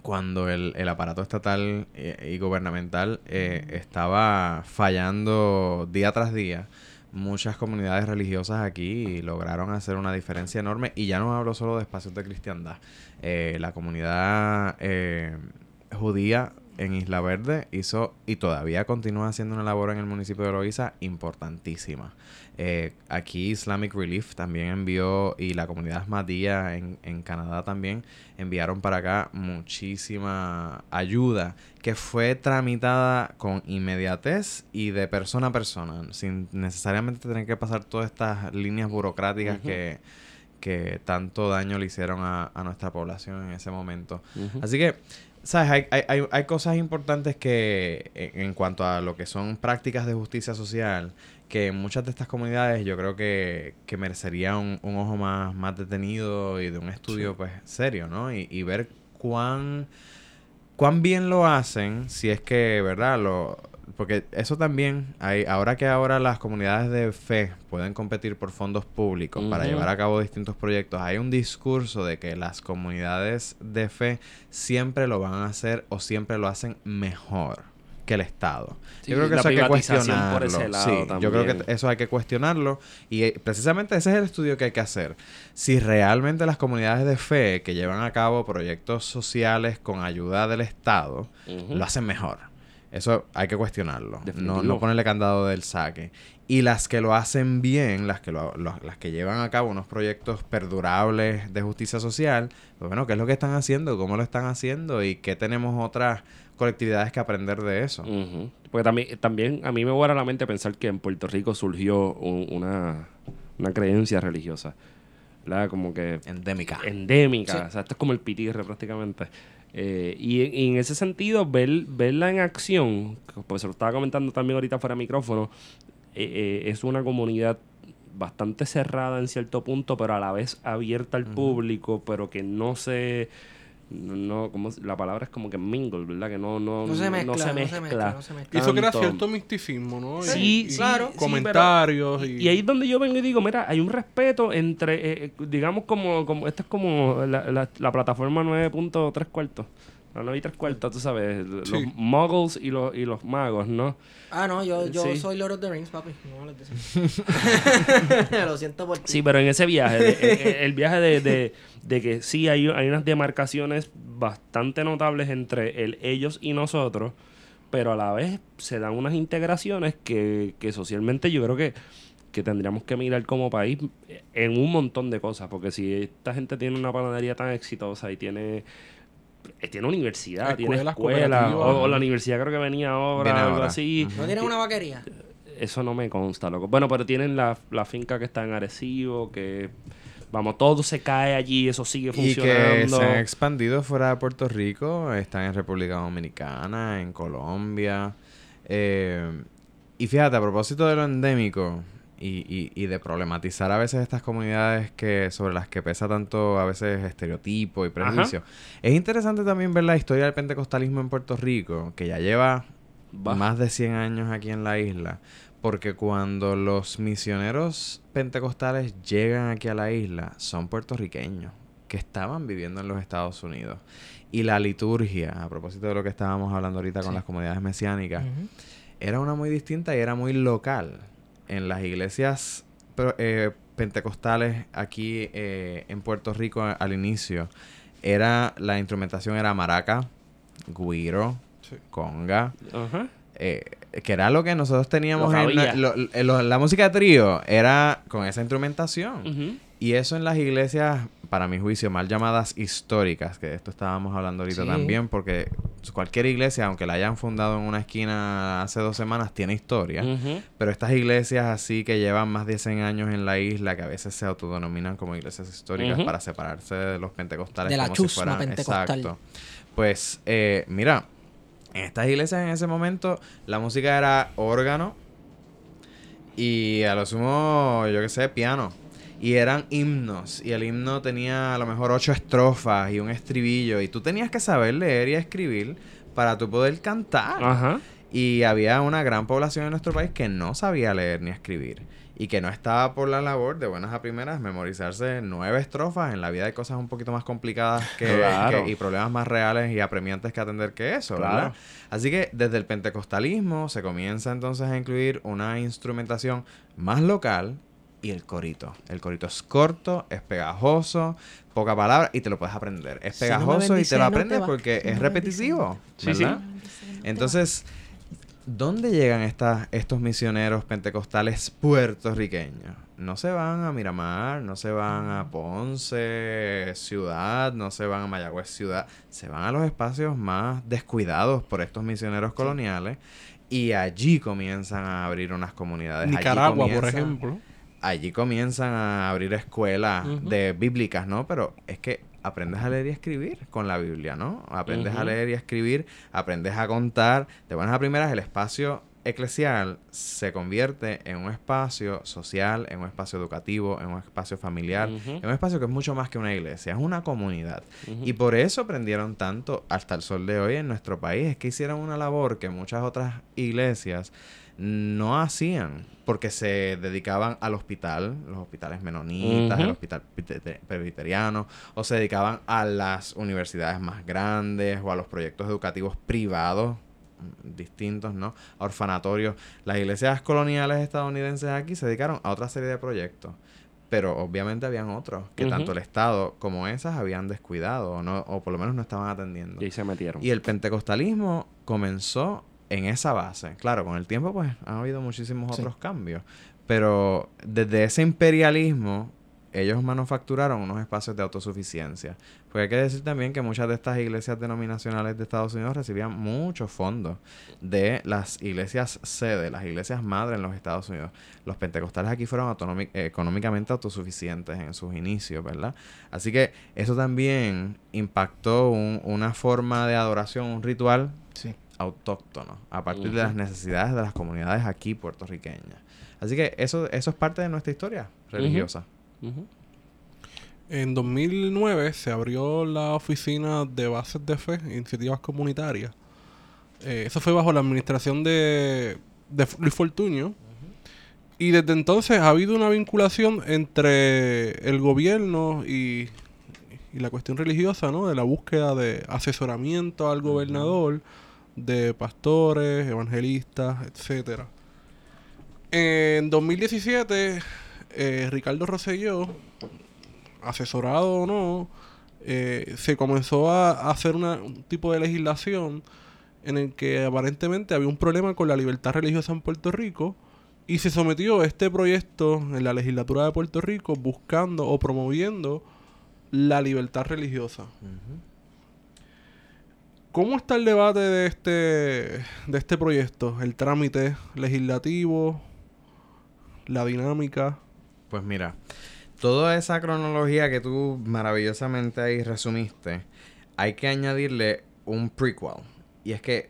cuando el, el aparato estatal eh, y gubernamental eh, estaba fallando día tras día, muchas comunidades religiosas aquí lograron hacer una diferencia enorme. Y ya no hablo solo de espacios de cristiandad. Eh, la comunidad eh, judía en Isla Verde hizo y todavía continúa haciendo una labor en el municipio de Loíza importantísima. Eh, aquí Islamic Relief también envió, y la comunidad Ahmadiyya en, en Canadá también, enviaron para acá muchísima ayuda que fue tramitada con inmediatez y de persona a persona, sin necesariamente tener que pasar todas estas líneas burocráticas que, que tanto daño le hicieron a, a nuestra población en ese momento. Así que, ¿sabes? Hay, hay, hay, cosas importantes que, en, cuanto a lo que son prácticas de justicia social, que en muchas de estas comunidades yo creo que, que merecería un, un ojo más, más detenido y de un estudio, pues, serio, ¿no? Y, y ver cuán, cuán bien lo hacen, si es que, ¿verdad? Lo, porque eso también, hay, ahora que ahora las comunidades de fe pueden competir por fondos públicos para llevar a cabo distintos proyectos, hay un discurso de que las comunidades de fe siempre lo van a hacer o siempre lo hacen mejor que el Estado. Sí, yo creo que eso hay que por cuestionarlo. ese lado sí, yo creo que eso hay que cuestionarlo y eh, precisamente ese es el estudio que hay que hacer. Si realmente las comunidades de fe que llevan a cabo proyectos sociales con ayuda del Estado lo hacen mejor. Eso hay que cuestionarlo. No, no ponerle candado del saque. Y las que lo hacen bien, las que, lo, lo- las que llevan a cabo unos proyectos perdurables de justicia social, pues bueno, ¿qué es lo que están haciendo? ¿Cómo lo están haciendo? ¿Y qué tenemos otras colectividades que aprender de eso? Ujú. Porque también, también a mí me vuela la mente pensar que en Puerto Rico surgió un- una, una creencia religiosa. ¿Verdad? Como que Endémica. endémica. Sí. O sea, esto es como el pitirre prácticamente. Eh, y, en- y en ese sentido, ver, verla en acción, pues se lo estaba comentando también ahorita fuera de micrófono, eh, eh, es una comunidad bastante cerrada en cierto punto, pero a la vez abierta al público, pero que no se... No, como la palabra es como que mingle, ¿verdad? Que no, no, No se mezcla, no se no se mezcla. no se mezcla. Hizo que era tanto. cierto misticismo, ¿no? Y- Sí, y sí, claro. sí, Comentarios pero- y... y ahí es donde yo vengo y digo, mira, hay un respeto entre, eh, eh, digamos, como, como esta es como la, la, la plataforma 9.3 cuartos. La 9 y 3 cuartos, tú sabes, los muggles y los, y los magos, ¿no? Ah, no, yo, yo Sí. soy Lord of the Rings, papi. No. Lo siento por ti. Sí, pero en ese viaje, de- eh, el viaje de, de, de que sí hay, hay unas demarcaciones bastante notables entre el ellos y nosotros, pero a la vez se dan unas integraciones que, que socialmente yo creo que, que tendríamos que mirar como país en un montón de cosas, porque si esta gente tiene una panadería tan exitosa y tiene eh, tiene universidad, tiene Escuelas escuela, o, o la universidad creo que venía ahora, Viene algo ahora. así. ¿No tienen una vaquería? Eso no me consta, loco. Bueno, pero tienen la, la finca que está en Arecibo, que vamos, todo se cae allí, eso sigue Y que funcionando. se han expandido fuera de Puerto Rico, están en República Dominicana, en Colombia. eh, y fíjate, a propósito de lo endémico y, y- y de problematizar a veces estas comunidades que sobre las que pesa tanto a veces estereotipo y prejuicio, es interesante también ver la historia del pentecostalismo en Puerto Rico, que ya lleva Va. más de 100 años aquí en la isla. Porque cuando los misioneros pentecostales llegan aquí a la isla, son puertorriqueños que estaban viviendo en los Estados Unidos. Y la liturgia, a propósito de lo que estábamos hablando ahorita con las comunidades mesiánicas, era una muy distinta y era muy local. En las iglesias pro- eh, pentecostales aquí eh, en Puerto Rico a- al inicio, era la instrumentación era maraca, guiro, Sí. conga, Ajá. eh, que era lo que nosotros teníamos en la, lo- en lo- la música de trío, era con esa instrumentación. Y eso en las iglesias, para mi juicio, mal llamadas históricas, que de esto estábamos hablando ahorita Sí. también, porque cualquier iglesia, aunque la hayan fundado en una esquina hace dos semanas, tiene historia. Pero estas iglesias así que llevan más de 100 años en la isla, que a veces se autodenominan como iglesias históricas para separarse de los pentecostales. De la como si chusma fueran- pentecostal. Exacto. Pues, eh, mira, en estas iglesias en ese momento la música era órgano y a lo sumo, yo qué sé, piano. Y eran himnos. Y el himno tenía a lo mejor ocho estrofas y un estribillo. Y tú tenías que saber leer y escribir para tú poder cantar. Ajá. Y había una gran población en nuestro país que no sabía leer ni escribir. Y que no estaba por la labor de buenas a primeras memorizarse nueve estrofas. En la vida hay cosas un poquito más complicadas que, Claro. que- y problemas más reales y apremiantes que atender que eso, Claro. ¿verdad? Así que desde el pentecostalismo se comienza entonces a incluir una instrumentación más local y el corito. El corito es corto, es pegajoso, poca palabra y te lo puedes aprender. Es Si no pegajoso y te lo no te aprendes va. porque Si es no repetitivo. Sí, sí. ¿verdad? Entonces, ¿dónde llegan estas, estos misioneros pentecostales puertorriqueños? No se van a Miramar, no se van a Ponce, ciudad, no se van a Mayagüez, ciudad. Se van a los espacios más descuidados por estos misioneros coloniales y allí comienzan a abrir unas comunidades. Allí Nicaragua, por ejemplo. Allí comienzan a abrir escuelas de bíblicas, ¿no? Pero es que aprendes a leer y a escribir con la Biblia, ¿no? Aprendes a leer y a escribir, aprendes a contar. De buenas a primeras, el espacio eclesial se convierte en un espacio social, en un espacio educativo, en un espacio familiar, en un espacio que es mucho más que una iglesia, es una comunidad. Y por eso aprendieron tanto hasta el sol de hoy en nuestro país. Es que hicieron una labor que muchas otras iglesias no hacían porque se dedicaban al hospital, los hospitales menonitas, el hospital presbiteriano, o se dedicaban a las universidades más grandes o a los proyectos educativos privados mm, distintos, ¿no? A orfanatorios. Las iglesias coloniales estadounidenses aquí se dedicaron a otra serie de proyectos. Pero obviamente habían otros que tanto el Estado como esas habían descuidado o, no, o por lo menos no estaban atendiendo. Y se metieron. Y el pentecostalismo comenzó en esa base. Claro, con el tiempo pues han habido muchísimos Sí. otros cambios. Pero desde ese imperialismo ellos manufacturaron unos espacios de autosuficiencia. Porque hay que decir también que muchas de estas iglesias denominacionales de Estados Unidos recibían muchos fondos de las iglesias sede, las iglesias madre en los Estados Unidos. Los pentecostales aquí fueron económicamente autosuficientes en sus inicios, ¿verdad? Así que eso también impactó un- una forma de adoración, un ritual Sí. autóctono, a partir de las necesidades de las comunidades aquí puertorriqueñas. Así que eso, eso es parte de nuestra historia religiosa. En 2009 se abrió la oficina de bases de fe e iniciativas comunitarias. Eh, eso fue bajo la administración de, de Luis Fortuño. Y desde entonces ha habido una vinculación entre el gobierno y, y la cuestión religiosa, ¿no? De la búsqueda de asesoramiento al gobernador, de pastores, evangelistas, etcétera. En 2017, eh, Ricardo Rosselló, asesorado o no, eh, se comenzó a, a hacer una- un tipo de legislación en el que aparentemente había un problema con la libertad religiosa en Puerto Rico y se sometió este proyecto en la legislatura de Puerto Rico buscando o promoviendo la libertad religiosa. ¿Cómo está el debate de este, de este proyecto? El trámite legislativo, la dinámica. Pues mira, toda esa cronología que tú maravillosamente ahí resumiste, hay que añadirle un prequel. Y es que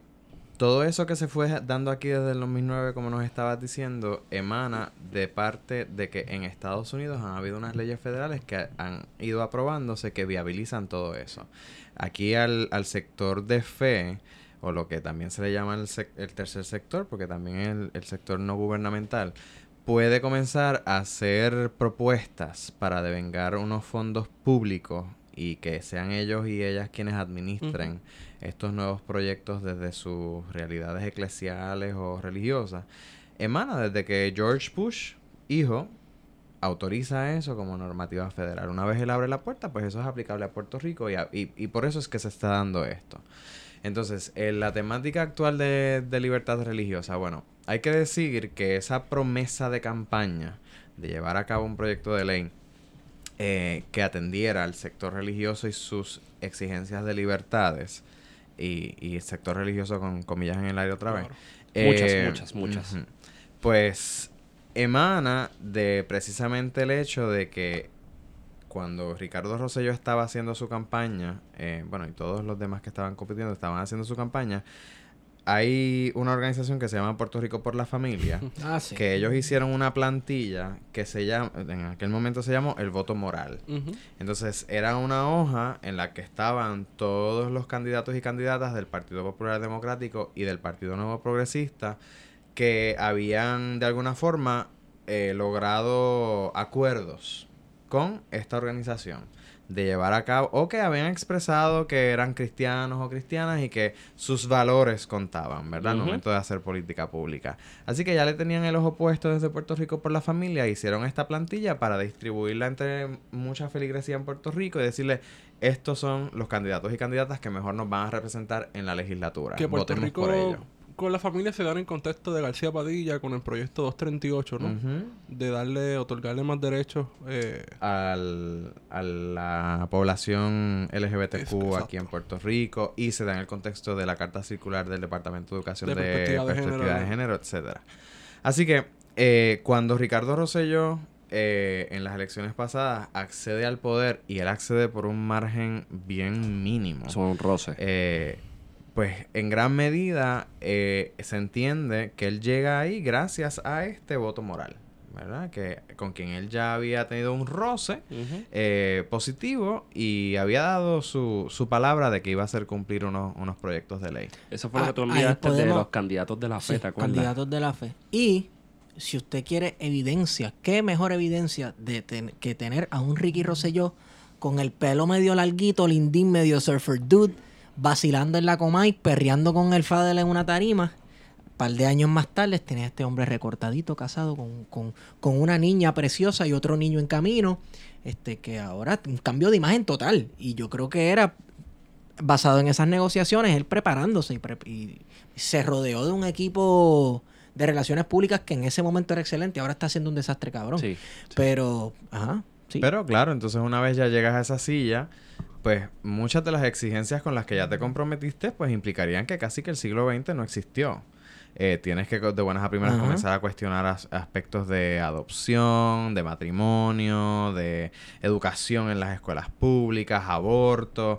todo eso que se fue dando aquí desde el 2009, como nos estabas diciendo, emana de parte de que en Estados Unidos han habido unas leyes federales que han ido aprobándose que viabilizan todo eso. Aquí al, al sector de fe, o lo que también se le llama el, sec- el tercer sector, porque también el, el sector no gubernamental, puede comenzar a hacer propuestas para devengar unos fondos públicos y que sean ellos y ellas quienes administren estos nuevos proyectos desde sus realidades eclesiales o religiosas, emana desde que George Bush, hijo, autoriza eso como normativa federal. Una vez él abre la puerta, pues eso es aplicable a Puerto Rico y, a- y- y por eso es que se está dando esto. Entonces, en la temática actual de, de libertad religiosa, bueno, hay que decir que esa promesa de campaña de llevar a cabo un proyecto de ley eh, que atendiera al sector religioso y sus exigencias de libertades, y, y el sector religioso con comillas en el aire otra vez. Claro. Muchas, Eh, muchas, muchas. ujú. Pues emana de precisamente el hecho de que cuando Ricardo Rosselló estaba haciendo su campaña, eh, bueno, y todos los demás que estaban compitiendo estaban haciendo su campaña, hay una organización que se llama Puerto Rico por la Familia, Ah, sí. que ellos hicieron una plantilla que se llama, en aquel momento se llamó el voto moral. Entonces era una hoja en la que estaban todos los candidatos y candidatas del Partido Popular Democrático y del Partido Nuevo Progresista que habían de alguna forma eh, logrado acuerdos con esta organización. de llevar a cabo o que habían expresado que eran cristianos o cristianas y que sus valores contaban, ¿verdad? Al momento de hacer política pública. Así que ya le tenían el ojo puesto desde Puerto Rico por la familia, hicieron esta plantilla para distribuirla entre mucha feligresía en Puerto Rico y decirle, estos son los candidatos y candidatas que mejor nos van a representar en la legislatura. Que Puerto Votemos por Rico ellos. Con la familia se dan en contexto de García Padilla con el proyecto 238, ¿no? Ujú. De darle, otorgarle más derechos. Eh, al, a la población LGBTQ aquí en Puerto Rico y se da en el contexto de la carta circular del Departamento de Educación De de, perspectiva de perspectiva género, de género, etcétera. Así que eh, cuando Ricardo Rosselló eh, en las elecciones pasadas accede al poder y él accede por un margen bien mínimo. Son un roce. Eh, pues en gran medida eh, se entiende que él llega ahí gracias a este voto moral, ¿verdad? Que con quien él ya había tenido un roce eh, positivo y había dado su, su palabra de que iba a hacer cumplir unos, unos proyectos de ley. Eso fue lo Ah, que tú ahí enviaste de los candidatos de la fe, Sí, ¿te acuerdas? candidatos de la fe. Y si usted quiere evidencia, ¿qué mejor evidencia de ten- que tener a un Ricky Rosselló con el pelo medio larguito, lindín, medio surfer dude, vacilando en la Comay, perreando con el Fadel en una tarima? Un par de años más tarde tenía este hombre recortadito, casado con, con- con una niña preciosa y otro niño en camino, este que ahora un cambio de imagen total. Y yo creo que era basado en esas negociaciones, él preparándose y, pre- y se rodeó de un equipo de relaciones públicas que en ese momento era excelente, ahora está haciendo un desastre cabrón. Sí. Pero, ajá, sí. Pero claro, entonces una vez ya llegas a esa silla, pues muchas de las exigencias con las que ya te comprometiste, pues implicarían que casi que el siglo XX no existió. Eh, tienes que de buenas a primeras comenzar a cuestionar as- aspectos de adopción, de matrimonio, de educación en las escuelas públicas, aborto.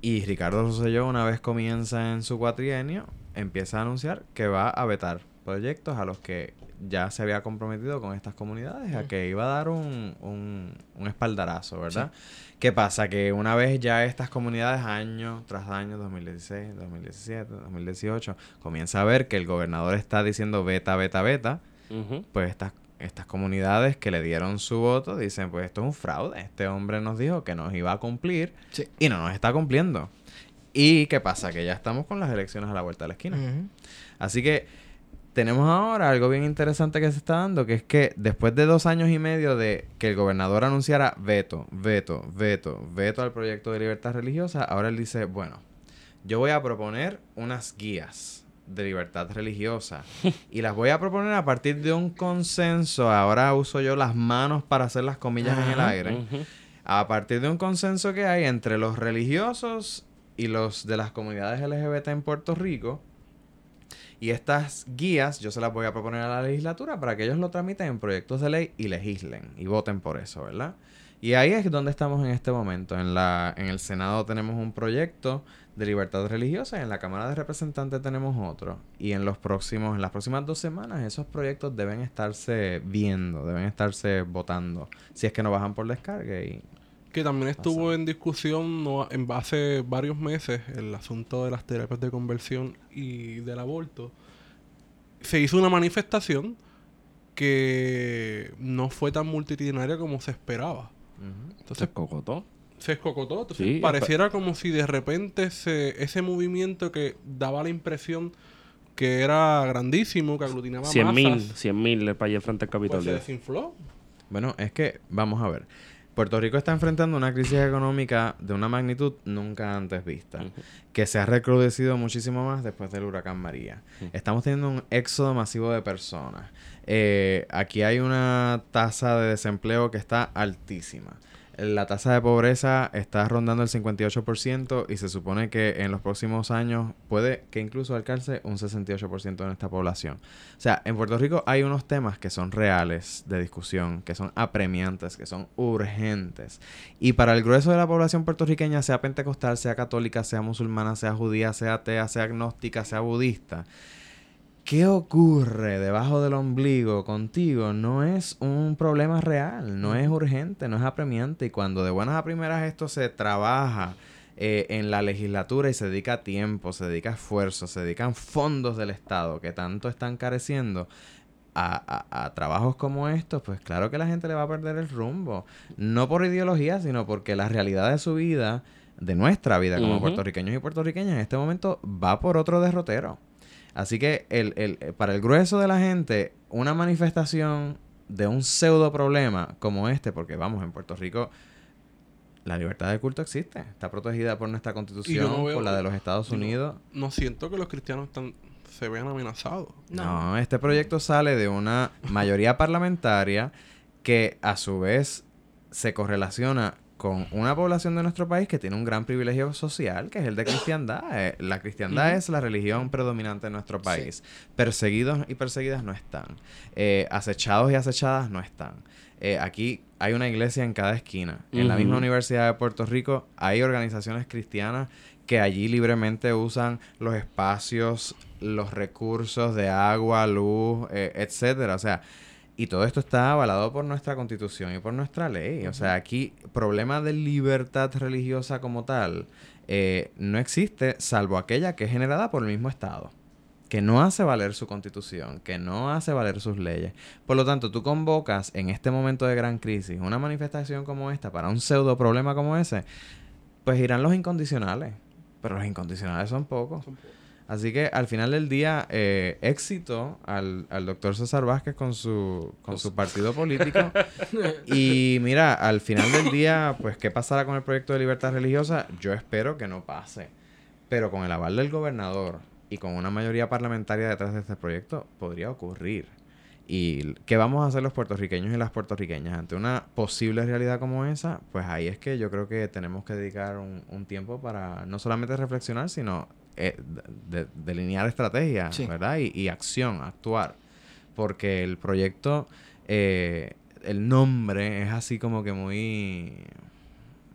Y Ricardo Rosselló, una vez comienza en su cuatrienio, empieza a anunciar que va a vetar proyectos a los que ya se había comprometido con estas comunidades, a que iba a dar un, un, un espaldarazo, ¿verdad? ¿Qué pasa? Que una vez ya estas comunidades, año tras año, 2016, 2017, 2018, comienza a ver que el gobernador está diciendo beta, beta, beta, pues estas, estas comunidades que le dieron su voto dicen, pues esto es un fraude. Este hombre nos dijo que nos iba a cumplir Sí. y no nos está cumpliendo. ¿Y qué pasa? Que ya estamos con las elecciones a la vuelta de la esquina. Así que tenemos ahora algo bien interesante que se está dando, que es que después de dos años y medio de que el gobernador anunciara veto, veto, veto, veto al proyecto de libertad religiosa, ahora él dice, bueno, yo voy a proponer unas guías de libertad religiosa y las voy a proponer a partir de un consenso, ahora uso yo las manos para hacer las comillas en el aire, a partir de un consenso que hay entre los religiosos y los de las comunidades LGBT en Puerto Rico. Y estas guías yo se las voy a proponer a la legislatura para que ellos lo tramiten en proyectos de ley y legislen y voten por eso, ¿verdad? Y ahí es donde estamos en este momento. En, la, en el Senado tenemos un proyecto de libertad religiosa en la Cámara de Representantes tenemos otro. Y en los próximos, en las próximas dos semanas, esos proyectos deben estarse viendo, deben estarse votando. Si es que no bajan por descarga y que también estuvo en discusión no, en base varios meses el asunto de las terapias de conversión y del aborto. Se hizo una manifestación que no fue tan multitudinaria como se esperaba. Entonces Se cocotó. se escocotó. Entonces Sí, pareciera como si de repente se, ese movimiento que daba la impresión que era grandísimo, que aglutinaba 100 mil, masas, 100 mil para allá frente al pues se Capitolio. desinfló. Bueno, es que, vamos a ver. Puerto Rico está enfrentando una crisis económica de una magnitud nunca antes vista, que se ha recrudecido muchísimo más después del huracán María. Estamos teniendo un éxodo masivo de personas. Eh, aquí hay una tasa de desempleo que está altísima. La tasa de pobreza está rondando el 58% y se supone que en los próximos años puede que incluso alcance un 68% de nuestra población. O sea, en Puerto Rico hay unos temas que son reales de discusión, que son apremiantes, que son urgentes. Y para el grueso de la población puertorriqueña, sea pentecostal, sea católica, sea musulmana, sea judía, sea atea, sea agnóstica, sea budista, ¿Qué ocurre debajo del ombligo contigo? No es un problema real, no es urgente, no es apremiante. Y cuando de buenas a primeras esto se trabaja eh, en la legislatura y se dedica tiempo, se dedica esfuerzo, se dedican fondos del Estado que tanto están careciendo, a, a- a trabajos como estos, pues claro que la gente le va a perder el rumbo. No por ideología, sino porque la realidad de su vida, de nuestra vida como puertorriqueños y puertorriqueñas, en este momento va por otro derrotero. Así que el, el- eh, para el grueso de la gente, una manifestación de un pseudo problema como este, porque vamos, en Puerto Rico la libertad de culto existe, está protegida por nuestra constitución, no veo- por la de los Estados Unidos. No siento que los cristianos están, se vean amenazados. No. este proyecto sale de una mayoría parlamentaria que a su vez se correlaciona con una población de nuestro país que tiene un gran privilegio social, que es el de cristiandad. Eh, la cristiandad es la religión predominante en nuestro país. Perseguidos y perseguidas no están. Eh, acechados y acechadas no están. Eh, aquí hay una iglesia en cada esquina. En la misma Universidad de Puerto Rico hay organizaciones cristianas que allí libremente usan los espacios, los recursos de agua, luz, eh, etcétera. O sea, y todo esto está avalado por nuestra constitución y por nuestra ley. O sea, aquí problema de libertad religiosa como tal eh, no existe, salvo aquella que es generada por el mismo Estado, que no hace valer su constitución, que no hace valer sus leyes. Por lo tanto, tú convocas en este momento de gran crisis una manifestación como esta para un pseudo problema como ese, pues irán los incondicionales. Pero los incondicionales son pocos. Así que al final del día, eh, éxito al, al doctor César Vázquez con su, con su partido político. y mira, al final del día, pues, ¿qué pasará con el proyecto de libertad religiosa? Yo espero que no pase. Pero con el aval del gobernador y con una mayoría parlamentaria detrás de este proyecto, podría ocurrir. ¿Y qué vamos a hacer los puertorriqueños y las puertorriqueñas ante una posible realidad como esa? Pues ahí es que yo creo que tenemos que dedicar un, un tiempo para no solamente reflexionar, sino eh, de- de- delinear estrategia, Sí. ¿verdad? Y, y acción, actuar. Porque el proyecto, eh, el nombre es así como que muy,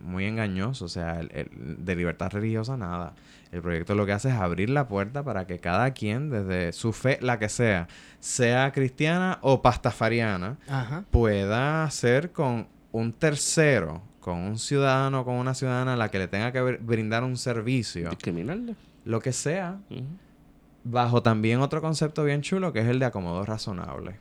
muy engañoso. O sea, el- el- de libertad religiosa nada. El proyecto lo que hace es abrir la puerta para que cada quien, desde su fe, la que sea, sea cristiana o pastafariana, Ajá. pueda hacer con un tercero, con un ciudadano, con una ciudadana a la que le tenga que br- brindar un servicio, Discriminarle. Lo que sea, bajo también otro concepto bien chulo que es el de acomodo razonable.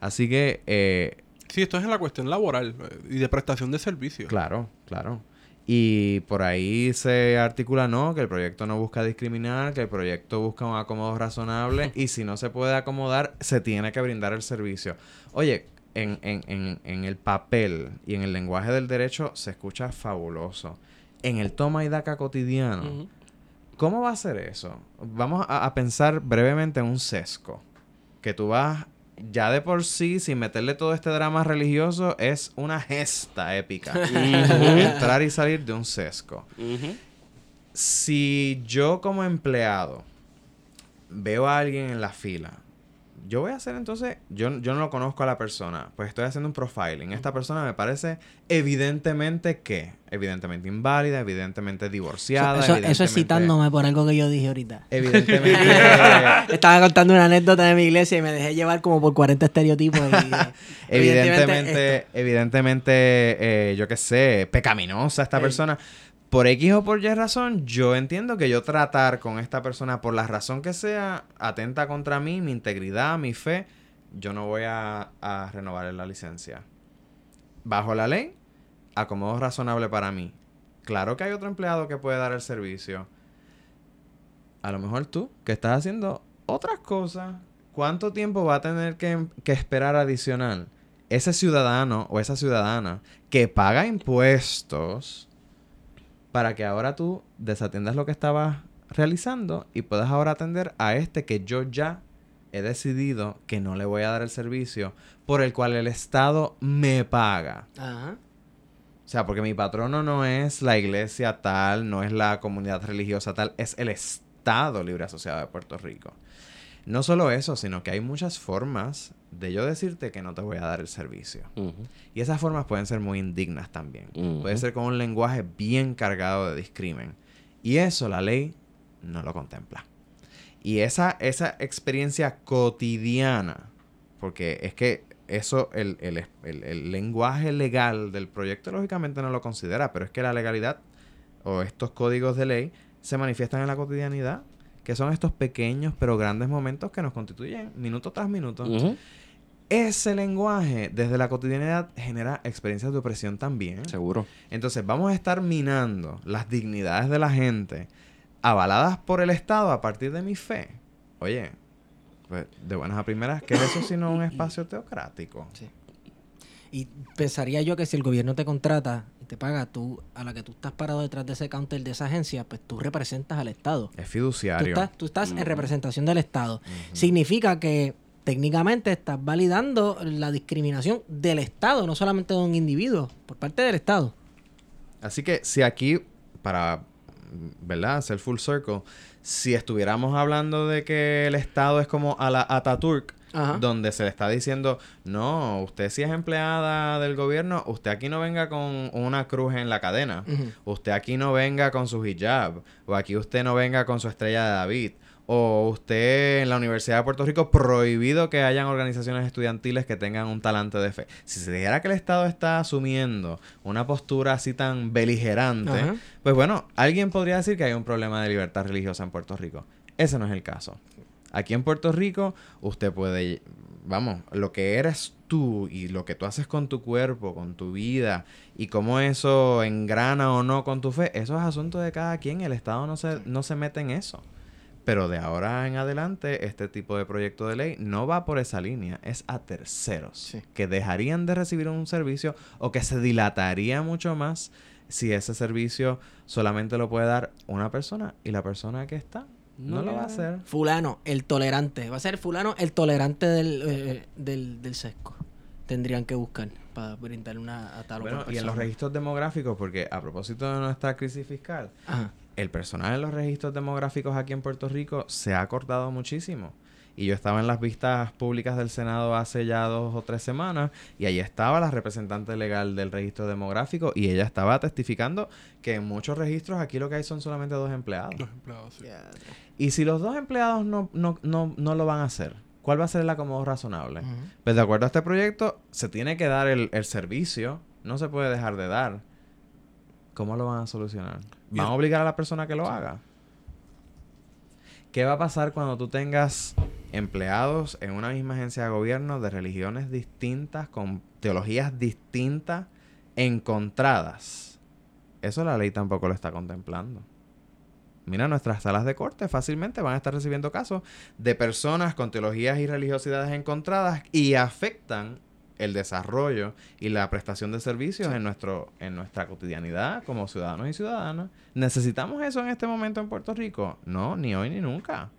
Así que, eh, Sí, esto es en la cuestión laboral eh, y de prestación de servicios. claro, claro. Y por ahí se articula, no, que el proyecto no busca discriminar, que el proyecto busca un acomodo razonable y si no se puede acomodar, se tiene que brindar el servicio. Oye, en, en, en, en el papel y en el lenguaje del derecho se escucha fabuloso. En el toma y daca cotidiano. ¿Cómo va a ser eso? Vamos a, a pensar brevemente en un sesco. Que tú vas, ya de por sí, sin meterle todo este drama religioso, es una gesta épica. Entrar y salir de un sesco. Ujú. Si yo como empleado veo a alguien en la fila, yo voy a hacer entonces, yo, yo no lo conozco a la persona, pues estoy haciendo un profiling. Esta persona me parece evidentemente que, evidentemente inválida, evidentemente divorciada. Eso, eso es citándome por algo que yo dije ahorita. Evidentemente. Estaba contando una anécdota de mi iglesia y me dejé llevar como por 40 estereotipos. y, eh, evidentemente, evidentemente, eh, yo qué sé, pecaminosa esta Ey. persona. Por X o por Y razón, yo entiendo que yo tratar con esta persona, por la razón que sea, atenta contra mí, mi integridad, mi fe, yo no voy a, renovarle la licencia. Bajo la ley, acomodo razonable para mí. Claro que hay otro empleado que puede dar el servicio. A lo mejor tú, que estás haciendo otras cosas, ¿cuánto tiempo va a tener que, que esperar adicional ese ciudadano o esa ciudadana que paga impuestos para que ahora tú desatiendas lo que estabas realizando y puedas ahora atender a este que yo ya he decidido que no le voy a dar el servicio por el cual el Estado me paga? Ajá. O sea, porque mi patrono no es la iglesia tal, no es la comunidad religiosa tal, es el Estado Libre Asociado de Puerto Rico. No solo eso, sino que hay muchas formas de yo decirte que no te voy a dar el servicio. Y esas formas pueden ser muy indignas también. Puede ser con un lenguaje bien cargado de discrimen. Y eso la ley no lo contempla. Y esa, esa experiencia cotidiana, porque es que eso, el, el- el- el lenguaje legal del proyecto lógicamente no lo considera, pero es que la legalidad o estos códigos de ley se manifiestan en la cotidianidad, que son estos pequeños pero grandes momentos que nos constituyen minuto tras minuto. Ese lenguaje desde la cotidianidad genera experiencias de opresión también. Seguro. Entonces vamos a estar minando las dignidades de la gente avaladas por el Estado a partir de mi fe. Oye, pues de buenas a primeras, ¿qué es eso sino un espacio teocrático? Sí. Y pensaría yo que si el gobierno te contrata te paga, tú, a la que tú estás parado detrás de ese counter de esa agencia, pues tú representas al Estado. Es Tú fiduciario. estás, tú estás en representación del Estado. Significa que técnicamente estás validando la discriminación del Estado, no solamente de un individuo, por parte del Estado. Así que si aquí, para, ¿verdad? Hacer full circle, si estuviéramos hablando de que el Estado es como a la Ataturk, Ajá. donde se le está diciendo, no, usted si es empleada del gobierno, usted aquí no venga con una cruz en la cadena, usted aquí no venga con su hijab, o aquí usted no venga con su estrella de David, o usted en la Universidad de Puerto Rico prohibido que hayan organizaciones estudiantiles que tengan un talante de fe. Si se dijera que el Estado está asumiendo una postura así tan beligerante, Ajá. pues bueno, alguien podría decir que hay un problema de libertad religiosa en Puerto Rico. Ese no es el caso. Aquí en Puerto Rico, usted puede, vamos, lo que eres tú y lo que tú haces con tu cuerpo, con tu vida y cómo eso engrana o no con tu fe, eso es asunto de cada quien. El Estado no se, no se mete en eso. Pero de ahora en adelante, este tipo de proyecto de ley no va por esa línea, es a terceros Sí. que dejarían de recibir un servicio o que se dilataría mucho más si ese servicio solamente lo puede dar una persona y la persona que está no, lo va a hacer. Fulano, el tolerante. Va a ser fulano el tolerante del, eh, del, del sesco. Tendrían que buscar para brindarle una a tal Bueno, y en los registros demográficos, porque a propósito de nuestra crisis fiscal, Ajá. el personal en los registros demográficos aquí en Puerto Rico se ha cortado muchísimo. Y yo estaba en las vistas públicas del Senado hace ya dos o tres semanas y ahí estaba la representante legal del registro demográfico y ella estaba testificando que en muchos registros aquí lo que hay son solamente dos empleados. Los empleados, sí. Y si los dos empleados no, no, no, no lo van a hacer, ¿cuál va a ser el acomodo razonable? Pues de acuerdo a este proyecto, se tiene que dar el, el servicio, no se puede dejar de dar. ¿Cómo lo van a solucionar? ¿Van a obligar a la persona que lo haga? ¿Qué va a pasar cuando tú tengas empleados en una misma agencia de gobierno de religiones distintas, con teologías distintas, encontradas? Eso la ley tampoco lo está contemplando. Mira, nuestras salas de corte fácilmente van a estar recibiendo casos de personas con teologías y religiosidades encontradas y afectan el desarrollo y la prestación de servicios en nuestro en nuestra cotidianidad como ciudadanos y ciudadanas. ¿Necesitamos eso en este momento en Puerto Rico? No, ni hoy ni nunca.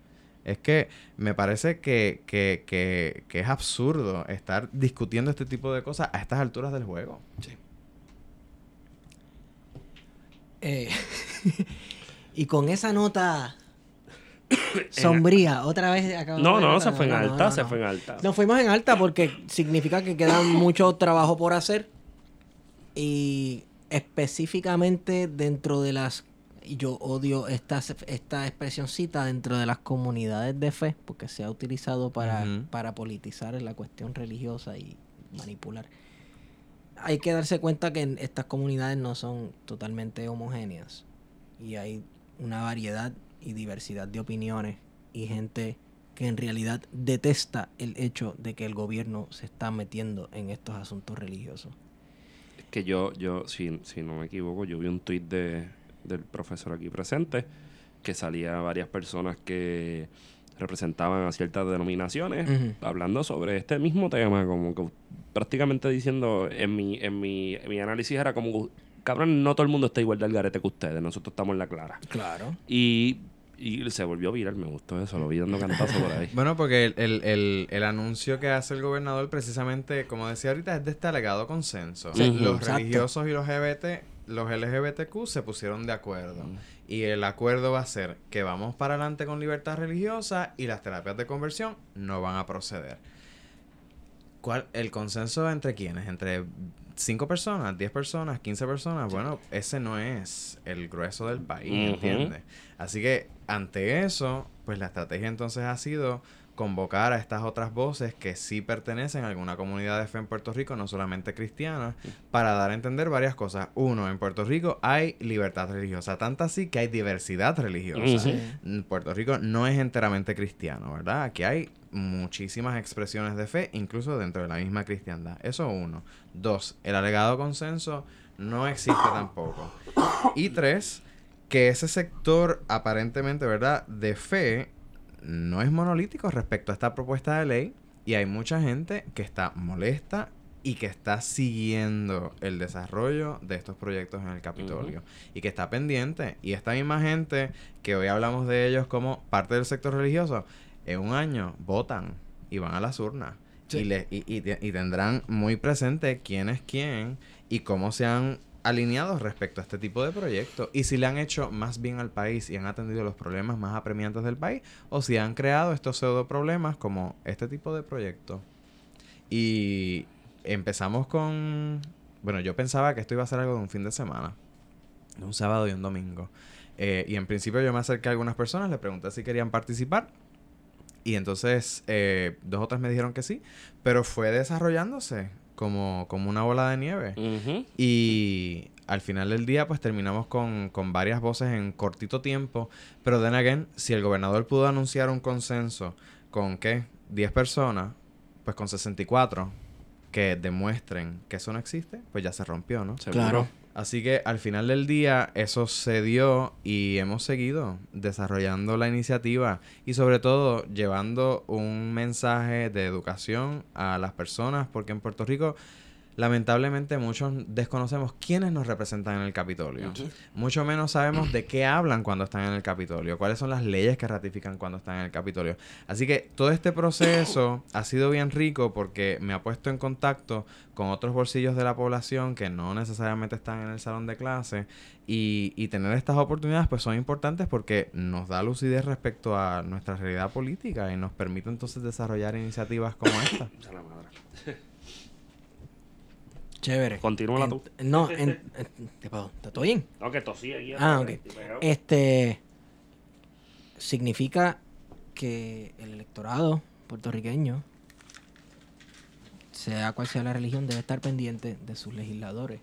Es que me parece que, que, que, que es absurdo estar discutiendo este tipo de cosas a estas alturas del juego. Eh, y con esa nota sombría, otra vez acabamos No, de- no, se fue en no, alta, no, se fue en alta. Nos fuimos en alta porque significa que queda mucho trabajo por hacer. Y específicamente dentro de las. Y Yo odio esta, esta expresioncita dentro de las comunidades de fe, porque se ha utilizado para, para politizar la cuestión religiosa y manipular. Hay que darse cuenta que en estas comunidades no son totalmente homogéneas. Y hay una variedad y diversidad de opiniones y gente que en realidad detesta el hecho de que el gobierno se está metiendo en estos asuntos religiosos. que yo, yo si, si no me equivoco, yo vi un tuit de, del profesor aquí presente que salía varias personas que representaban a ciertas denominaciones hablando sobre este mismo tema, como que prácticamente diciendo, en mi, en mi, en mi análisis era como, cabrón, no todo el mundo está igual de al garete que ustedes, nosotros estamos en la clara. Claro. Y, y se volvió viral, me gustó eso, lo vi dando cantazo por ahí. Bueno, porque el, el, el, el anuncio que hace el gobernador precisamente, como decía ahorita, es de este alegado consenso. Sí, los exacto. religiosos y los LGBT, los LGBTQ se pusieron de acuerdo. Y el acuerdo va a ser que vamos para adelante con libertad religiosa y las terapias de conversión no van a proceder. ¿Cuál, ¿El consenso entre quiénes? ¿Entre 5 personas, 10 personas, 15 personas? Bueno, ese no es el grueso del país. ¿entiendes? Así que ante eso, pues la estrategia entonces ha sido convocar a estas otras voces que sí pertenecen a alguna comunidad de fe en Puerto Rico, no solamente cristiana, para dar a entender varias cosas. Uno, en Puerto Rico hay libertad religiosa, tanto así que hay diversidad religiosa. Mm, Puerto Rico no es enteramente cristiano, ¿verdad? Aquí hay muchísimas expresiones de fe, incluso dentro de la misma cristiandad. Eso uno. Dos, el alegado consenso no existe tampoco. Y tres, que ese sector aparentemente, ¿verdad?, de fe no es monolítico respecto a esta propuesta de ley y hay mucha gente que está molesta y que está siguiendo el desarrollo de estos proyectos en el Capitolio y que está pendiente. Y esta misma gente que hoy hablamos de ellos como parte del sector religioso, en un año votan y van a las urnas. Sí. Y, le, y, y, y tendrán muy presente quién es quién y cómo se han alineado respecto a este tipo de proyectos y si le han hecho más bien al país y han atendido los problemas más apremiantes del país o si han creado estos pseudo problemas como este tipo de proyectos. Y empezamos con... Bueno, yo pensaba que esto iba a ser algo de un fin de semana, de un sábado y un domingo. Eh, y en principio yo me acerqué a algunas personas, les pregunté si querían participar. Y entonces eh, dos o tres me dijeron que sí, pero fue desarrollándose como, como una bola de nieve. Y al final del día, pues terminamos con, con varias voces en cortito tiempo. Pero then again, si el gobernador pudo anunciar un consenso con qué? 10 personas, pues con 64 que demuestren que eso no existe, pues ya se rompió, ¿no? Seguro. Claro. Así que al final del día eso se dio y hemos seguido desarrollando la iniciativa y sobre todo llevando un mensaje de educación a las personas porque en Puerto Rico lamentablemente muchos desconocemos quiénes nos representan en el Capitolio. Mucho menos sabemos de qué hablan cuando están en el Capitolio, cuáles son las leyes que ratifican cuando están en el Capitolio. Así que todo este proceso ha sido bien rico porque me ha puesto en contacto con otros bolsillos de la población que no necesariamente están en el salón de clase y, y tener estas oportunidades pues son importantes porque nos da lucidez respecto a nuestra realidad política y nos permite entonces desarrollar iniciativas como esta. Chévere. Continúala tú. No, en, en- ¿te puedo? ¿Está todo bien? No, que tosí aquí. Ah, ok. Este significa que el electorado puertorriqueño, sea cual sea la religión, debe estar pendiente de sus legisladores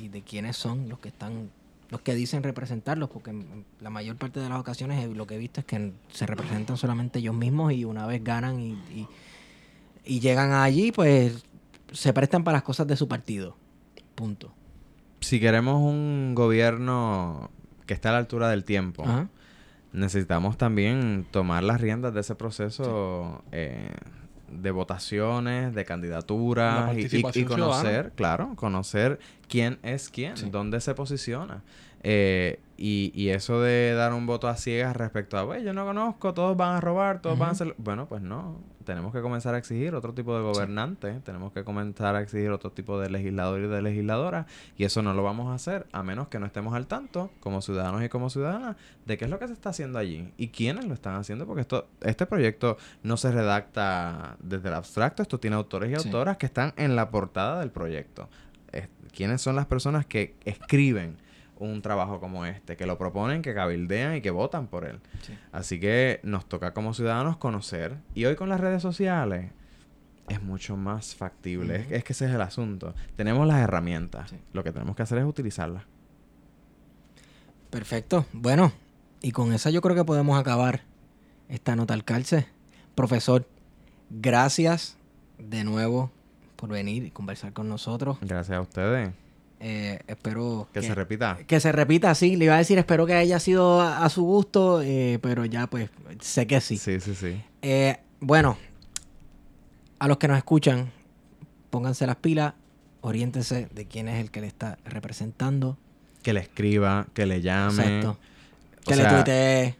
y de quiénes son los que están, los que dicen representarlos, porque en la mayor parte de las ocasiones eh, lo que he visto es que se representan solamente ellos mismos y una vez ganan y, y- y llegan allí, pues se prestan para las cosas de su partido. Punto. Si queremos un gobierno que esté a la altura del tiempo, Ajá. necesitamos también tomar las riendas de ese proceso eh, de votaciones, de candidaturas y- conocer, ciudadana. claro, conocer quién es quién, Sí. dónde se posiciona. Eh, y, y eso de dar un voto a ciegas respecto a, "Güey, yo no conozco, todos van a robar, todos van a hacer... Bueno, pues no, tenemos que comenzar a exigir otro tipo de gobernante, tenemos que comenzar a exigir otro tipo de legislador y de legisladora, y eso no lo vamos a hacer a menos que no estemos al tanto, como ciudadanos y como ciudadanas, de qué es lo que se está haciendo allí y quiénes lo están haciendo, porque esto, este proyecto no se redacta desde el abstracto, esto tiene autores y Sí. autoras que están en la portada del proyecto. Es- ¿Quiénes son las personas que escriben un trabajo como este, que lo proponen, que cabildean y que votan por él? Sí. Así que nos toca como ciudadanos conocer. Y hoy con las redes sociales es mucho más factible. Es- que ese es el asunto. Tenemos las herramientas. Sí. Lo que tenemos que hacer es utilizarlas. Perfecto. Bueno, y con esa yo creo que podemos acabar esta nota al calce. Profesor, gracias de nuevo por venir y conversar con nosotros. Gracias a ustedes. Eh, espero Que, se repita. que se repita así. Le iba a decir, espero que haya sido a, a su gusto, eh, pero ya pues sé que sí. Sí, sí, sí. Eh, bueno, a los que nos escuchan, pónganse las pilas, oriéntense de quién es el que le está representando. Que le escriba, que le llame. Exacto. O Que sea, le tuitee.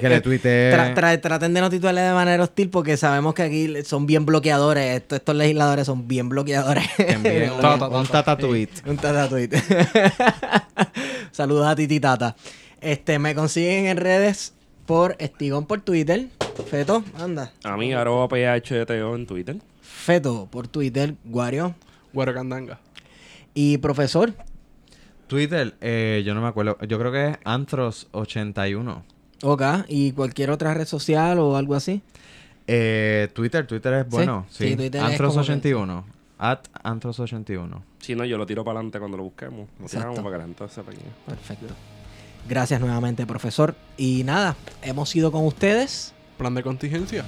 Que le tuitee. Tra- tra- traten de no titularle de manera hostil porque sabemos que aquí son bien bloqueadores. Esto- estos legisladores son bien bloqueadores. un, Ta, ta, ta, un tata tweet. Un tata tweet. Saludos a Titi Tata. Este, me consiguen en redes por Estigón por Twitter. Feto, anda. A mí, arroba PHTO en Twitter. Feto por Twitter, Guario. Hueracandanga. Y profesor, Twitter, eh, yo no me acuerdo. Yo creo que es Antros81. ok. Y cualquier otra red social o algo así. Eh, Twitter, Twitter es bueno. Sí, Sí, Twitter es como que- Antros81. At Antros81. Si no, yo lo tiro para adelante cuando lo busquemos. Lo tiramos para es. Perfecto. Gracias nuevamente, profesor. Y nada, hemos ido con ustedes. Plan de contingencia.